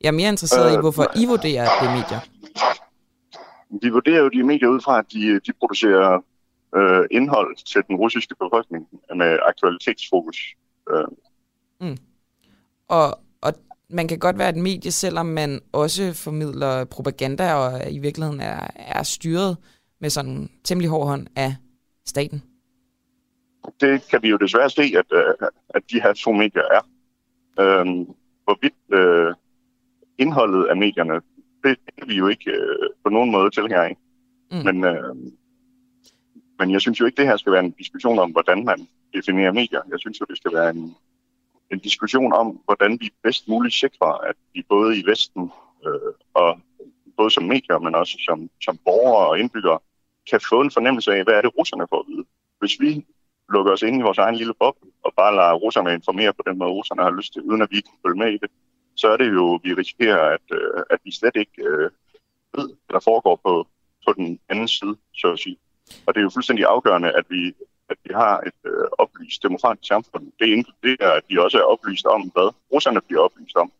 Jeg er mere interesseret øh, i, hvorfor I vurderer, at det er medier. Vi vurderer jo de medier ud fra, at de, de producerer øh, indhold til den russiske befolkning med aktualitetsfokus. Øh. Mm. Og, og man kan godt være et medie, selvom man også formidler propaganda og i virkeligheden er, er styret med sådan en temmelig hård hånd af staten. Det kan vi jo desværre se, at, øh, at de her to medier er. Øhm, hvorvidt øh, indholdet af medierne, det er vi jo ikke øh, på nogen måde tilhænger af. Mm. Men, øh, men jeg synes jo ikke, det her skal være en diskussion om, hvordan man definerer medier. Jeg synes jo, det skal være en, en diskussion om, hvordan vi bedst muligt sikrer, at vi både i Vesten øh, og både som medier, men også som, som borgere og indbyggere, kan få en fornemmelse af, hvad er det russerne får at vide. Hvis vi lukker os ind i vores egen lille boble og bare lader russerne informere på den måde, russerne har lyst til, uden at vi kan følge med i det, så er det jo, vi risikerer, at, øh, at vi slet ikke øh, ved, hvad der foregår på, på den anden side, så at sige. Og det er jo fuldstændig afgørende, at vi, at vi har et øh, oplyst demokratisk samfund. Det inkluderer, at vi også er oplyst om, hvad russerne bliver oplyst om.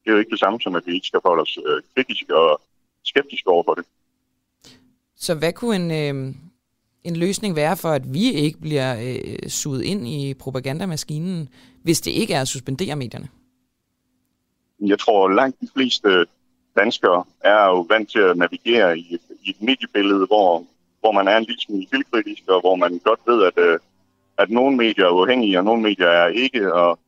Det er jo ikke det samme som, at vi ikke skal forholde os øh, kritiske og skeptiske over for det. Så hvad kunne en, øh, en løsning være for, at vi ikke bliver øh, suget ind i propagandamaskinen, hvis det ikke er at suspendere medierne? Jeg tror, langt de fleste danskere er jo vant til at navigere i et, i et mediebillede, hvor, hvor man er en lille smule filkritisk, og hvor man godt ved, at, øh, at nogle medier er uafhængige, og nogle medier er ikke, og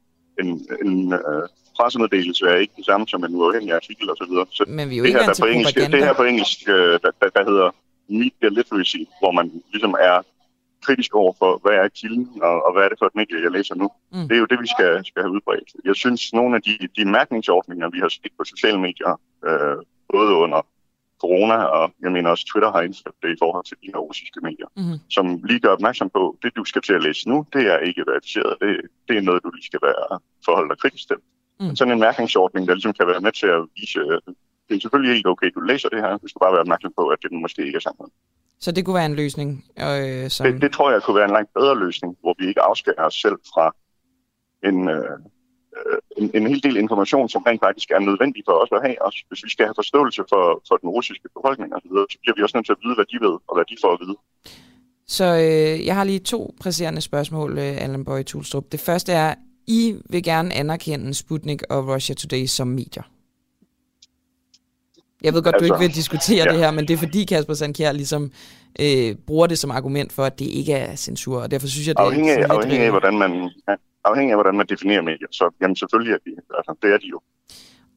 en, en uh, pressemeddelelse er ikke det samme som en uafhængig artikel osv. Så, så Men vi er jo det ikke her, der på engelsk, det her på engelsk, der, der, der hedder media literacy, hvor man ligesom er kritisk over for, hvad er kilden, og, og hvad er det for et medie, jeg læser nu. Mm. Det er jo det, vi skal, skal have udbredt. Jeg synes, nogle af de, de mærkningsordninger, vi har set på sociale medier, øh, både under corona, og jeg mener også Twitter har indført det i forhold til de her russiske medier, mm. som lige gør opmærksom på, det du skal til at læse nu, det er ikke verificeret. Det, det er noget, du lige skal være forholde dig kritisk til. Mm. Sådan en mærkningsordning, der ligesom kan være med til at vise, det er selvfølgelig helt okay, du læser det her, du skal bare være opmærksom på, at det måske ikke er sammen. Så det kunne være en løsning? Øh, som... det, det tror jeg kunne være en langt bedre løsning, hvor vi ikke afskærer os selv fra en, øh, en, en hel del information, som rent faktisk er nødvendig for os at have. Også hvis vi skal have forståelse for, for den russiske befolkning osv., så, så bliver vi også nødt til at vide, hvad de ved, og hvad de får at vide. Så øh, jeg har lige to presserende spørgsmål, øh, Allan Bøje Tulstrup. Det første er, I vil gerne anerkende Sputnik og Russia Today som medier. Jeg ved godt, altså, du ikke vil diskutere ja. det her, men det er fordi Kasper Sandkjær ligesom øh, bruger det som argument for, at det ikke er censur, og derfor synes jeg, det afhængig, er afhængig af, hvordan man, ja, afhængig af, hvordan man definerer medier, så jamen, selvfølgelig er de, altså, det er de jo.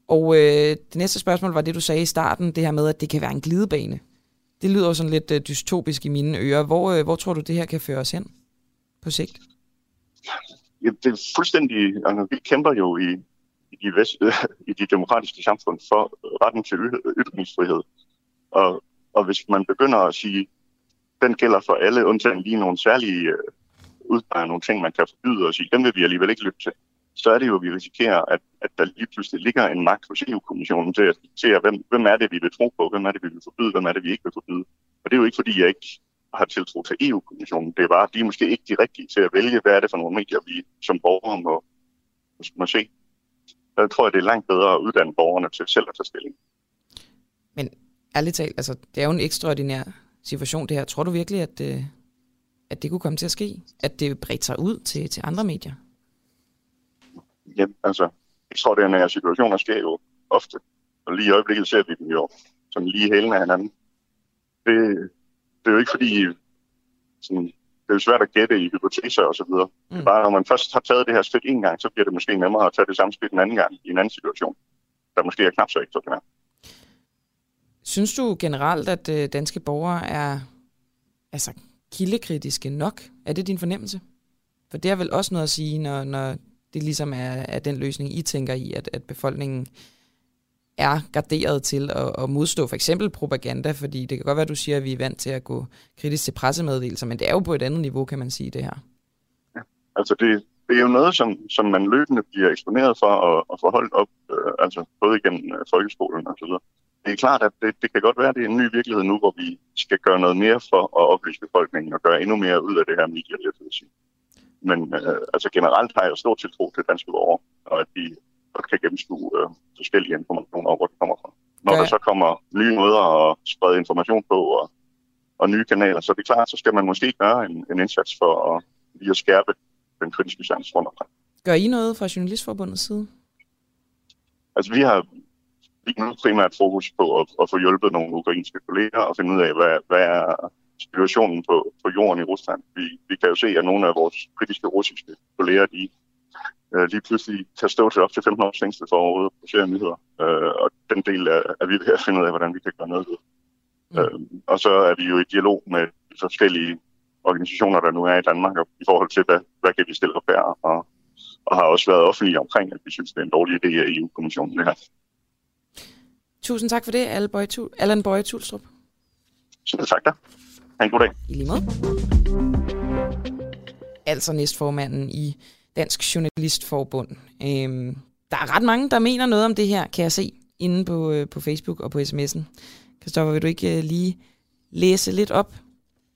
Og øh, det næste spørgsmål var det, du sagde i starten, det her med, at det kan være en glidebane. Det lyder jo sådan lidt øh, dystopisk i mine ører. Hvor, øh, hvor tror du, det her kan føre os hen på sigt? Ja, det er fuldstændig... Altså, vi kæmper jo i, i de, vest, i de demokratiske samfund for retten til ytringsfrihed. Og, og hvis man begynder at sige, den gælder for alle, undtagen lige nogle særlige øh, udpeger nogle ting, man kan forbyde og sige, dem vil vi alligevel ikke lytte til, så er det jo, at vi risikerer, at, at der lige pludselig ligger en magt hos EU-kommissionen til at diktere, hvem, hvem er det, vi vil tro på, hvem er det, vi vil forbyde, hvem er det, vi ikke vil forbyde. Og det er jo ikke, fordi jeg ikke har tiltro til EU-kommissionen. Det er bare, at de er måske ikke de rigtige til at vælge, hvad er det for nogle medier, vi som borgere må, må se der tror jeg, det er langt bedre at uddanne borgerne til selv at tage stilling. Men ærligt talt, altså, det er jo en ekstraordinær situation det her. Tror du virkelig, at, øh, at det kunne komme til at ske? At det bredt sig ud til, til andre medier? Ja, altså, ekstraordinære situationer sker jo ofte. Og lige i øjeblikket ser vi dem jo sådan lige hælen af hinanden. Det, det er jo ikke fordi, sådan, det er jo svært at gætte i hypoteser og så videre. Mm. Det er bare, når man først har taget det her skridt en gang, så bliver det måske nemmere at tage det samme skridt en anden gang i en anden situation, der måske er knap så ekstraordinær. Synes du generelt, at øh, danske borgere er altså, kildekritiske nok? Er det din fornemmelse? For det er vel også noget at sige, når, når det ligesom er, er den løsning, I tænker i, at, at befolkningen er garderet til at, at modstå for eksempel propaganda, fordi det kan godt være, at du siger, at vi er vant til at gå kritisk til pressemeddelelser, men det er jo på et andet niveau, kan man sige det her. Ja, altså det, det er jo noget, som, som man løbende bliver eksponeret for og, og forholdt op, øh, altså både igennem øh, folkeskolen og så videre det er klart, at det, det kan godt være, at det er en ny virkelighed nu, hvor vi skal gøre noget mere for at oplyse befolkningen og gøre endnu mere ud af det her medielet, vil sige. Men øh, altså generelt har jeg stor tiltro til danske borgere, og at de godt kan gennemskue øh, forskellige informationer, hvor det kommer fra. Når ja. der så kommer nye måder at sprede information på og, og nye kanaler, så det er klart, så skal man måske gøre en, en indsats for at, lige at skærpe den kritiske sans rundt omkring. Gør I noget fra Journalistforbundets side? Altså vi har lige nu primært fokus på at, at få hjulpet nogle ukrainske kolleger og finde ud af, hvad, hvad er situationen på, på jorden i Rusland. Vi, vi kan jo se, at nogle af vores kritiske russiske kolleger, de øh, lige pludselig kan stå til op til 15 års fængsel for overhovedet at producere nyheder. Øh, og den del er, er vi ved at finde ud af, hvordan vi kan gøre noget ved. Mm. Øh, og så er vi jo i dialog med forskellige organisationer, der nu er i Danmark, i forhold til, hvad, hvad kan vi stille op her, og, og har også været offentlige omkring, at vi synes, det er en dårlig idé af EU-kommissionen det her. Tusind tak for det, Allan Bøje Tulstrup. Selv tak da. Ha' en god dag. I lige måde. Altså næstformanden i Dansk Journalistforbund. Øhm, der er ret mange, der mener noget om det her, kan jeg se, inde på, øh, på Facebook og på sms'en. Kristoffer, vil du ikke øh, lige læse lidt op?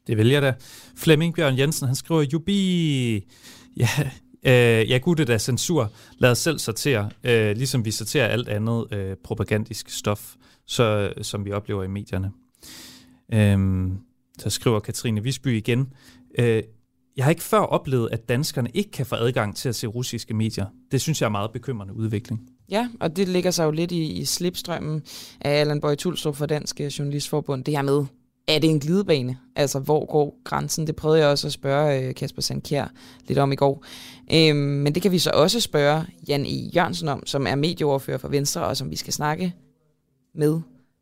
Det vil jeg da. Flemming Bjørn Jensen, han skriver, Jubi, ja, Øh, ja, gud, det er censur. Lad os selv sortere, øh, ligesom vi sorterer alt andet øh, propagandisk stof, så, som vi oplever i medierne. Øh, så skriver Katrine Visby igen, øh, jeg har ikke før oplevet, at danskerne ikke kan få adgang til at se russiske medier. Det synes jeg er meget bekymrende udvikling. Ja, og det ligger sig jo lidt i, i slipstrømmen af Allan Bøje Tulstrup fra Dansk Journalistforbund. Det her med, er det en glidebane? Altså, hvor går grænsen? Det prøvede jeg også at spørge øh, Kasper Sandkjær lidt om i går. Øhm, men det kan vi så også spørge Jan E. Jørgensen om, som er medieoverfører for Venstre, og som vi skal snakke med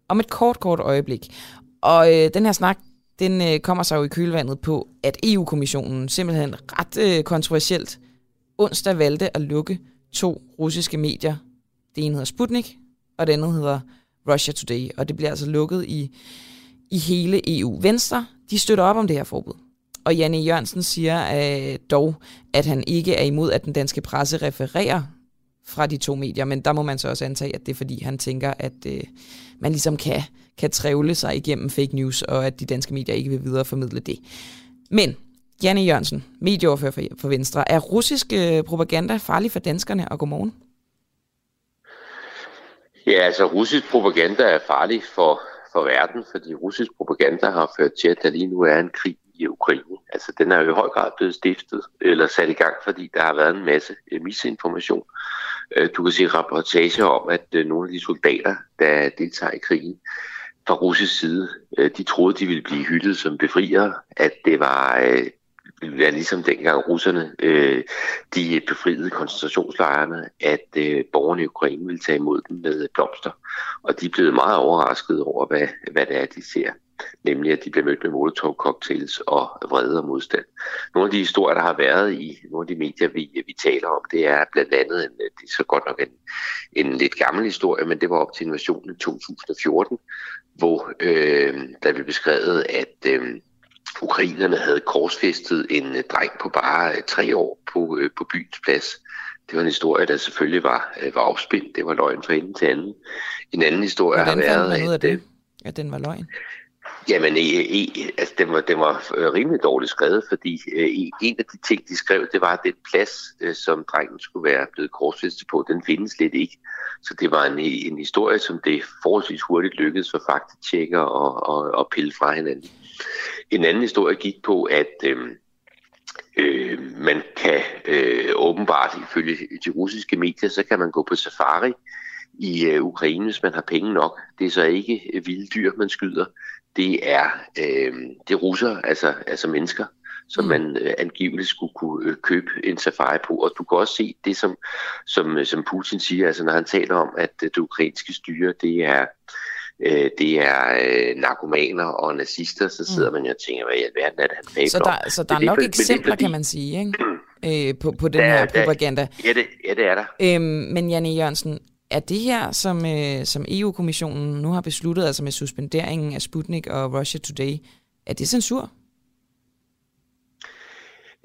om et kort, kort øjeblik. Og øh, den her snak, den øh, kommer sig jo i kølvandet på, at EU-kommissionen simpelthen ret øh, kontroversielt onsdag valgte at lukke to russiske medier. Det ene hedder Sputnik, og det andet hedder Russia Today. Og det bliver altså lukket i i hele EU. Venstre, de støtter op om det her forbud. Og Janne Jørgensen siger øh, dog, at han ikke er imod, at den danske presse refererer fra de to medier, men der må man så også antage, at det er fordi, han tænker, at øh, man ligesom kan, kan trævle sig igennem fake news, og at de danske medier ikke vil videreformidle det. Men Janne Jørgensen, medieoverfører for, Venstre, er russisk øh, propaganda farlig for danskerne? Og godmorgen. Ja, altså russisk propaganda er farlig for for verden, fordi russisk propaganda har ført til, at der lige nu er en krig i Ukraine. Altså den er jo i høj grad blevet stiftet eller sat i gang, fordi der har været en masse øh, misinformation. Øh, du kan se rapportager om, at nogle af de soldater, der deltager i krigen fra russisk side, øh, de troede, de ville blive hyldet som befriere, at det var øh, ville være ligesom dengang russerne øh, de befriede koncentrationslejrene, at øh, borgerne i Ukraine ville tage imod dem med blomster. Og de er blevet meget overrasket over, hvad, hvad det er, de ser. Nemlig, at de bliver mødt med molotov-cocktails og vrede og modstand. Nogle af de historier, der har været i nogle af de medier, vi, vi taler om, det er blandt andet, en, det er så godt nok en, en lidt gammel historie, men det var op til invasionen i 2014, hvor øh, der blev beskrevet, at øh, ukrainerne havde korsfæstet en øh, dreng på bare øh, tre år på, øh, på byens plads. Det var en historie, der selvfølgelig var, var opspændt. Det var løgn fra enden til anden. En anden historie Hvordan har været... Hvordan at, det, at den var løgn? Jamen, e, e, altså, den, var, den var øh, rimelig dårligt skrevet, fordi e, en af de ting, de skrev, det var, at den plads, øh, som drengen skulle være blevet korsfæstet på, den findes slet ikke. Så det var en, en historie, som det forholdsvis hurtigt lykkedes for faktatjekker at, og, at pille fra hinanden. En anden historie gik på, at øh, øh, man kan øh, åbenbart, ifølge de russiske medier, så kan man gå på safari i øh, Ukraine, hvis man har penge nok. Det er så ikke vilde dyr, man skyder. Det er, øh, det er russer, altså, altså mennesker, som mm. man øh, angiveligt skulle kunne øh, købe en safari på. Og du kan også se det, som, som, øh, som Putin siger, altså når han taler om, at øh, det ukrainske styre, det er øh, det er øh, narkomaner og nazister, så sidder mm. man jo og tænker, hvad i alverden er det, han fabler Så der, så der er nok det, eksempler, kan man sige, ikke? Øh, på, på den der, her propaganda. Der, ja, det, ja, det er der. Øhm, men Janne Jørgensen, er det her, som, øh, som EU-kommissionen nu har besluttet, altså med suspenderingen af Sputnik og Russia Today, er det censur?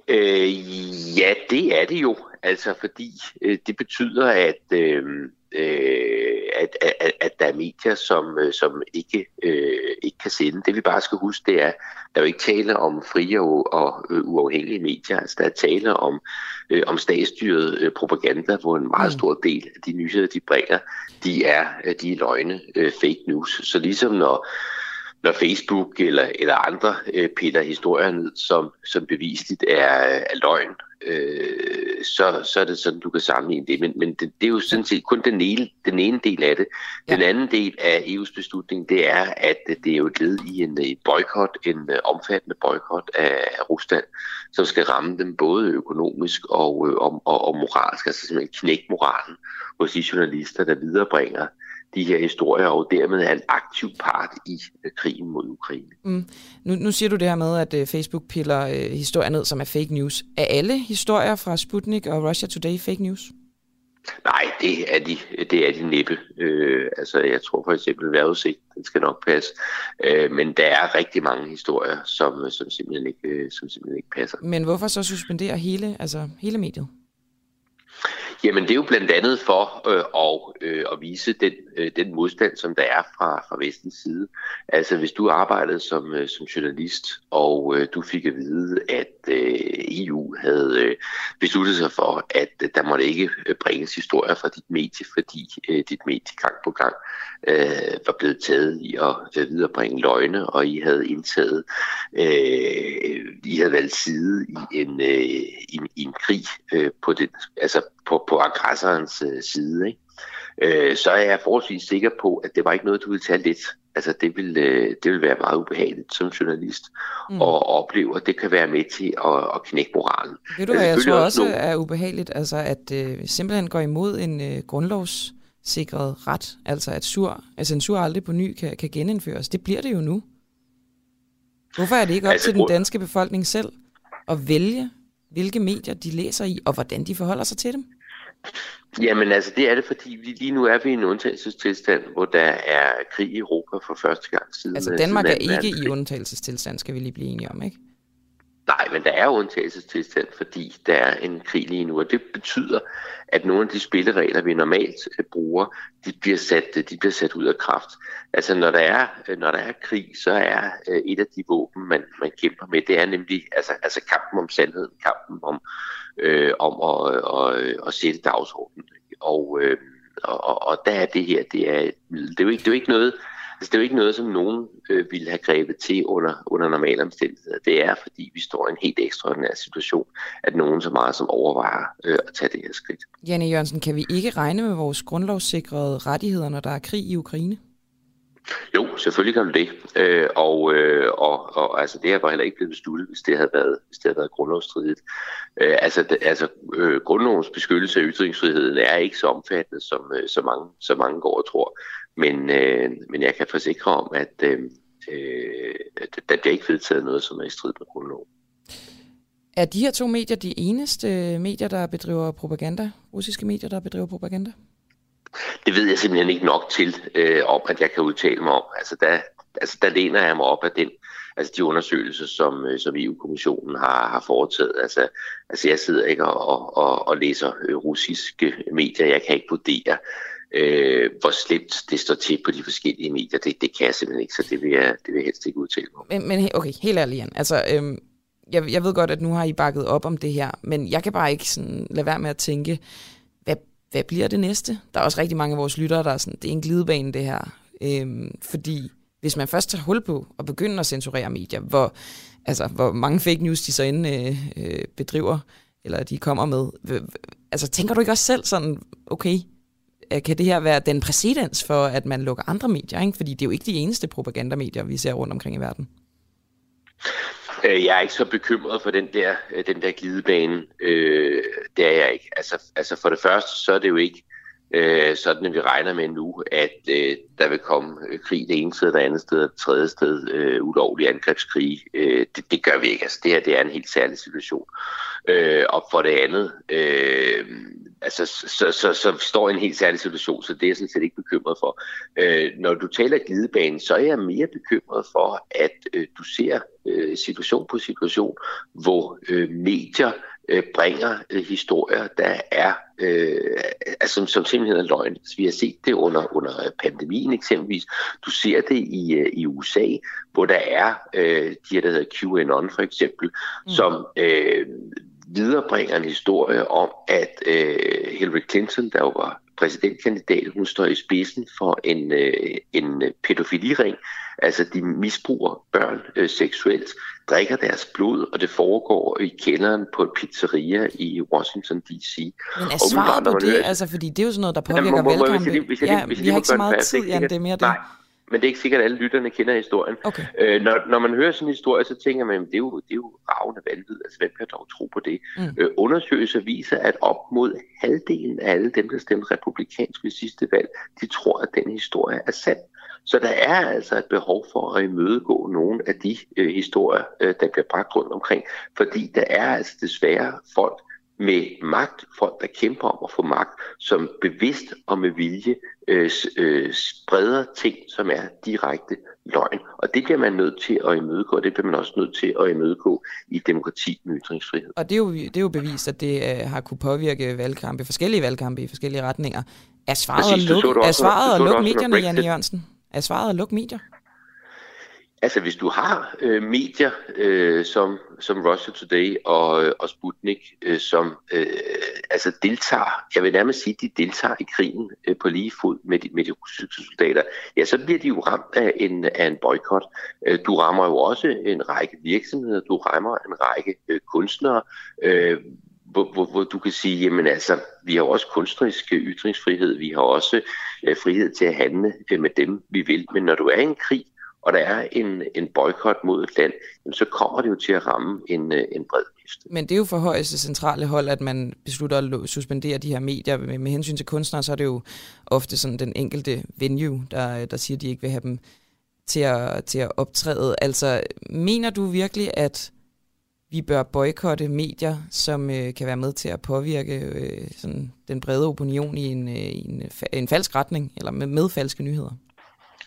Øh, ja, det er det jo. Altså, fordi øh, det betyder, at, øh, øh, at, at, at der er medier, som, øh, som ikke, øh, ikke kan sende. Det vi bare skal huske, det er, der er jo ikke tale om frie og, og øh, uafhængige medier. Altså, der er tale om, øh, om statsstyret øh, propaganda, hvor en meget mm. stor del af de nyheder, de bringer, de er, øh, de er løgne, øh, fake news. Så ligesom når når Facebook eller, eller andre øh, piller historier ned, som, som bevisligt er, er løgn, øh, så, så er det sådan, du kan sammenligne det. Men, men det, det er jo sådan set kun den ene, den ene del af det. Den ja. anden del af EU's beslutning, det er, at det er jo et led i en, boykot, en uh, omfattende boykot af, Rusland, som skal ramme dem både økonomisk og, øh, og, og, og moralsk, altså simpelthen knække moralen hos de journalister, der viderebringer de her historier, og dermed er en aktiv part i uh, krigen mod Ukraine. Mm. Nu, nu siger du det her med, at uh, Facebook piller uh, historier ned, som er fake news. Er alle historier fra Sputnik og Russia Today fake news? Nej, det er de, det er de næppe. Øh, altså, jeg tror for eksempel, vejrudsigt, den skal nok passe. Øh, men der er rigtig mange historier, som, som, simpelthen ikke, som simpelthen ikke passer. Men hvorfor så suspendere hele, altså hele mediet? Jamen det er jo blandt andet for øh, og, øh, at vise den, øh, den modstand, som der er fra, fra vestens side. Altså hvis du arbejdede som, øh, som journalist, og øh, du fik at vide, at øh, EU havde øh, besluttet sig for, at øh, der måtte ikke øh, bringes historier fra dit medie, fordi øh, dit medie gang på gang øh, var blevet taget i at øh, viderebringe løgne, og I havde indtaget, øh, I havde valgt side i en, øh, i, i en krig øh, på den, altså på, på aggressorens øh, side, ikke? Øh, så er jeg forholdsvis sikker på, at det var ikke noget, du ville tage lidt. Altså det vil, øh, det vil være meget ubehageligt som journalist mm. og opleve, at det kan være med til at, at knække moralen. Ved du hvad, jeg tror også nogle... er ubehageligt, altså at øh, simpelthen går imod en øh, grundlovssikret ret, altså at sur, at censur aldrig på ny kan, kan genindføres. Det bliver det jo nu. Hvorfor er det ikke op altså, til den danske befolkning selv at vælge, hvilke medier de læser i, og hvordan de forholder sig til dem? Jamen altså, det er det, fordi vi, lige nu er vi i en undtagelsestilstand, hvor der er krig i Europa for første gang siden... Altså Danmark er ikke i undtagelsestilstand, skal vi lige blive enige om, ikke? Nej, men der er undtagelsestilstand, fordi der er en krig lige nu, og det betyder, at nogle af de spilleregler, vi normalt øh, bruger, de bliver sat, øh, de bliver sat ud af kraft. Altså når der er, øh, når der er krig, så er et af de våben, man, man kæmper med, det er nemlig altså, altså kampen om sandheden, kampen om, øh, om at, at, at sætte dagsordenen. Og, øh, og, og der er det her, det er, det er jo ikke, det er jo ikke noget, Altså, det er jo ikke noget, som nogen øh, ville have grebet til under, under normale omstændigheder. Det er, fordi vi står i en helt ekstraordinær situation, at nogen så meget som overvejer øh, at tage det her skridt. Janne Jørgensen, kan vi ikke regne med vores grundlovssikrede rettigheder, når der er krig i Ukraine? Jo, selvfølgelig kan du det. Øh, og, øh, og, og altså, det her var heller ikke blevet besluttet, hvis det havde været, hvis det havde været grundlovsstridigt. Øh, altså, det, altså øh, grundlovens beskyttelse af ytringsfriheden er ikke så omfattende, som øh, så, mange, så mange går og tror. Men, øh, men jeg kan forsikre om, at øh, øh, der bliver ikke vedtaget noget, som er i strid med grundloven. Er de her to medier de eneste medier, der bedriver propaganda? Russiske medier, der bedriver propaganda? Det ved jeg simpelthen ikke nok til, øh, om at jeg kan udtale mig om. Altså der, altså der læner jeg mig op af den, altså de undersøgelser, som, øh, som EU-kommissionen har, har foretaget. Altså, altså jeg sidder ikke og, og, og læser øh, russiske medier. Jeg kan ikke vurdere, øh, hvor slemt det står til på de forskellige medier. Det, det kan jeg simpelthen ikke, så det vil jeg, det vil jeg helst ikke udtale mig om. Men, men okay, helt ærligt, Jan. Altså, øhm, jeg, jeg ved godt, at nu har I bakket op om det her, men jeg kan bare ikke sådan lade være med at tænke, hvad, hvad bliver det næste? Der er også rigtig mange af vores lyttere, der er sådan, det er en glidebane det her. Øhm, fordi hvis man først tager hul på og begynder at censurere medier, hvor, altså, hvor mange fake news de så inde øh, øh, bedriver, eller de kommer med, altså tænker du ikke også selv sådan, okay, Øh, kan det her være den præcedens for, at man lukker andre medier? Ikke? Fordi det er jo ikke de eneste propagandamedier, vi ser rundt omkring i verden. Øh, jeg er ikke så bekymret for den der, øh, den der glidebane. Øh, det er jeg ikke. Altså, altså for det første, så er det jo ikke øh, sådan, at vi regner med nu, at øh, der vil komme øh, krig det ene sted, det andet sted, det tredje sted, øh, ulovlige angrebskrig. Øh, det, det gør vi ikke. Altså, det her det er en helt særlig situation. Øh, og for det andet, øh, altså, så, så, så så står en helt særlig situation, så det er jeg sådan set ikke bekymret for. Øh, når du taler glidebanen, så er jeg mere bekymret for, at øh, du ser øh, situation på situation, hvor øh, medier øh, bringer øh, historier, der er øh, altså, som, som simpelthen er løgn. Så vi har set det under, under pandemien eksempelvis. Du ser det i, øh, i USA, hvor der er øh, de her, der hedder QAnon for eksempel, mm. som øh, viderebringer en historie om, at øh, Hillary Clinton, der jo var præsidentkandidat, hun står i spidsen for en, øh, en pædofiliring. Altså, de misbruger børn øh, seksuelt, drikker deres blod, og det foregår i kælderen på et pizzeria i Washington D.C. Men er svaret på det? Altså, fordi det er jo sådan noget, der påvirker valgkampe. Ja, vi har ikke så meget tid, Jan, det er mere det. Nej, men det er ikke sikkert, at alle lytterne kender historien. Okay. Øh, når, når man hører sådan en historie, så tænker man, at det er jo, det er jo ravende vanvid. Altså, hvem kan dog tro på det? Mm. Øh, undersøgelser viser, at op mod halvdelen af alle dem, der stemte republikansk ved sidste valg, de tror, at den historie er sand. Så der er altså et behov for at imødegå nogle af de øh, historier, øh, der bliver bragt rundt omkring, fordi der er altså desværre folk, med magt, folk der kæmper om at få magt, som bevidst og med vilje øh, øh, spreder ting, som er direkte løgn. Og det bliver man nødt til at imødegå, og det bliver man også nødt til at imødegå i demokrati med ytringsfrihed. Og det er jo, det er jo bevist, at det øh, har kunne påvirke valgkampe, forskellige valgkampe i forskellige retninger. Er svaret Præcis, at lukke, er lukke medierne, Janne Jørgensen? Er svaret at lukke medier? Altså hvis du har øh, medier øh, som, som Russia Today og, øh, og Sputnik, øh, som øh, altså deltager, jeg vil nærmest sige, de deltager i krigen øh, på lige fod med de, med de russiske soldater, ja, så bliver de jo ramt af en, af en boykot. Øh, du rammer jo også en række virksomheder, du rammer en række øh, kunstnere, øh, hvor, hvor, hvor du kan sige, jamen altså, vi har også kunstnerisk øh, ytringsfrihed, vi har også øh, frihed til at handle øh, med dem, vi vil, men når du er i en krig, og der er en, en boykot mod et land, så kommer det jo til at ramme en, øh, en bred vifte. Men det er jo for højeste centrale hold, at man beslutter at suspendere de her medier. Med, med hensyn til kunstnere, så er det jo ofte sådan den enkelte venue, der, der siger, at de ikke vil have dem til at, til at optræde. Altså, mener du virkelig, at vi bør boykotte medier, som øh, kan være med til at påvirke øh, sådan den brede opinion i en, øh, i en, en falsk retning, eller med, med falske nyheder?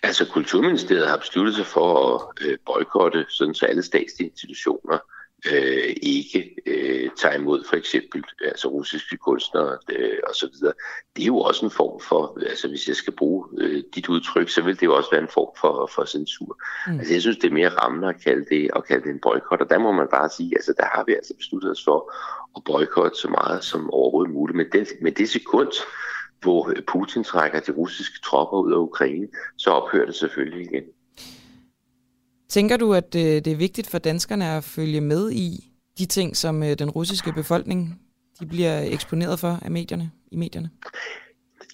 Altså, Kulturministeriet har besluttet sig for at øh, boykotte, sådan så alle statslige institutioner øh, ikke øh, tager imod for eksempel altså russiske kunstnere øh, osv. Det er jo også en form for, altså hvis jeg skal bruge øh, dit udtryk, så vil det jo også være en form for, for censur. Mm. Altså jeg synes, det er mere rammende at kalde det, at kalde det en boykot, og der må man bare sige, altså der har vi altså besluttet os for at boykotte så meget som overhovedet muligt. Men, den, men det sekund, hvor Putin trækker de russiske tropper ud af Ukraine, så ophører det selvfølgelig igen. Tænker du, at øh, det er vigtigt for danskerne at følge med i de ting, som øh, den russiske befolkning de bliver eksponeret for af medierne, i medierne?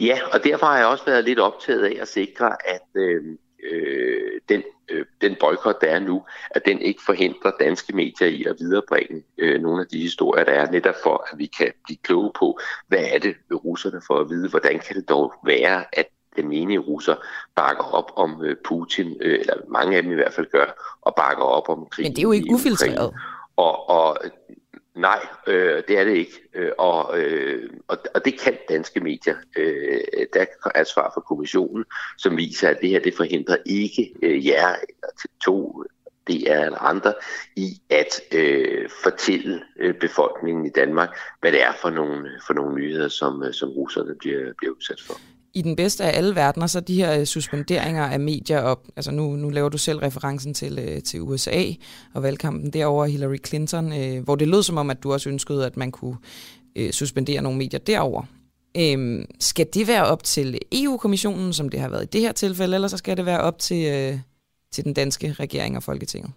Ja, og derfor har jeg også været lidt optaget af at sikre, at øh, øh, den, øh, den boykot, der er nu, at den ikke forhindrer danske medier i at viderebringe øh, nogle af de historier, der er, netop for, at vi kan blive kloge på, hvad er det, russerne får at vide, hvordan kan det dog være, at den menige russer bakker op om øh, Putin, øh, eller mange af dem i hvert fald gør, og bakker op om krigen Men det er jo ikke ufiltreret. Og, og Nej, øh, det er det ikke. Øh, og, øh, og, og det kan danske medier. Øh, der er svar fra kommissionen, som viser, at det her det forhindrer ikke øh, jer eller to er eller andre i at øh, fortælle øh, befolkningen i Danmark, hvad det er for nogle, for nogle nyheder, som, øh, som russerne bliver, bliver udsat for i den bedste af alle verdener, så de her øh, suspenderinger af medier op, altså nu, nu laver du selv referencen til, øh, til USA og valgkampen derover Hillary Clinton, øh, hvor det lød som om, at du også ønskede, at man kunne øh, suspendere nogle medier derover. Øhm, skal det være op til EU-kommissionen, som det har været i det her tilfælde, eller så skal det være op til, øh, til den danske regering og Folketinget?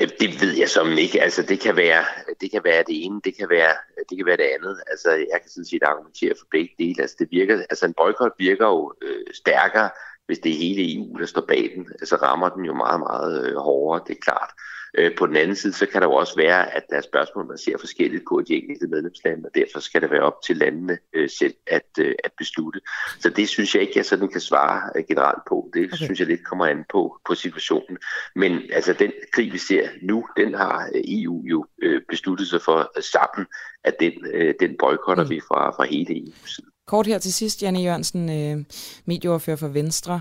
Det ved jeg som ikke. Altså, det kan være det, kan være det ene, det kan være det, kan være det andet. Altså, jeg kan sådan set argumentere for begge dele. Altså, det virker, altså en boykot virker jo øh, stærkere, hvis det er hele EU, der står bag den. Altså, rammer den jo meget, meget øh, hårdere, det er klart. Øh, på den anden side, så kan der jo også være, at der er spørgsmål, man ser forskelligt på de enkelte medlemslande, og derfor skal det være op til landene øh, selv at, øh, at beslutte. Så det synes jeg ikke, jeg sådan kan svare generelt på. Det okay. synes jeg lidt kommer an på, på situationen. Men altså den krig, vi ser nu, den har EU jo besluttet sig for sammen, at den, den boykotter mm. vi fra, fra hele EU's side. Kort her til sidst, Janne Jørgensen, medieoverfører for Venstre.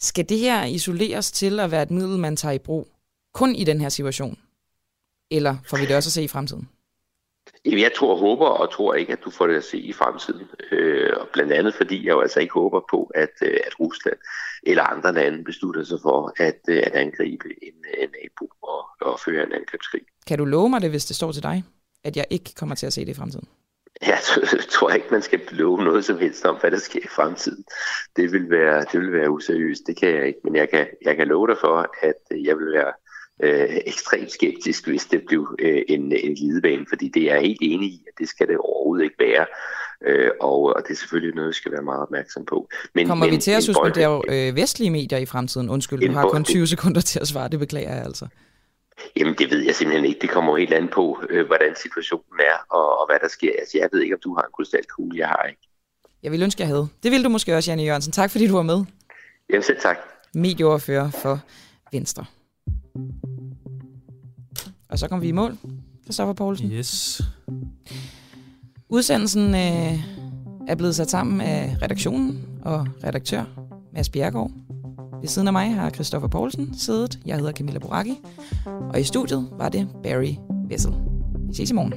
Skal det her isoleres til at være et middel, man tager i brug kun i den her situation? Eller får vi det også at se i fremtiden? Jeg tror, håber og tror ikke, at du får det at se i fremtiden. Øh, og blandt andet fordi jeg jo altså ikke håber på, at, øh, at Rusland eller andre lande beslutter sig for at, øh, at angribe en, en nabo og, og føre en angrebskrig. Kan du love mig det, hvis det står til dig, at jeg ikke kommer til at se det i fremtiden? Jeg tror ikke, man skal love noget som helst om, hvad der sker i fremtiden. Det vil være, det vil være useriøst, det kan jeg ikke. Men jeg kan, jeg kan love dig for, at jeg vil være øh, ekstremt skeptisk, hvis det blev øh, en, en glidebane, fordi det er jeg helt enig i, at det skal det overhovedet ikke være. Øh, og, og det er selvfølgelig noget, vi skal være meget opmærksom på. Men, Kommer men, vi til at suspendere øh, vestlige medier i fremtiden? Undskyld, du har kun 20 sekunder til at svare, det beklager jeg altså. Jamen, det ved jeg simpelthen ikke. Det kommer helt an på, øh, hvordan situationen er, og, og hvad der sker. Altså, jeg ved ikke, om du har en krystalkugle. Jeg har ikke. Jeg vil ønske, jeg havde. Det vil du måske også, Janne Jørgensen. Tak, fordi du var med. Jamen, selv tak. Medieoverfører for Venstre. Og så kom vi i mål. Christoffer Poulsen. Yes. Udsendelsen øh, er blevet sat sammen af redaktionen og redaktør Mads Bjergård. Ved siden af mig har Christoffer Poulsen siddet. Jeg hedder Camilla Boracchi. Og i studiet var det Barry Vessel. Vi ses i morgen.